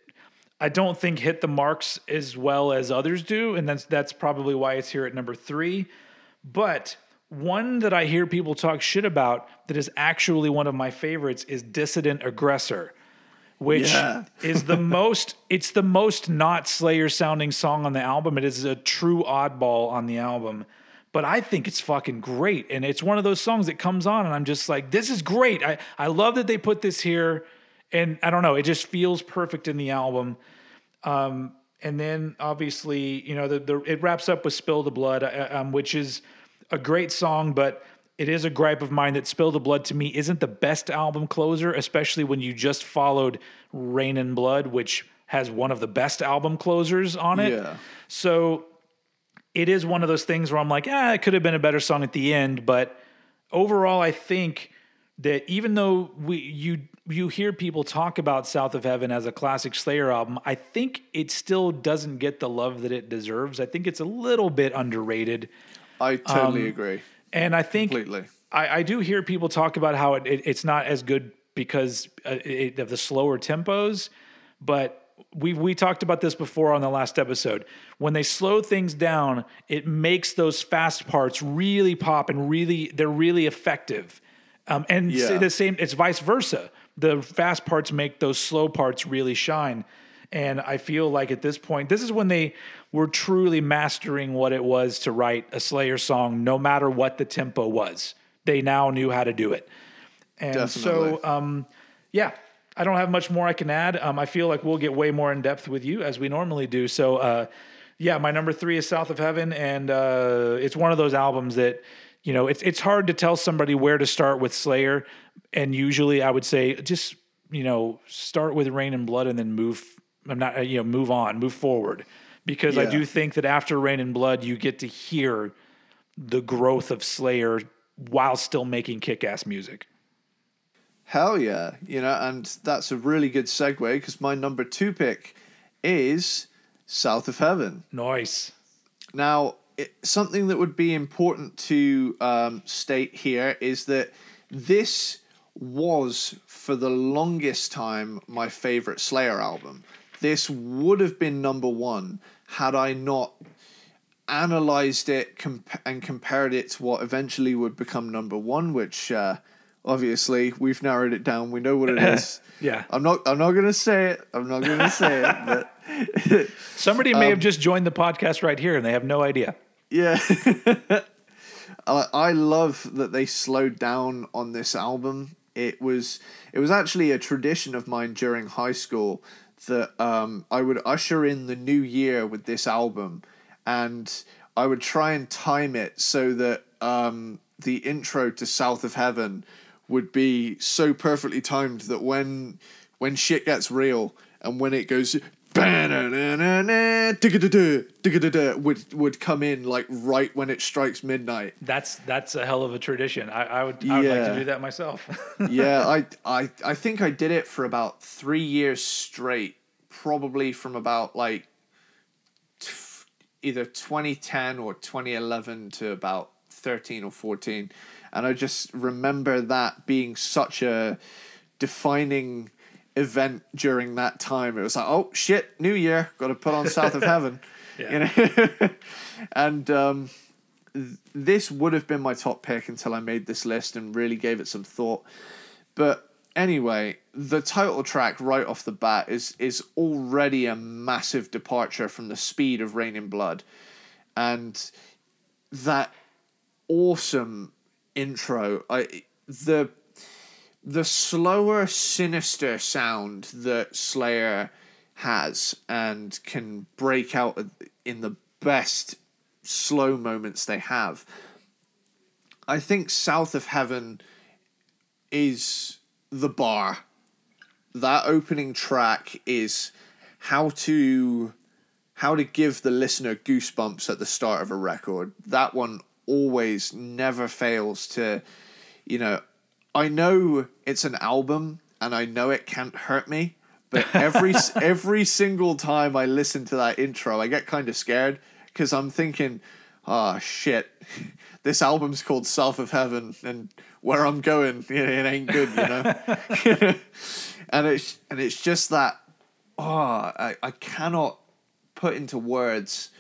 Speaker 1: I don't think hit the marks as well as others do, and that's that's probably why it's here at number three. But one that I hear people talk shit about that is actually one of my favorites is Dissident Aggressor, which
Speaker 2: Yeah.
Speaker 1: is the most it's the most not Slayer sounding song on the album. It is a true oddball on the album. But I think it's fucking great. And it's one of those songs that comes on and I'm just like, this is great. I, I love that they put this here. And I don't know, it just feels perfect in the album. Um, and then obviously, you know, the, the it wraps up with "Spill the Blood," uh, um, which is a great song, but it is a gripe of mine that "Spill the Blood" to me isn't the best album closer, especially when you just followed "Reign in Blood," which has one of the best album closers on it.
Speaker 2: Yeah.
Speaker 1: So it is one of those things where I'm like, ah, it could have been a better song at the end, but overall, I think that even though we you you hear people talk about South of Heaven as a classic Slayer album, I think it still doesn't get the love that it deserves. I think it's a little bit underrated.
Speaker 2: I totally agree.
Speaker 1: And I think
Speaker 2: Completely.
Speaker 1: I, I do hear people talk about how it, it, it's not as good because uh, it, of the slower tempos, but we we talked about this before on the last episode. When they slow things down, it makes those fast parts really pop and really they're really effective. Um, and
Speaker 2: Yeah.
Speaker 1: the same, it's vice versa. The fast parts make those slow parts really shine. And I feel like at this point, this is when they were truly mastering what it was to write a Slayer song, no matter what the tempo was. They now knew how to do it. And so, um, yeah, I don't have much more I can add. Um, I feel like we'll get way more in depth with you as we normally do. So, uh, yeah, my number three is South of Heaven, and uh, it's one of those albums that you know it's it's hard to tell somebody where to start with Slayer, and usually I would say just you know start with Reign in Blood and then move. I'm not uh, you know move on, move forward, because I do think that after Reign in Blood you get to hear the growth of Slayer while still making kick-ass music.
Speaker 2: Hell yeah. You know, and that's a really good segue because my number two pick is South of Heaven.
Speaker 1: Nice.
Speaker 2: Now, it, something that would be important to um, state here is that this was, for the longest time, my favorite Slayer album. This would have been number one had I not analyzed it comp- and compared it to what eventually would become number one, which uh, obviously we've narrowed it down. We know what it is.
Speaker 1: Yeah.
Speaker 2: I'm not. I'm not gonna say it. I'm not gonna say it. But
Speaker 1: Somebody may have just joined the podcast right here and they have no idea.
Speaker 2: Yeah. I I love that they slowed down on this album. It was it was actually a tradition of mine during high school that um, I would usher in the new year with this album, and I would try and time it so that um, the intro to South of Heaven would be so perfectly timed that when when shit gets real and when it goes would would come in like right when it strikes midnight.
Speaker 1: That's that's a hell of a tradition. I, I would I would like to do that myself.
Speaker 2: yeah, I, I I think I did it for about three years straight, probably from about like t- either 2010 or 2011 to about 13 or 14. And I just remember that being such a defining event during that time. It was like, oh shit, New Year, got to put on South of Heaven. You know? and um, th- this would have been my top pick until I made this list and really gave it some thought. But anyway, the title track right off the bat is is already a massive departure from the speed of Reign in Blood, and that awesome intro. I the the slower, sinister sound that Slayer has and can break out in the best slow moments they have. I think South of Heaven is the bar. That opening track is how to how to give the listener goosebumps at the start of a record. That one always never fails to you know I know it's an album and I know it can't hurt me, but every every single time I listen to that intro, I get kind of scared because I'm thinking, "Oh shit, this album's called South of Heaven, and where I'm going, it, it ain't good," you know. and it's and it's just that, oh, I, I cannot put into words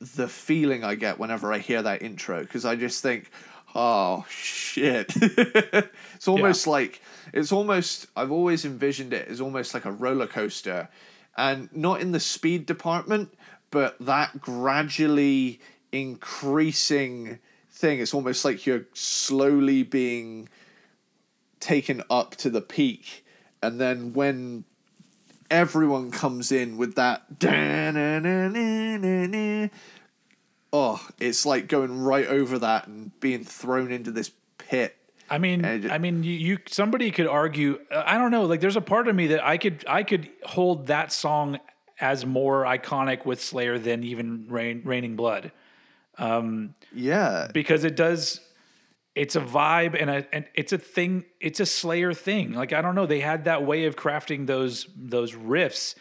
Speaker 2: the feeling I get whenever I hear that intro because I just think, oh shit. it's almost like it's almost I've always envisioned it as almost like a roller coaster, and not in the speed department, but that gradually increasing thing. It's almost like you're slowly being taken up to the peak, and then when everyone comes in with that. Oh, it's like going right over that and being thrown into this pit.
Speaker 1: I mean,
Speaker 2: it-
Speaker 1: I mean, you, you somebody could argue. I don't know. Like, there's a part of me that I could I could hold that song as more iconic with Slayer than even Rain, Raining Blood um,
Speaker 2: Yeah.
Speaker 1: because it does. It's a vibe and a and it's a thing. It's a Slayer thing. Like I don't know. They had that way of crafting those those riffs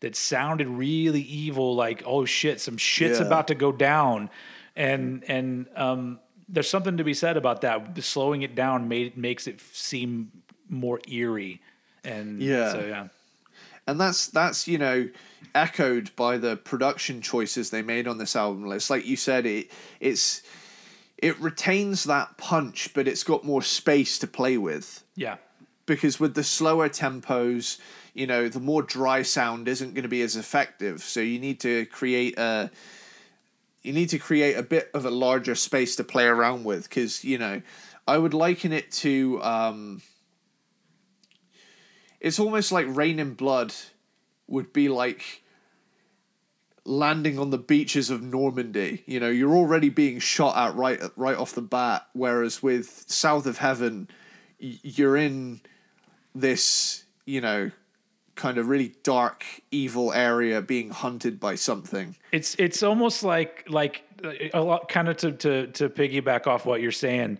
Speaker 1: that sounded really evil. Like oh shit, some shit's
Speaker 2: Yeah.
Speaker 1: about to go down, and and um, there's something to be said about that. Slowing it down made makes it seem more eerie. And
Speaker 2: Yeah.
Speaker 1: so yeah,
Speaker 2: and that's that's you know echoed by the production choices they made on this album it's like you said it it's it retains that punch but it's got more space to play with
Speaker 1: yeah,
Speaker 2: because with the slower tempos you know the more dry sound isn't going to be as effective so you need to create a you need to create a bit of a larger space to play around with because you know i would liken it to um it's almost like Reign in Blood would be like landing on the beaches of Normandy. You know, you're already being shot at right right off the bat. Whereas with South of Heaven, you're in this, you know, kind of really dark, evil area being hunted by something.
Speaker 1: it's it's almost like like uh, a lot kind of to to to piggyback off what you're saying.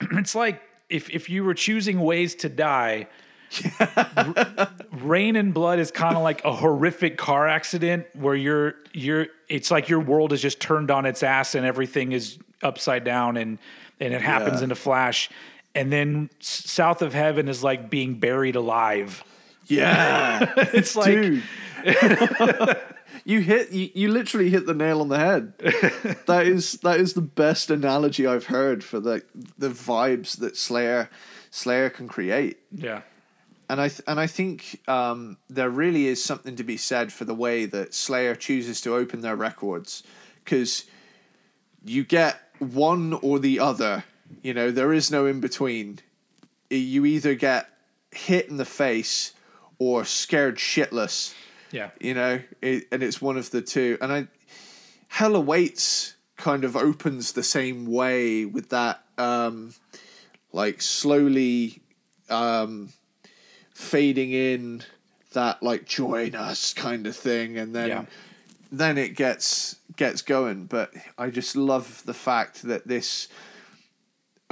Speaker 1: It's like if if you were choosing ways to die. Reign in Blood is kind of like a horrific car accident where you're you're it's like your world is just turned on its ass and everything is upside down and and it happens
Speaker 2: Yeah.
Speaker 1: in a flash. And then South of Heaven is like being buried alive.
Speaker 2: Yeah,
Speaker 1: It's like
Speaker 2: dude. you hit you, you literally hit the nail on the head. that is that is the best analogy I've heard for the the vibes that Slayer Slayer can create.
Speaker 1: yeah.
Speaker 2: And I th- and I think um, there really is something to be said for the way that Slayer chooses to open their records, because you get one or the other. You know, there is no in between. You either get hit in the face or scared shitless.
Speaker 1: Yeah.
Speaker 2: You know, it, and it's one of the two. And I, Hell Awaits kind of opens the same way with that, um, like slowly um, fading in that like join us kind of thing, and then
Speaker 1: Yeah.
Speaker 2: then it gets gets going. But I just love the fact that this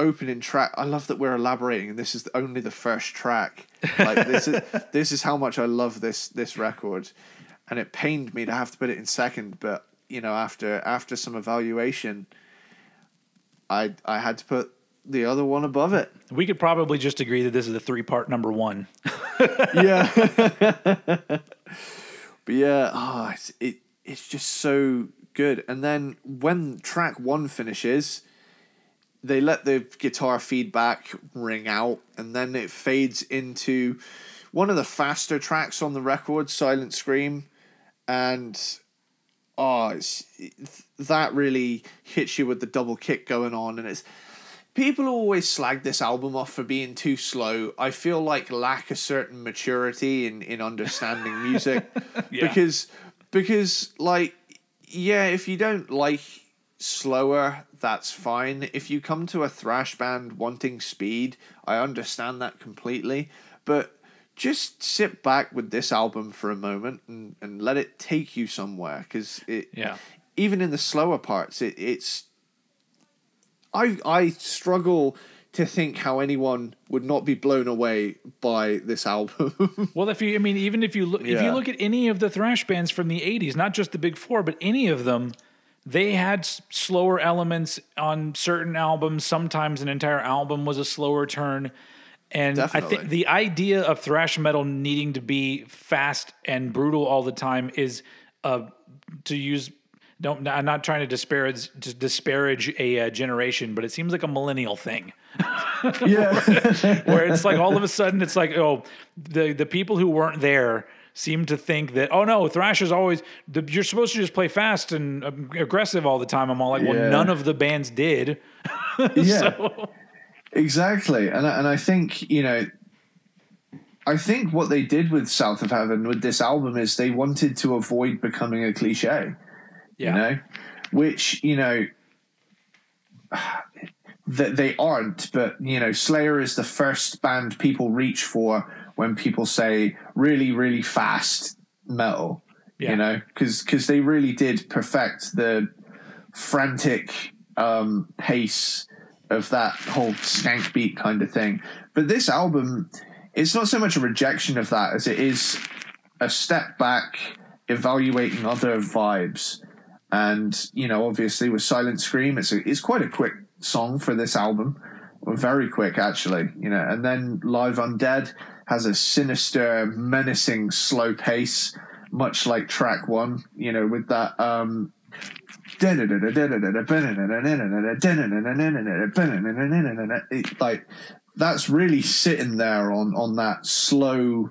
Speaker 2: opening track. I love that we're elaborating, and this is only the first track. Like this is this is how much I love this this record, and it pained me to have to put it in second. But you know, after after some evaluation, I I had to put the other one above it.
Speaker 1: We could probably just agree that this is the three part number one.
Speaker 2: yeah. but yeah, oh, it's, it it's just so good. And then when track one finishes, they let the guitar feedback ring out, and then it fades into one of the faster tracks on the record, Silent Scream, and oh, it's, that really hits you with the double kick going on, and it's people always slag this album off for being too slow. I feel like lack a certain maturity in in understanding music
Speaker 1: Yeah.
Speaker 2: because because like yeah, if you don't like slower, that's fine. If you come to a thrash band wanting speed, I understand that completely, but just sit back with this album for a moment and, and let it take you somewhere because it
Speaker 1: Yeah.
Speaker 2: even in the slower parts it, it's I I struggle to think how anyone would not be blown away by this album.
Speaker 1: Well, if you, I mean, even if you look, if you look at any of the thrash bands from the '80s, not just the big four, but any of them, they had slower elements on certain albums. Sometimes an entire album was a slower turn. And I think the idea of thrash metal needing to be fast and brutal all the time is, uh, to use. Don't, I'm not trying to disparage to disparage a uh, generation, but it seems like a millennial thing
Speaker 2: yeah.
Speaker 1: where it's like all of a sudden it's like oh the the people who weren't there seem to think that oh no thrash is always the, you're supposed to just play fast and um, aggressive all the time i'm all like well none of the bands did
Speaker 2: Yeah.
Speaker 1: so
Speaker 2: Exactly, and I- and I think you know, I think what they did with South of Heaven with this album is they wanted to avoid becoming a cliche.
Speaker 1: Yeah.
Speaker 2: You know, which you know that they aren't, but you know, Slayer is the first band people reach for when people say really, really fast metal.
Speaker 1: Yeah.
Speaker 2: You know, because because they really did perfect the frantic um, pace of that whole skank beat kind of thing. But this album, it's not so much a rejection of that as it is a step back, evaluating other vibes. And you know, obviously with Silent Scream, it's a, it's quite a quick song for this album, very quick actually. You know, and then Live Undead has a sinister, menacing, slow pace, much like track one. You know, with that. um like that's really sitting there on on that slow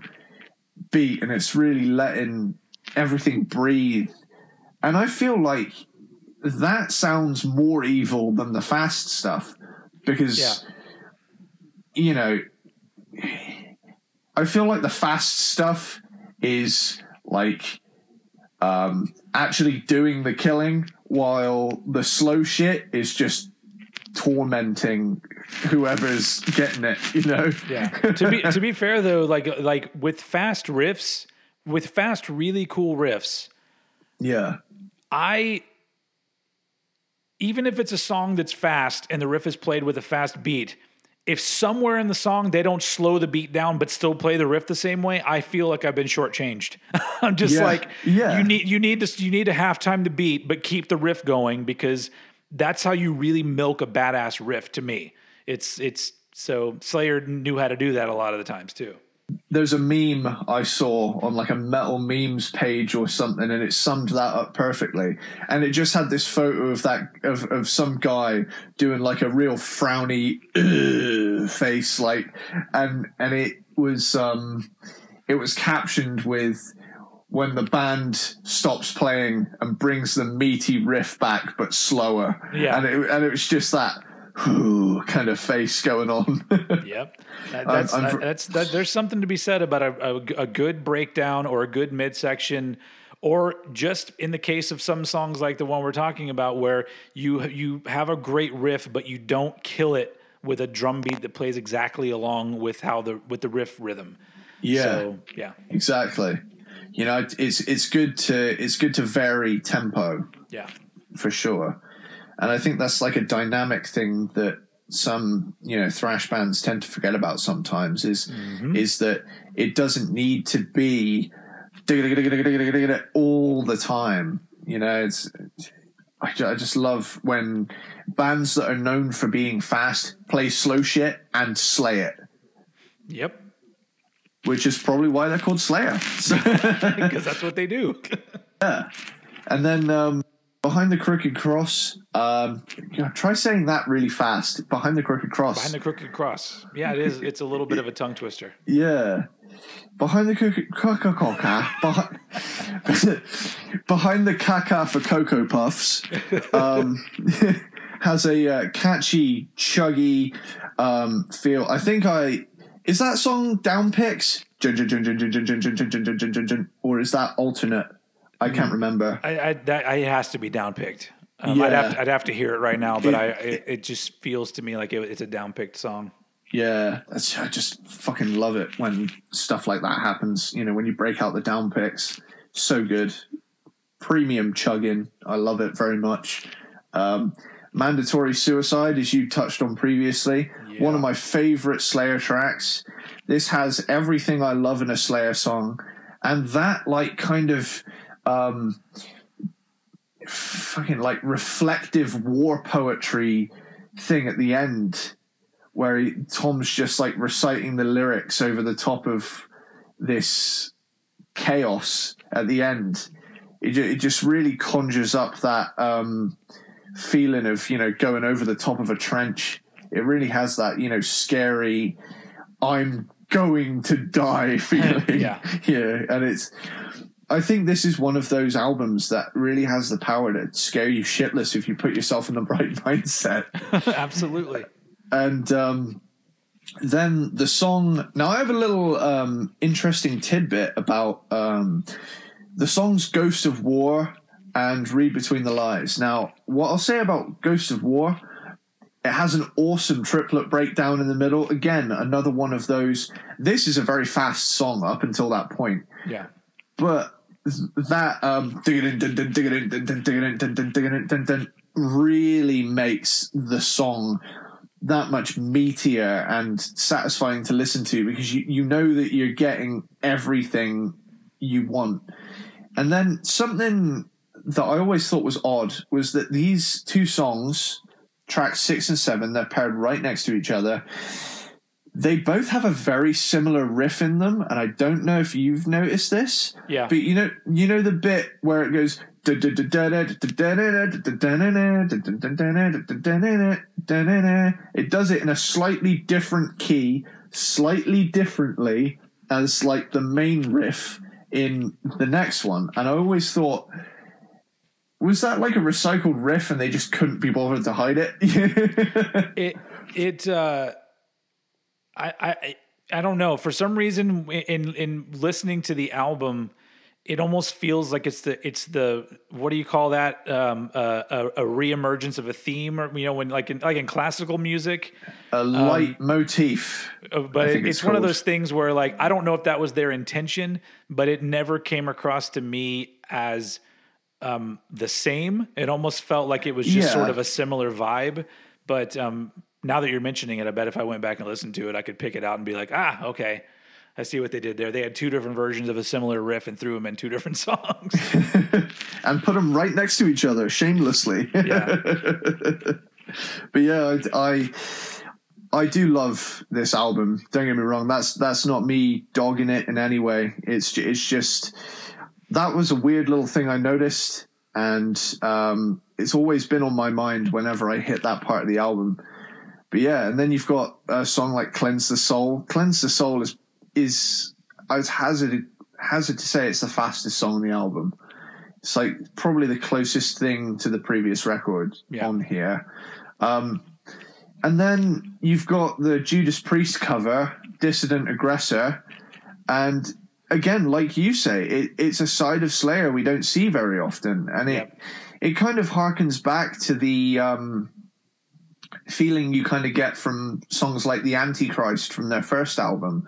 Speaker 2: beat and it's really letting everything breathe and i feel like that sounds more evil than the fast stuff because
Speaker 1: Yeah.
Speaker 2: you know i feel like the fast stuff is like um actually doing the killing while the slow shit is just tormenting whoever's getting it you know
Speaker 1: Yeah. to be to be fair though, like like with fast riffs, with fast really cool riffs,
Speaker 2: yeah
Speaker 1: I even if it's a song that's fast and the riff is played with a fast beat, if somewhere in the song they don't slow the beat down but still play the riff the same way, I feel like I've been shortchanged. I'm just
Speaker 2: Yeah.
Speaker 1: like,
Speaker 2: Yeah.
Speaker 1: you need you need to you need to half time the beat, but keep the riff going because that's how you really milk a badass riff to me. It's it's so Slayer knew how to do that a lot of the times too.
Speaker 2: There's a meme I saw on like a metal memes page or something, and it summed that up perfectly. And it just had this photo of that of, of some guy doing like a real frowny face, like, and and it was um, it was captioned with when the band stops playing and brings the meaty riff back but slower.
Speaker 1: Yeah.
Speaker 2: and it and it was just that. Kind of face going on.
Speaker 1: Yep. That- that's, that- that's that, there's something to be said about a, a, a good breakdown or a good midsection or just in the case of some songs like the one we're talking about where you you have a great riff but you don't kill it with a drum beat that plays exactly along with how the with the riff rhythm.
Speaker 2: yeah.
Speaker 1: So, yeah.
Speaker 2: Exactly. You know, it's it's good to it's good to vary tempo
Speaker 1: Yeah.
Speaker 2: for sure, and I think that's like a dynamic thing that some you know thrash bands tend to forget about sometimes is is that it doesn't need to be all the time. You know, it's I, just love when bands that are known for being fast play slow shit and slay it,
Speaker 1: Yep.
Speaker 2: which is probably why they're called Slayer.
Speaker 1: Because that's what they do. Yeah.
Speaker 2: And then um, Behind the Crooked Cross. Um, try saying that really fast. Behind the Crooked Cross.
Speaker 1: Behind the Crooked Cross. Yeah, it is. It's a little bit of a tongue twister.
Speaker 2: Yeah. Behind the Crooked Caca. behind, behind the Caca for Cocoa Puffs. Um, has a uh, catchy, chuggy um, feel. I think I. Is that song Downpicks? Or is that alternate? I can't remember.
Speaker 1: I, I that I, it has to be downpicked. Um, I'd have
Speaker 2: Yeah.
Speaker 1: to, I'd have to hear it right now, but I it, it just feels to me like it, it's a downpicked song.
Speaker 2: Yeah, I just fucking love it when stuff like that happens. You know, when you break out the downpicks, so good. Premium chugging, I love it very much. Um, Mandatory Suicide, as you touched on previously,
Speaker 1: Yeah.
Speaker 2: one of my favorite Slayer tracks. This has everything I love in a Slayer song, and that like kind of um, fucking like reflective war poetry thing at the end where he, Tom's just like reciting the lyrics over the top of this chaos at the end. It, it just really conjures up that um, feeling of you know going over the top of a trench. It really has that you know scary, I'm going to die feeling.
Speaker 1: Yeah.
Speaker 2: yeah, and it's. I think this is one of those albums that really has the power to scare you shitless if you put yourself in the right mindset
Speaker 1: Absolutely.
Speaker 2: and um, then the song. Now I have a little um, interesting tidbit about um, the songs "Ghost of War" and "Read Between the Lines." Now, what I'll say about "Ghost of War," it has an awesome triplet breakdown in the middle. Again, another one of those. This is a very fast song up until that point,
Speaker 1: Yeah.
Speaker 2: but that um, really makes the song that much meatier and satisfying to listen to because you, you know that you're getting everything you want. And then something that I always thought was odd was that these two songs, tracks six and seven, they're paired right next to each other. They both have a very similar riff in them, and I don't know if you've noticed this.
Speaker 1: Yeah.
Speaker 2: But you know, you know the bit where it goes. It does it in a slightly different key, slightly differently as like the main riff in the next one. And I always thought, was that like a recycled riff and they just couldn't be bothered to hide it?
Speaker 1: it it uh I, I I don't know. For some reason, in in listening to the album, it almost feels like it's the it's the what do you call that? Um, uh, a, a reemergence of a theme, or you know, when like in like in classical music.
Speaker 2: a leitmotif.
Speaker 1: Uh, But it, it's,
Speaker 2: it's
Speaker 1: one of those things where like I don't know if that was their intention, but it never came across to me as um, the same. It almost felt like it was just
Speaker 2: Yeah.
Speaker 1: sort of a similar vibe. But um, now that you're mentioning it, I bet if I went back and listened to it, I could pick it out and be like, ah, okay. I see what they did there. They had two different versions of a similar riff and threw them in two different songs.
Speaker 2: and put them right next to each other shamelessly.
Speaker 1: Yeah.
Speaker 2: but yeah, I, I I do love this album. Don't get me wrong. That's that's not me dogging it in any way. It's it's just that was a weird little thing I noticed, and um, it's always been on my mind whenever I hit that part of the album. But yeah, and then you've got a song like "Cleanse the Soul." "Cleanse the Soul" is is I was hazard hazard to say it's the fastest song on the album. It's like probably the closest thing to the previous record
Speaker 1: Yeah.
Speaker 2: on here. Um, and then you've got the Judas Priest cover, Dissident Aggressor. And again, like you say, it, it's a side of Slayer we don't see very often. And it,
Speaker 1: Yep.
Speaker 2: it kind of harkens back to the um, feeling you kind of get from songs like The Antichrist from their first album,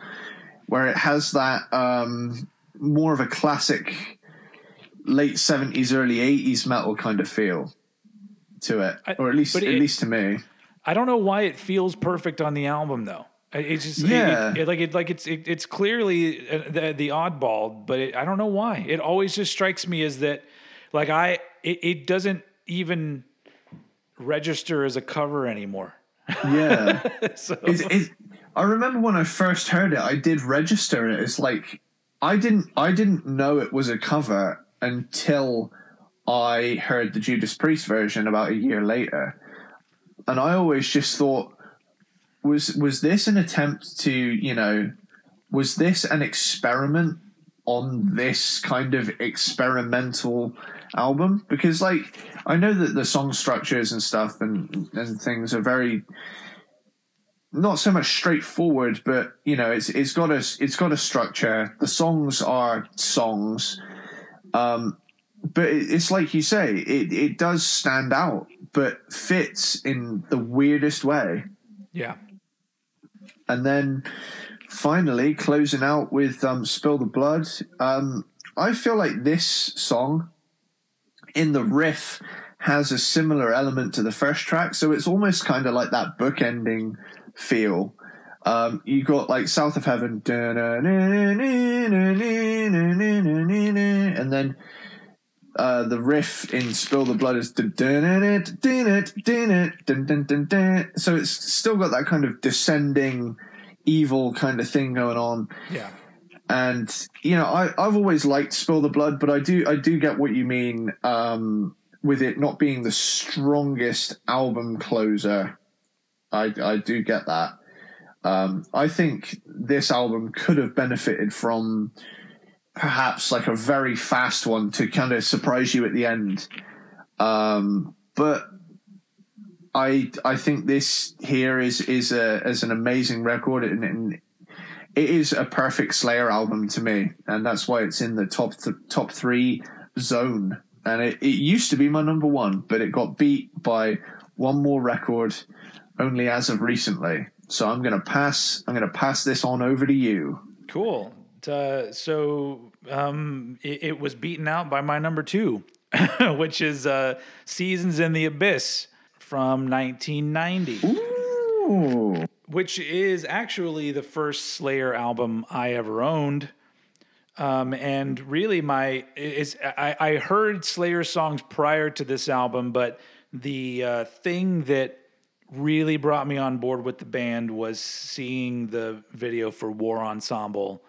Speaker 2: where it has that um, more of a classic late 70s, early 80s metal kind of feel to it.
Speaker 1: I-
Speaker 2: or at least,
Speaker 1: but
Speaker 2: at least to me.
Speaker 1: I don't know why it feels perfect on the album though. It's just
Speaker 2: Yeah.
Speaker 1: it, it- like it like it's it, it's clearly uh, the the oddball, but it, I don't know why. It always just strikes me as that like I it, it doesn't even register as a cover anymore.
Speaker 2: Yeah.
Speaker 1: so
Speaker 2: It's, it's, I remember when I first heard it, I did register it. It's like I didn't I didn't know it was a cover until I heard the Judas Priest version about a year later, and I always just thought was was this an attempt to you know was this an experiment on this kind of experimental album because like I know that the song structures and stuff and and things are very not so much straightforward, but you know, it's it's got a it's got a structure. The songs are songs, um, but it, it's like you say, it it does stand out, but fits in the weirdest way.
Speaker 1: yeah.
Speaker 2: And then finally closing out with um, "Spill the Blood." Um, I feel like this song in the riff has a similar element to the first track, so it's almost kind of like that bookending feel. Um, you got like South of Heaven, and then uh, the riff in Spill the Blood is so it's still got that kind of descending evil kind of thing going on
Speaker 1: Yeah.
Speaker 2: And you know I, I've always liked Spill the Blood, but I do I do get what you mean um, with it not being the strongest album closer. I I do get that. Um, I think this album could have benefited from perhaps like a very fast one to kind of surprise you at the end. Um, but I I think this here is is a is an amazing record and, and it is a perfect Slayer album to me, and that's why it's in the top th- top three zone. And it, it used to be my number one, but it got beat by one more record only as of recently. So I'm gonna pass. I'm gonna pass this on over to you.
Speaker 1: Cool. Uh, so um, it, it, was beaten out by my number two, which is uh, "Seasons in the Abyss" from 1990.
Speaker 2: Ooh.
Speaker 1: Which is actually the first Slayer album I ever owned. Um, and really, my is I, I heard Slayer songs prior to this album, but the uh, thing that really brought me on board with the band was seeing the video for War Ensemble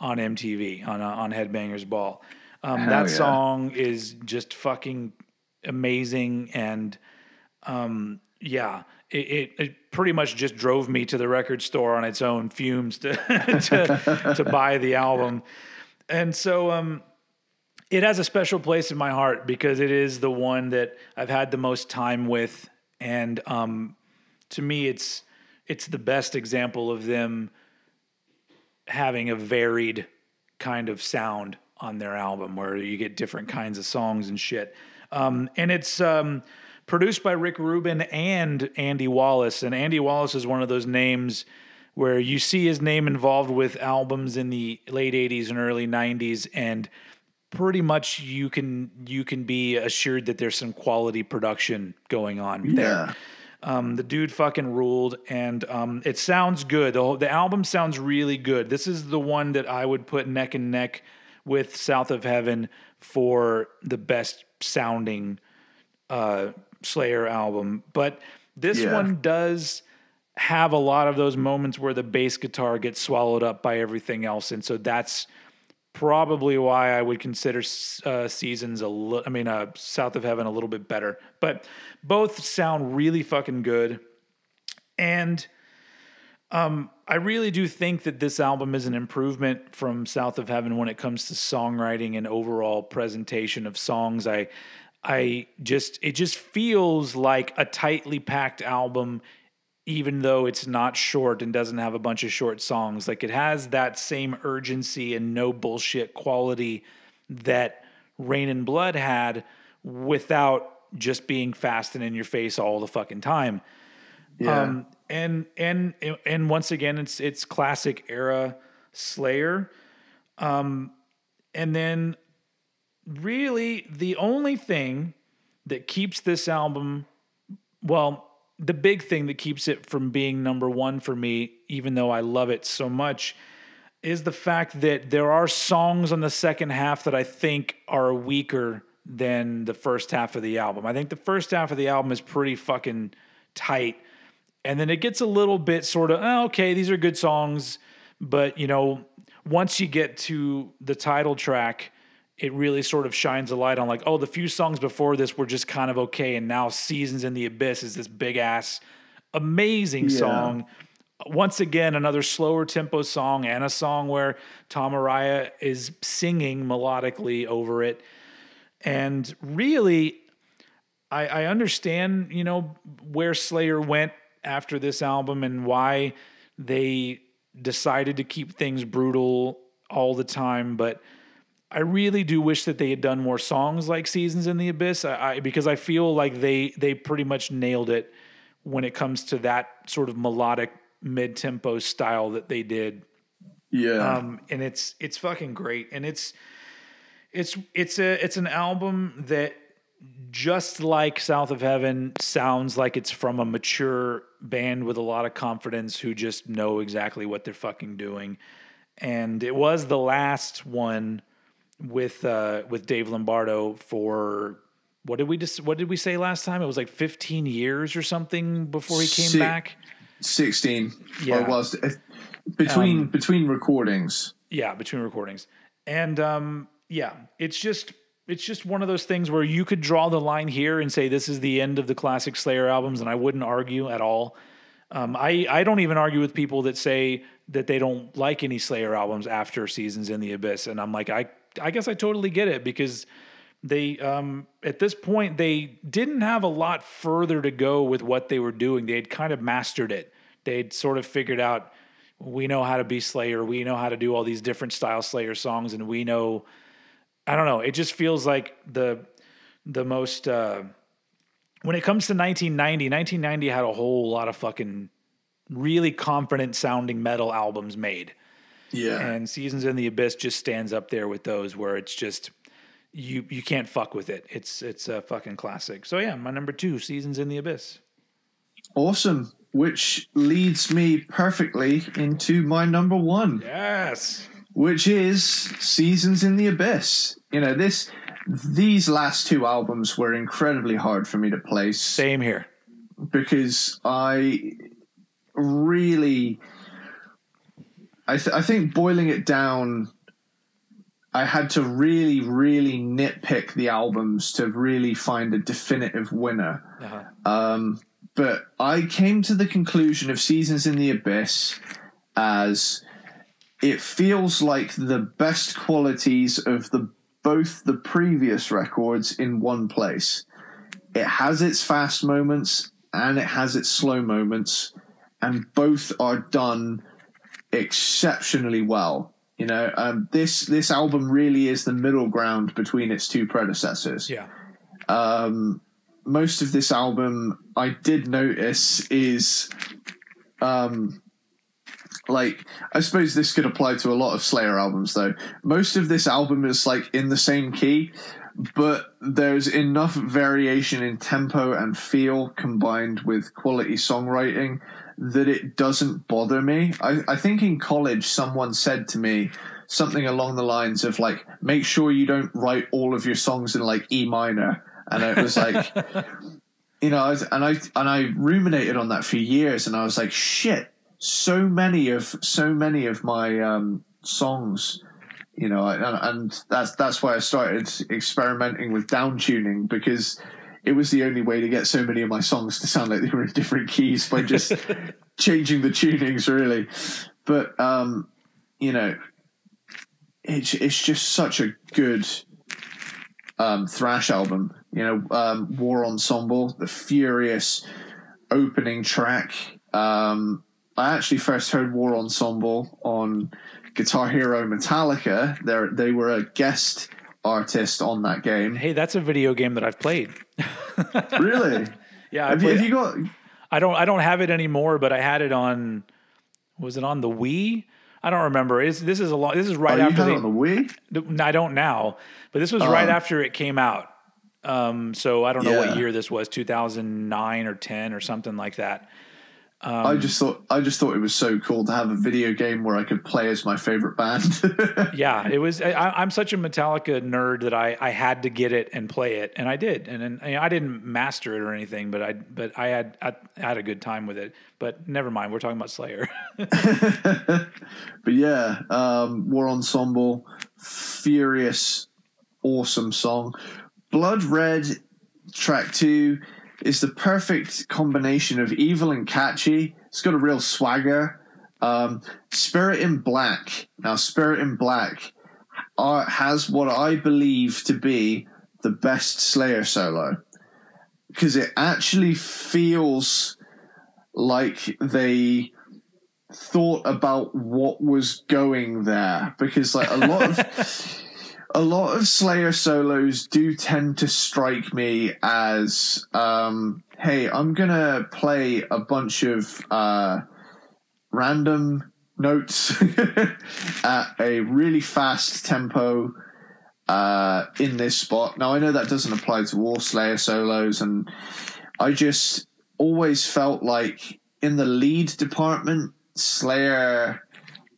Speaker 1: on MTV on uh, on Headbangers Ball. Um, that yeah. song is just fucking amazing, and um, yeah, it, it, pretty much just drove me to the record store on its own fumes to to, to buy the album, and so um, it has a special place in my heart because it is the one that I've had the most time with, and um, to me, it's it's the best example of them having a varied kind of sound on their album, where you get different kinds of songs and shit. Um, and it's um, produced by Rick Rubin and Andy Wallace, and Andy Wallace is one of those names where you see his name involved with albums in the late 80s and early 90s and pretty much you can you can be assured that there's some quality production going on yeah. there. Um, the dude fucking ruled, and um, it sounds good. The, whole, the album sounds really good. This is the one that I would put neck and neck with South of Heaven for the best sounding uh, Slayer album. But this yeah. one does have a lot of those moments where the bass guitar gets swallowed up by everything else, and so that's probably why I would consider uh, seasons a little. I mean, uh, South of Heaven a little bit better, but both sound really fucking good, and um, I really do think that this album is an improvement from South of Heaven when it comes to songwriting and overall presentation of songs. I, I just it just feels like a tightly packed album even though it's not short and doesn't have a bunch of short songs. Like it has that same urgency and no bullshit quality that Reign in Blood had without just being fast and in your face all the fucking time. Yeah. Um, and and and once again it's it's classic era Slayer. Um, and then really the only thing that keeps this album well the big thing that keeps it from being number one for me, even though I love it so much, is the fact that there are songs on the second half that I think are weaker than the first half of the album. I think the first half of the album is pretty fucking tight. And then it gets a little bit sort of, oh, okay, these are good songs. But, you know, once you get to the title track, it really sort of shines a light on like, oh, the few songs before this were just kind of okay, and now Seasons in the Abyss is this big ass, amazing yeah. song. Once again, another slower tempo song and a song where Tom Araya is singing melodically over it. And really, I, I understand, you know, where Slayer went after this album and why they decided to keep things brutal all the time, but I really do wish that they had done more songs like Seasons in the Abyss I, I, because I feel like they they pretty much nailed it when it comes to that sort of melodic mid tempo style that they did.
Speaker 2: Yeah.
Speaker 1: Um, and it's it's fucking great and it's it's it's a it's an album that just like South of Heaven sounds like it's from a mature band with a lot of confidence who just know exactly what they're fucking doing. And it was the last one with uh, with Dave Lombardo for what did we just what did we say last time? It was like 15 years or something before he came si- back.
Speaker 2: 16. Yeah, it was between um, between recordings.
Speaker 1: Yeah, between recordings, and um, yeah, it's just it's just one of those things where you could draw the line here and say this is the end of the classic Slayer albums, and I wouldn't argue at all. Um, I I don't even argue with people that say that they don't like any Slayer albums after Seasons in the Abyss, and I'm like I I guess I totally get it because they um, at this point they didn't have a lot further to go with what they were doing. They had kind of mastered it. They'd sort of figured out we know how to be Slayer. We know how to do all these different style Slayer songs, and we know. I don't know. It just feels like the the most. Uh, when it comes to 1990, 1990 had a whole lot of fucking really confident sounding metal albums made.
Speaker 2: Yeah.
Speaker 1: And Seasons in the Abyss just stands up there with those where it's just you you can't fuck with it. It's it's a fucking classic. So yeah, my number 2, Seasons in the Abyss.
Speaker 2: Awesome. Which leads me perfectly into my number 1.
Speaker 1: Yes.
Speaker 2: Which is Seasons in the Abyss. You know, this these last two albums were incredibly hard for me to place.
Speaker 1: Same here.
Speaker 2: Because I really I, th- I think boiling it down I had to really, really nitpick the albums to really find a definitive winner. Uh-huh. Um, but I came to the conclusion of Seasons in the Abyss as it feels like the best qualities of the both the previous records in one place. It has its fast moments and it has its slow moments, and both are done exceptionally well. You know, um, this this album really is the middle ground between its two predecessors.
Speaker 1: Yeah.
Speaker 2: Um, most of this album, I did notice, is um, like I suppose this could apply to a lot of Slayer albums though. Most of this album is like in the same key, but there's enough variation in tempo and feel combined with quality songwriting that it doesn't bother me. I, I think in college someone said to me something along the lines of like, make sure you don't write all of your songs in like E minor. And it was like you know, i and I and I ruminated on that for years and I was like, shit, so many of so many of my um, songs you know and, and, that's that's why i started experimenting with down tuning because it was the only way to get so many of my songs to sound like they were in different keys by just changing the tunings really but um you know it's it's just such a good um thrash album you know um war ensemble the furious opening track um I actually first heard War Ensemble on Guitar Hero Metallica. They they were a guest artist on that game.
Speaker 1: Hey, that's a video game that I've played.
Speaker 2: really?
Speaker 1: Yeah.
Speaker 2: You, have you, got?
Speaker 1: I don't. I don't have it anymore, but I had it on. Was it on the Wii? I don't remember. It's, this is a long. This is right
Speaker 2: oh,
Speaker 1: after
Speaker 2: the, on the Wii.
Speaker 1: I don't now, but this was uh, right after it came out. Um, so I don't know yeah. what year this was, 2009 or 10 or something like that.
Speaker 2: Um, I just thought I just thought it was so cool to have a video game where I could play as my favorite band.
Speaker 1: yeah, it was. I, am such a Metallica nerd that I, I had to get it and play it, and I did. And, and I didn't master it or anything, but I but I had I had a good time with it. But never mind, we're talking about Slayer.
Speaker 2: but yeah, um, War Ensemble, furious, awesome song. Blood Red, track two is the perfect combination of evil and catchy. It's got a real swagger. Um, Spirit in Black. Now, Spirit in Black are, has what I believe to be the best Slayer solo because it actually feels like they thought about what was going there because like a lot of a lot of Slayer solos do tend to strike me as, um, hey, I'm gonna play a bunch of uh, random notes at a really fast tempo uh, in this spot. Now I know that doesn't apply to all Slayer solos, and I just always felt like in the lead department, Slayer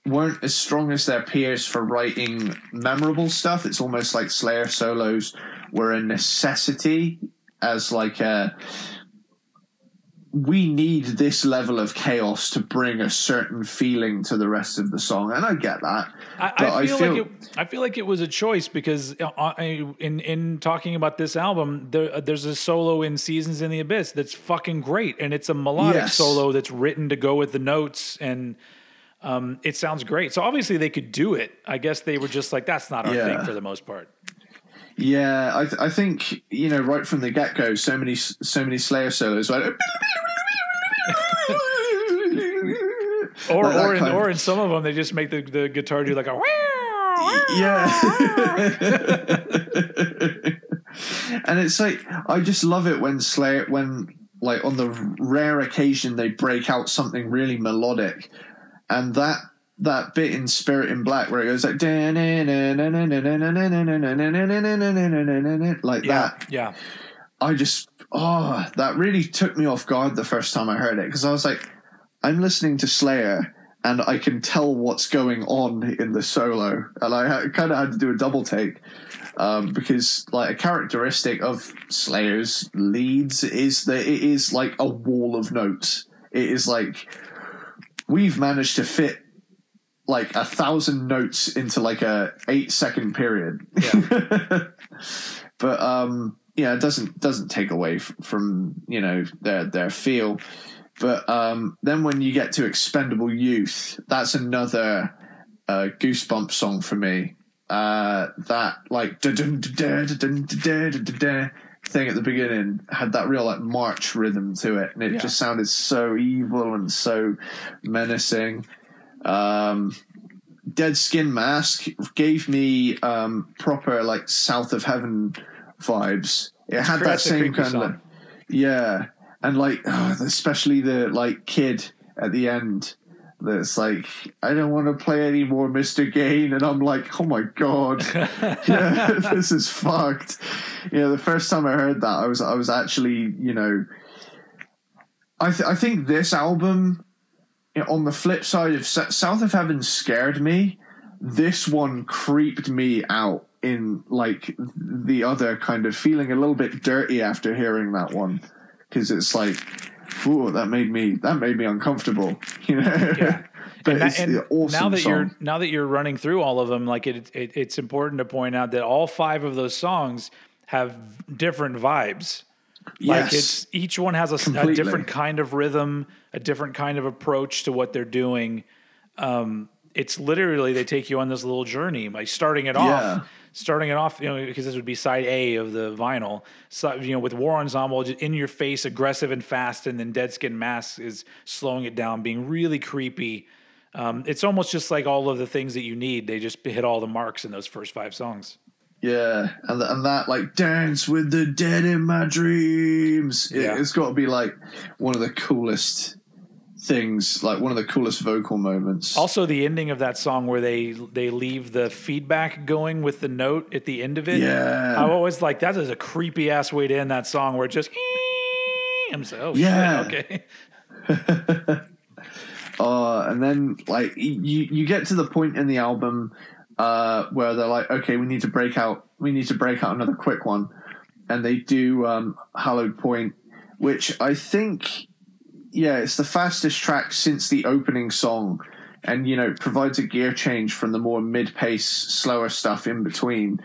Speaker 2: weren't as strong as their peers for writing memorable stuff. It's almost like Slayer solos were a necessity as like a we need this level of chaos to bring a certain feeling to the rest of the song, and I get that.
Speaker 1: I, I, feel, I feel, like it, I feel like it was a choice because uh, in in talking about this album, there, there's a solo in "Seasons in the Abyss" that's fucking great, and it's a melodic yes. solo that's written to go with the notes and um, it sounds great. So obviously they could do it. I guess they were just like, that's not our yeah. thing for the most part.
Speaker 2: Yeah, I, th- I think you know right from the get go, so many so many Slayer solos. Like,
Speaker 1: Or
Speaker 2: Like
Speaker 1: or in,
Speaker 2: of-
Speaker 1: or in some of them, they just make the, the guitar do like a.
Speaker 2: yeah. and it's like I just love it when Slayer when like on the rare occasion they break out something really melodic, and that that bit in Spirit in Black where it goes like like
Speaker 1: Yeah,
Speaker 2: that.
Speaker 1: yeah.
Speaker 2: I just oh that really took me off guard the first time I heard it because I was like I'm listening to Slayer and I can tell what's going on in the solo and I kind of had to do a double take um, because like a characteristic of Slayer's leads is that it is like a wall of notes it is like we've managed to fit like a thousand notes into like a eight second period but um yeah it doesn't doesn't take away f- from you know their their feel. But um then when you get to expendable youth that's another uh goosebump song for me. Uh that like thing at the beginning had that real like march rhythm to it and it
Speaker 1: Yeah.
Speaker 2: just sounded so evil and so menacing um Dead Skin Mask gave me um, proper like South of Heaven vibes. It had that same kind
Speaker 1: song.
Speaker 2: of yeah, and like oh, especially the like kid at the end. That's like I don't want to play anymore, Mr. Gein, and I'm like, oh my god, yeah, this is fucked. You know, the first time I heard that, I was I was actually you know, I th- I think this album you know, on the flip side of S- South of Heaven scared me, this one creeped me out in like the other kind of feeling a little bit dirty after hearing that one because it's like, ooh, that made me that made me uncomfortable, you know.
Speaker 1: Yeah.
Speaker 2: but
Speaker 1: And, that- and
Speaker 2: an awesome
Speaker 1: now that
Speaker 2: song.
Speaker 1: you're now that you're running through all of them, like it, it, it's important to point out that all five of those songs have different vibes. Like
Speaker 2: yes,
Speaker 1: it's each one has a,
Speaker 2: Completely.
Speaker 1: different kind of rhythm, a different kind of approach to what they're doing. Um, it's literally they take you on this little journey by starting it
Speaker 2: Yeah.
Speaker 1: off, starting it off, you know, because this would be side A of the vinyl. So, you know, with War Ensemble, just in your face, aggressive and fast, and then Dead Skin Mask is slowing it down, being really creepy. Um, it's almost just like all of the things that you need. They just hit all the marks in those first five songs.
Speaker 2: yeah, and and that like dance with the dead in my dreams. It,
Speaker 1: Yeah.
Speaker 2: It's got to be like one of the coolest things, like one of the coolest vocal moments.
Speaker 1: Also, the ending of that song where they they leave the feedback going with the note at the end of it.
Speaker 2: Yeah.
Speaker 1: I always like that is a creepy ass way to end that song where it just. I'm so oh
Speaker 2: Yeah.
Speaker 1: shit, okay.
Speaker 2: Uh, and then like you you get to the point in the album uh, where they're like, okay, we need to break out, we need to break out another quick one, and they do um, Hallowed Point, which I think, yeah, it's the fastest track since the opening song, and you know provides a gear change from the more mid-pace, slower stuff in between.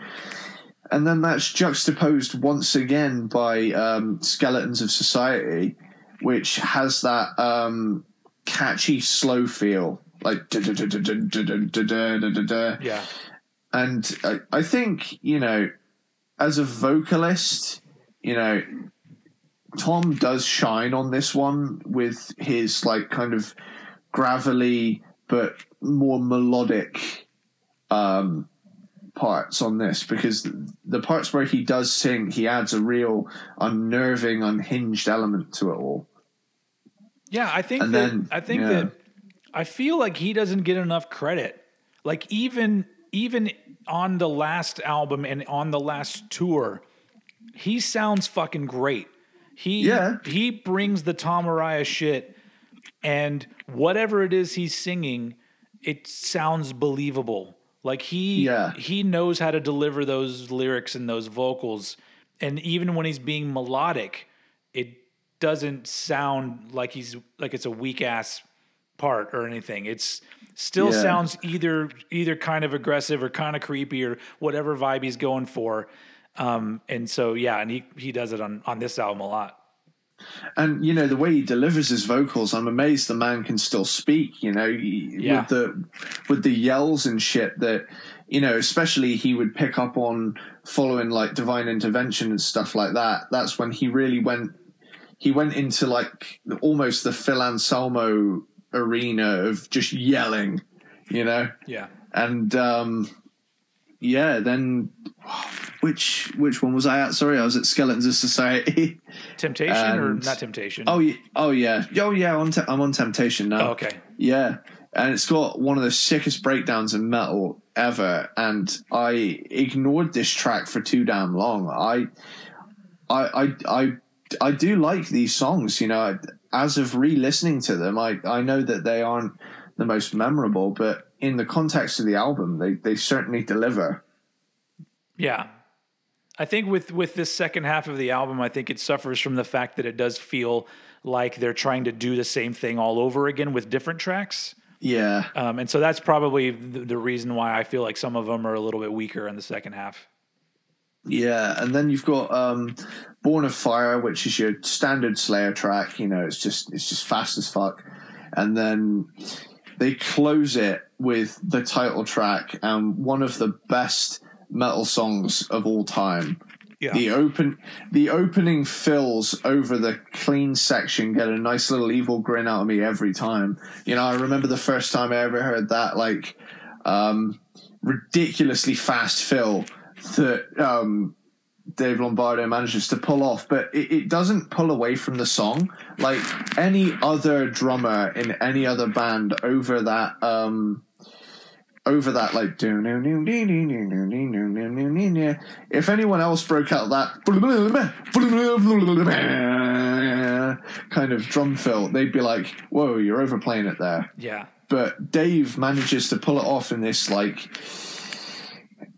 Speaker 2: And then that's juxtaposed once again by um, Skeletons of Society, which has that um, catchy slow feel, like
Speaker 1: yeah.
Speaker 2: And I, I think you know, as a vocalist, you know, tom does shine on this one with his like kind of gravelly but more melodic um parts on this because the parts where he does sing he adds a real unnerving unhinged element to it all
Speaker 1: Yeah, I think
Speaker 2: And
Speaker 1: that
Speaker 2: then-
Speaker 1: I think
Speaker 2: yeah.
Speaker 1: that I feel like he doesn't get enough credit. Like even even on the last album and on the last tour, he sounds fucking great. He
Speaker 2: Yeah.
Speaker 1: he brings the Tom Araya shit and whatever it is he's singing, it sounds believable. Like he
Speaker 2: Yeah.
Speaker 1: he knows how to deliver those lyrics and those vocals and even when he's being melodic, it doesn't sound like he's like it's a weak ass part or anything. It's still
Speaker 2: Yeah.
Speaker 1: sounds either either kind of aggressive or kind of creepy or whatever vibe he's going for. Um, and so yeah, and he he does it on on this album a lot.
Speaker 2: and you know the way he delivers his vocals i'm amazed the man can still speak you know he-
Speaker 1: Yeah.
Speaker 2: with the with the yells and shit that you know, especially he would pick up on following like divine intervention and stuff like that. That's when he really went. He went into like almost the Phil Anselmo arena of just yelling, you know.
Speaker 1: Yeah.
Speaker 2: And um, yeah, then which which one was I at? Sorry, I was at Skeletons of Society.
Speaker 1: Temptation or not Temptation?
Speaker 2: Oh, oh, yeah, oh yeah, oh yeah. On te- I'm on Temptation now.
Speaker 1: Oh, okay.
Speaker 2: Yeah, and it's got one of the sickest breakdowns in metal ever. And I ignored this track for too damn long. I, I, I, I, I do like these songs. You know, as of re-listening to them, I I know that they aren't the most memorable, but in the context of the album, they they certainly deliver.
Speaker 1: Yeah. I think with with this second half of the album, I think it suffers from the fact that it does feel like they're trying to do the same thing all over again with different tracks.
Speaker 2: Yeah,
Speaker 1: Um, and so that's probably the, the reason why I feel like some of them are a little bit weaker in the second half.
Speaker 2: Yeah, and then you've got um, "Born of Fire," which is your standard Slayer track. You know, it's just it's just fast as fuck. And then they close it with the title track and one of the best metal songs of all time.
Speaker 1: Yeah.
Speaker 2: The open the opening fills over the clean section get a nice little evil grin out of me every time. You know, I remember the first time I ever heard that like um, ridiculously fast fill that um, Dave Lombardo manages to pull off, but it, it doesn't pull away from the song. Like any other drummer in any other band over that um over that like if anyone else broke out that kind of drum fill, they'd be like, Whoa, you're overplaying it there
Speaker 1: Yeah.
Speaker 2: but Dave manages to pull it off in this like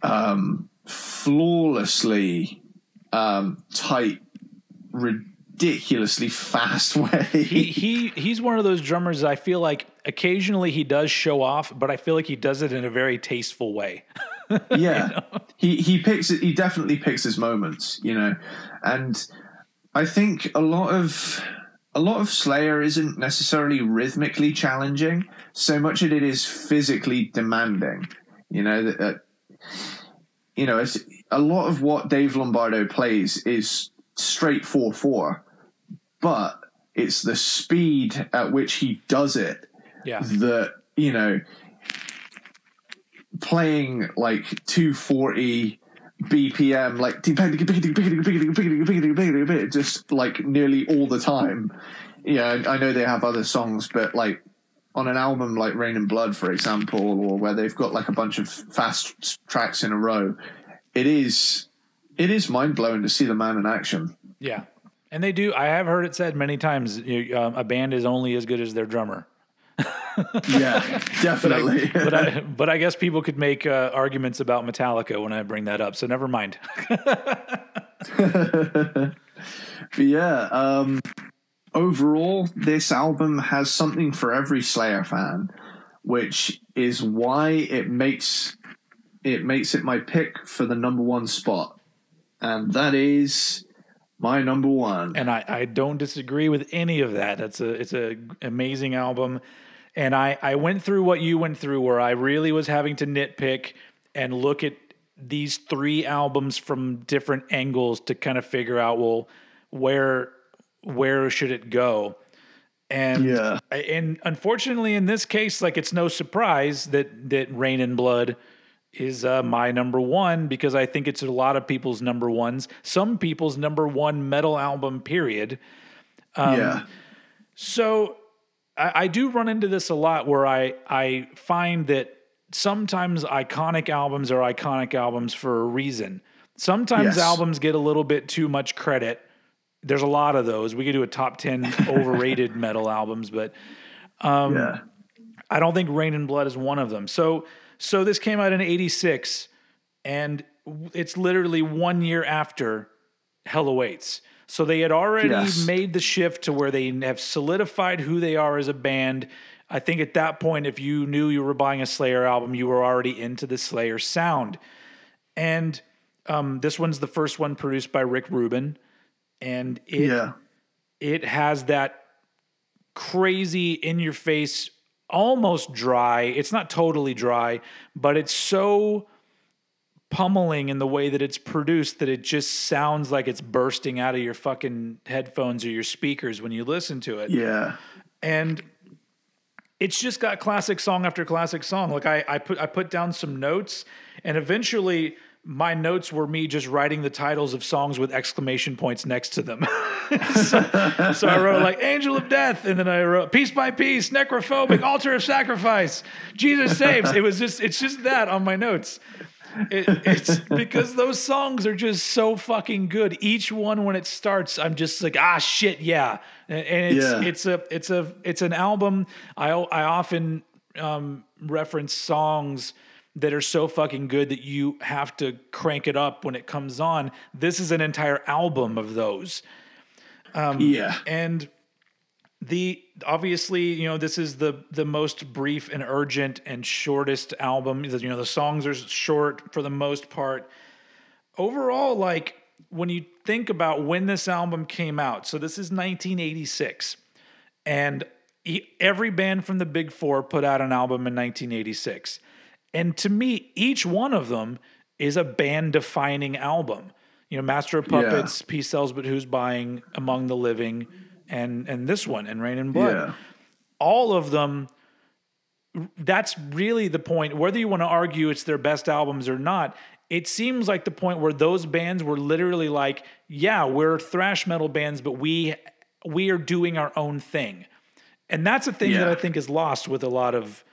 Speaker 2: um, flawlessly um, tight, ridiculously fast way.
Speaker 1: He he he's one of those drummers I feel like occasionally he does show off, but I feel like he does it in a very tasteful way.
Speaker 2: yeah, he he picks it. He definitely picks his moments, you know, and I think a lot of a lot of Slayer isn't necessarily rhythmically challenging so much as it is physically demanding. You know that. Uh, you know, it's, a lot of what Dave Lombardo plays is straight four four, but it's the speed at which he does it
Speaker 1: Yeah.
Speaker 2: that you know playing like 240 bpm like just like nearly all the time yeah i know they have other songs but like on an album like Reign in Blood for example or where they've got like a bunch of fast tracks in a row it is it is mind-blowing to see the man in action
Speaker 1: Yeah. And they do. I have heard it said many times. You, um, a band is only as good as their drummer.
Speaker 2: yeah definitely
Speaker 1: But I, but I guess people could make uh, arguments about Metallica when I bring that up. So never mind.
Speaker 2: But yeah, um, overall, this album has something for every Slayer fan, which is why it makes it makes it my pick for the number one spot, and that is my number one.
Speaker 1: and I, I don't disagree with any of that. That's a it's a amazing album, and I I went through what you went through, where I really was having to nitpick and look at these three albums from different angles to kind of figure out well where where should it go, and
Speaker 2: Yeah.
Speaker 1: and unfortunately in this case, like it's no surprise that that Reign in Blood is uh, my number one because I think it's a lot of people's number ones, some people's number one metal album. Period.
Speaker 2: yeah,
Speaker 1: So I, I do run into this a lot where I I find that sometimes iconic albums are iconic albums for a reason. Sometimes
Speaker 2: Yes.
Speaker 1: albums get a little bit too much credit. There's a lot of those. We could do a top ten overrated metal albums, but
Speaker 2: yeah,
Speaker 1: I don't think Reign in Blood is one of them. So so this came out in 86 and it's literally 1 year after Hell Awaits. So they had already
Speaker 2: Yes.
Speaker 1: made the shift to where they have solidified who they are as a band. I think at that point if you knew you were buying a Slayer album, you were already into the Slayer sound. And um, this one's the first one produced by Rick Rubin and it
Speaker 2: yeah,
Speaker 1: it has that crazy in your face almost dry it's not totally dry but it's so pummeling in the way that it's produced that it just sounds like it's bursting out of your fucking headphones or your speakers when you listen to it.
Speaker 2: Yeah.
Speaker 1: And it's just got classic song after classic song. Like I, I put I put down some notes and eventually my notes were me just writing the titles of songs with exclamation points next to them. so, so, I wrote like Angel of Death, and then I wrote Piece by Piece, Necrophobic, Altar of Sacrifice, Jesus Saves. It was just it's just that on my notes. It, it's because those songs are just so fucking good. Each one when it starts, I'm just like, ah, shit, yeah. And, and it's
Speaker 2: Yeah.
Speaker 1: it's a it's a it's an album. I I often um, reference songs that are so fucking good that you have to crank it up when it comes on. This is an entire album of those.
Speaker 2: Um, yeah.
Speaker 1: and the obviously you know this is the the most brief and urgent and shortest album. You know the songs are short for the most part. Overall like when you think about when this album came out so this is 1986 and every band from the big four put out an album in 1986 and to me each one of them is a band defining album. You know master of puppets peace sells but who's buying among the living and and this one and Reign in Blood.
Speaker 2: Yeah.
Speaker 1: all of them that's really the point. Whether you want to argue it's their best albums or not it seems like the point where those bands were literally like yeah we're thrash metal bands but we we are doing our own thing. And that's a thing that i think is lost with a lot of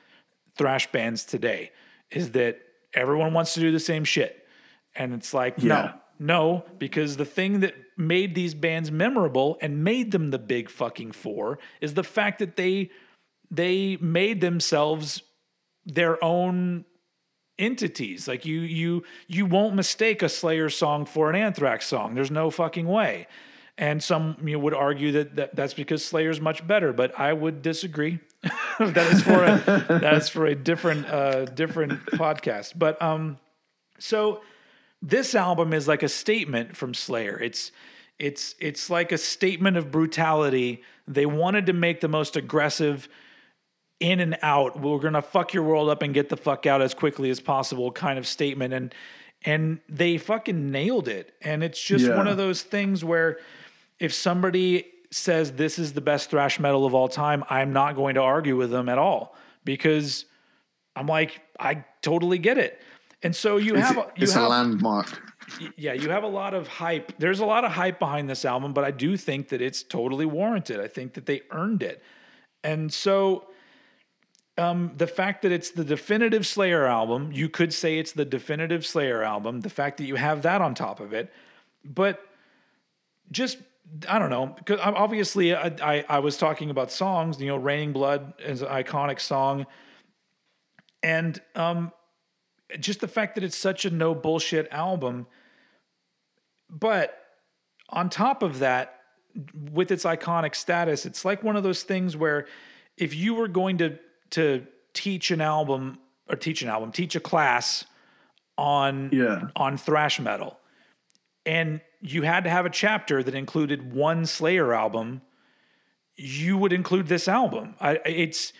Speaker 1: thrash bands today is that everyone wants to do the same shit. And it's like
Speaker 2: Yeah.
Speaker 1: no no because the thing that made these bands memorable and made them the big fucking four is the fact that they they made themselves their own entities. Like you you you won't mistake a slayer song for an anthrax song. There's no fucking way. And some you know, would argue that, that that's because slayer's much better but i would disagree that is for a that is for a different uh different podcast but um so this album is like a statement from Slayer. It's it's it's like a statement of brutality. They wanted to make the most aggressive in and out. We're gonna fuck your world up and get the fuck out as quickly as possible kind of statement. And and they fucking nailed it. And it's just
Speaker 2: Yeah.
Speaker 1: one of those things where if somebody says this is the best thrash metal of all time, I'm not going to argue with them at all because I'm like, I totally get it. And so you have you
Speaker 2: it's
Speaker 1: have,
Speaker 2: a landmark.
Speaker 1: yeah, you have a lot of hype. There's a lot of hype behind this album, but I do think that it's totally warranted. I think that they earned it. And so um, the fact that it's the definitive Slayer album, you could say it's the definitive Slayer album, the fact that you have that on top of it, but just I don't know because obviously I, I I was talking about songs. You know, "Raining Blood" is an iconic song, and um, just the fact that it's such a no bullshit album. But on top of that, with its iconic status, it's like one of those things where if you were going to to teach an album or teach an album, teach a class on
Speaker 2: Yeah.
Speaker 1: on thrash metal, and you had to have a chapter that included one Slayer album, you would include this album. I, it's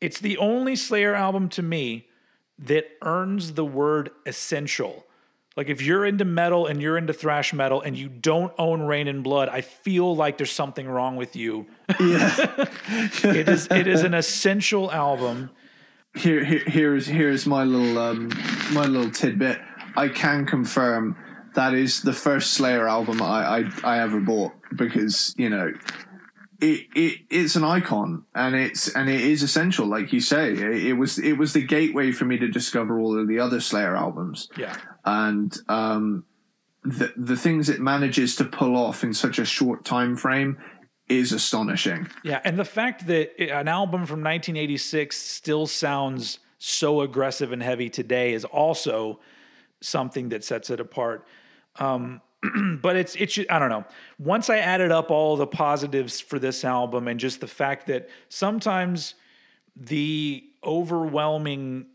Speaker 1: it's the only Slayer album to me that earns the word essential. Like if you're into metal and you're into thrash metal and you don't own Reign in Blood, I feel like there's something wrong with you.
Speaker 2: Yeah.
Speaker 1: It is it is an essential album.
Speaker 2: here, here here's here's my little um my little tidbit. I can confirm that is the first Slayer album I I, I ever bought because you know it, it it's an icon and it's and it is essential like you say it, it was it was the gateway for me to discover all of the other Slayer albums
Speaker 1: Yeah.
Speaker 2: and um the the things it manages to pull off in such a short time frame is astonishing
Speaker 1: Yeah, and the fact that an album from 1986 still sounds so aggressive and heavy today is also something that sets it apart. Um, but it's it's I don't know. Once I added up all the positives for this album and just the fact that sometimes the overwhelming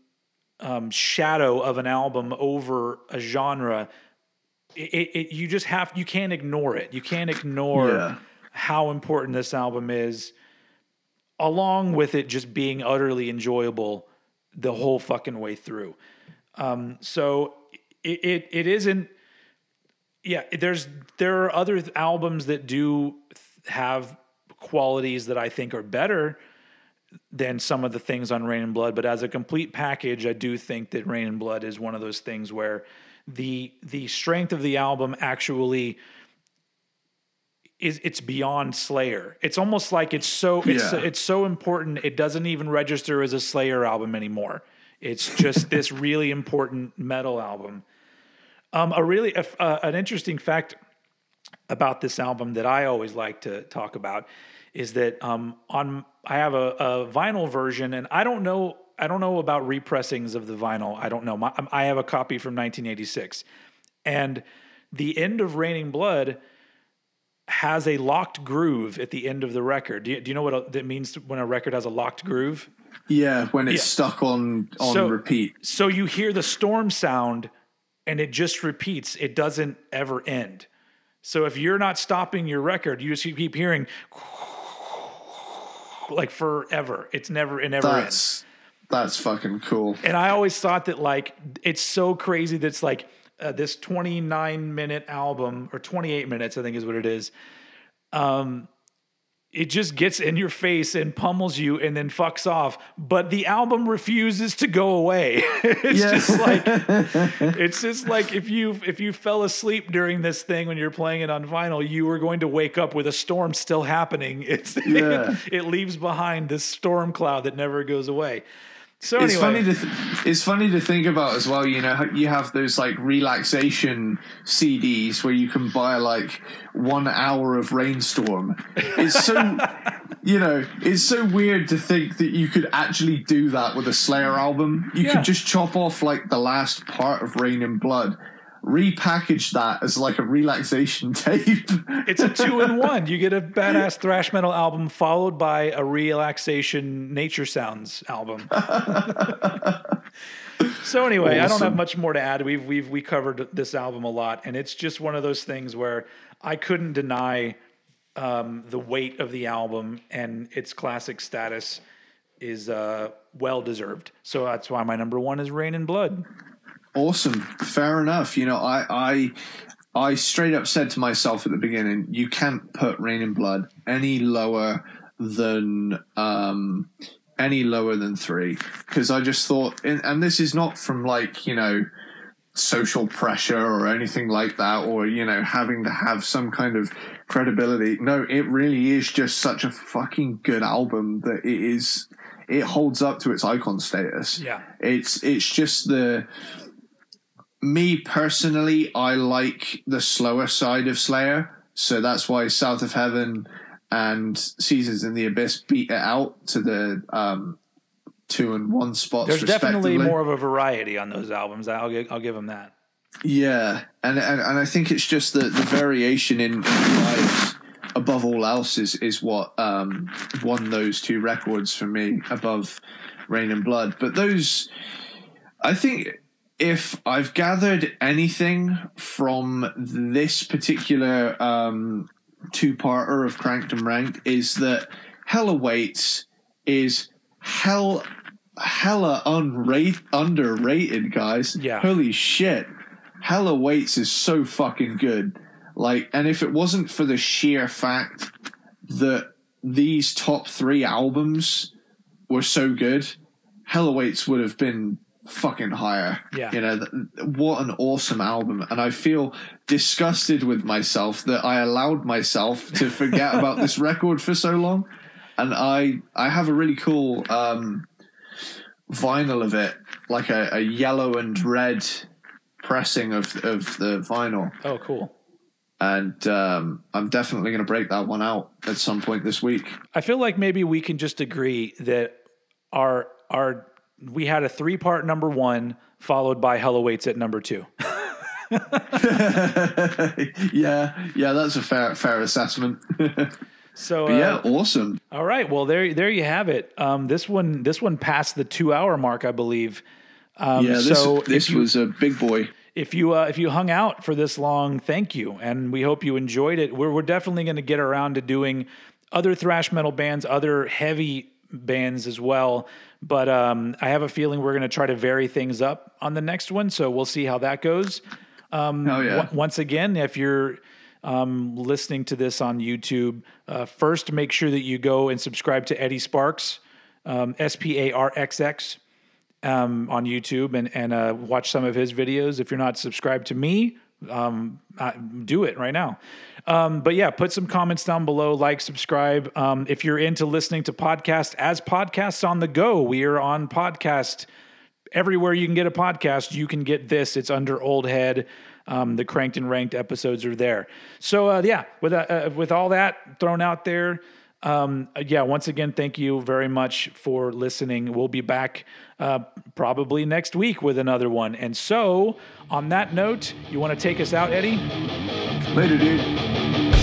Speaker 1: um, shadow of an album over a genre, it, it, you just have you can't ignore it. You can't ignore
Speaker 2: Yeah.
Speaker 1: how important this album is, along with it just being utterly enjoyable the whole fucking way through. Um, so it, it it isn't. Yeah, there's there are other th- albums that do th- have qualities that I think are better than some of the things on Reign in Blood, but as a complete package, I do think that Reign in Blood is one of those things where the the strength of the album actually is it's beyond Slayer. It's almost like it's so it's
Speaker 2: Yeah.
Speaker 1: it's so important it doesn't even register as a Slayer album anymore. It's just this really important metal album. Um, a really a, uh, an interesting fact about this album that I always like to talk about is that um, on I have a, a vinyl version, and I don't know I don't know about repressings of the vinyl. I don't know. My, I have a copy from 1986, and the end of Raining Blood has a locked groove at the end of the record. Do you, do you know what that means when a record has a locked groove?
Speaker 2: Yeah, when it's
Speaker 1: Yeah.
Speaker 2: stuck on on
Speaker 1: So-
Speaker 2: repeat.
Speaker 1: So you hear the storm sound and it just repeats. It doesn't ever end. So if you're not stopping your record, you just keep hearing like forever. It's never it never ends.
Speaker 2: That's that's fucking cool.
Speaker 1: And I always thought that like it's so crazy that it's like uh, this 29 minute album or 28 minutes I think is what it is. Um it just gets in your face and pummels you and then fucks off, but the album refuses to go away. it's just like it's just like if you if you fell asleep during this thing when you're playing it on vinyl, you were going to wake up with a storm still happening. It's
Speaker 2: Yeah.
Speaker 1: it, leaves behind this storm cloud that never goes away. So
Speaker 2: It's funny to th- it's funny to think about as well. You know, you have those like relaxation CDs where you can buy like one hour of Rainstorm. It's so you know, it's so weird to think that you could actually do that with a Slayer album. You
Speaker 1: Yeah.
Speaker 2: could just chop off like the last part of Reign in Blood, repackage that as like a relaxation tape.
Speaker 1: It's a two in one. You get a badass thrash metal album followed by a relaxation nature sounds album. so anyway, I don't have much more to add. We've we've we covered this album a lot, and it's just one of those things where I couldn't deny um, the weight of the album and its classic status is uh, well deserved. So that's why my number one is Reign in Blood.
Speaker 2: Awesome. Fair enough. You know, I I I straight up said to myself at the beginning, you can't put Reign in Blood any lower than um any lower than three because I just thought, and, and this is not from like you know social pressure or anything like that, or you know having to have some kind of credibility. No, it really is just such a fucking good album that it is. It holds up to its icon status.
Speaker 1: Yeah.
Speaker 2: It's it's just the me personally, I like the slower side of Slayer, so that's why South of Heaven and Seasons in the Abyss beat it out to the um, two and one spots.
Speaker 1: There's definitely more of a variety on those albums. I'll give, I'll give them that.
Speaker 2: Yeah, and and, and I think it's just the, the variation in, in vibes above all else is is what um, won those two records for me above Reign in Blood. But those, I think, if I've gathered anything from this particular um, two parter of Cranked and Ranked, is that Hell Awaits is hell hella unrate, underrated, guys.
Speaker 1: Yeah.
Speaker 2: Holy shit. Hell Awaits is so fucking good. Like, and if it wasn't for the sheer fact that these top three albums were so good, Hell Awaits would have been fucking higher.
Speaker 1: Yeah.
Speaker 2: You know, th- what an awesome album. And I feel disgusted with myself that I allowed myself to forget about this record for so long. And I I have a really cool um, vinyl of it, like a, a yellow and red pressing of of the vinyl.
Speaker 1: Oh, cool.
Speaker 2: And um, I'm definitely going to break that one out at some point this week.
Speaker 1: I feel like maybe we can just agree that our our we had a three part number one followed by Hell Awaits at number two.
Speaker 2: yeah, yeah, that's a fair fair assessment.
Speaker 1: So uh,
Speaker 2: yeah, awesome.
Speaker 1: all right, well there there you have it. Um, this one this one passed the two hour mark, I believe. Um,
Speaker 2: Yeah, this
Speaker 1: so
Speaker 2: this
Speaker 1: you,
Speaker 2: was a big boy.
Speaker 1: if you uh, if you hung out for this long, thank you, and we hope you enjoyed it. We're we're definitely going to get around to doing other thrash metal bands, other heavy bands as well. But um, I have a feeling we're going to try to vary things up on the next one. So we'll see how that goes. Um,
Speaker 2: oh, yeah.
Speaker 1: w- once again, if you're um, listening to this on YouTube, uh, first make sure that you go and subscribe to Eddie Sparxx, um, S P A R X X, um, on YouTube and, and uh, watch some of his videos. If you're not subscribed to me, um, uh, do it right now. Um, but yeah, put some comments down below, like, subscribe. Um, if you're into listening to podcasts as podcasts on the go, we are on podcast everywhere you can get a podcast. You can get this. It's under Old Head. Um, the cranked and ranked episodes are there. So uh, yeah, with uh, uh with all that thrown out there. Um, yeah, once again, thank you very much for listening. We'll be back uh, probably next week with another one. And so, on that note, you want to take us out, Eddie?
Speaker 2: Later, dude.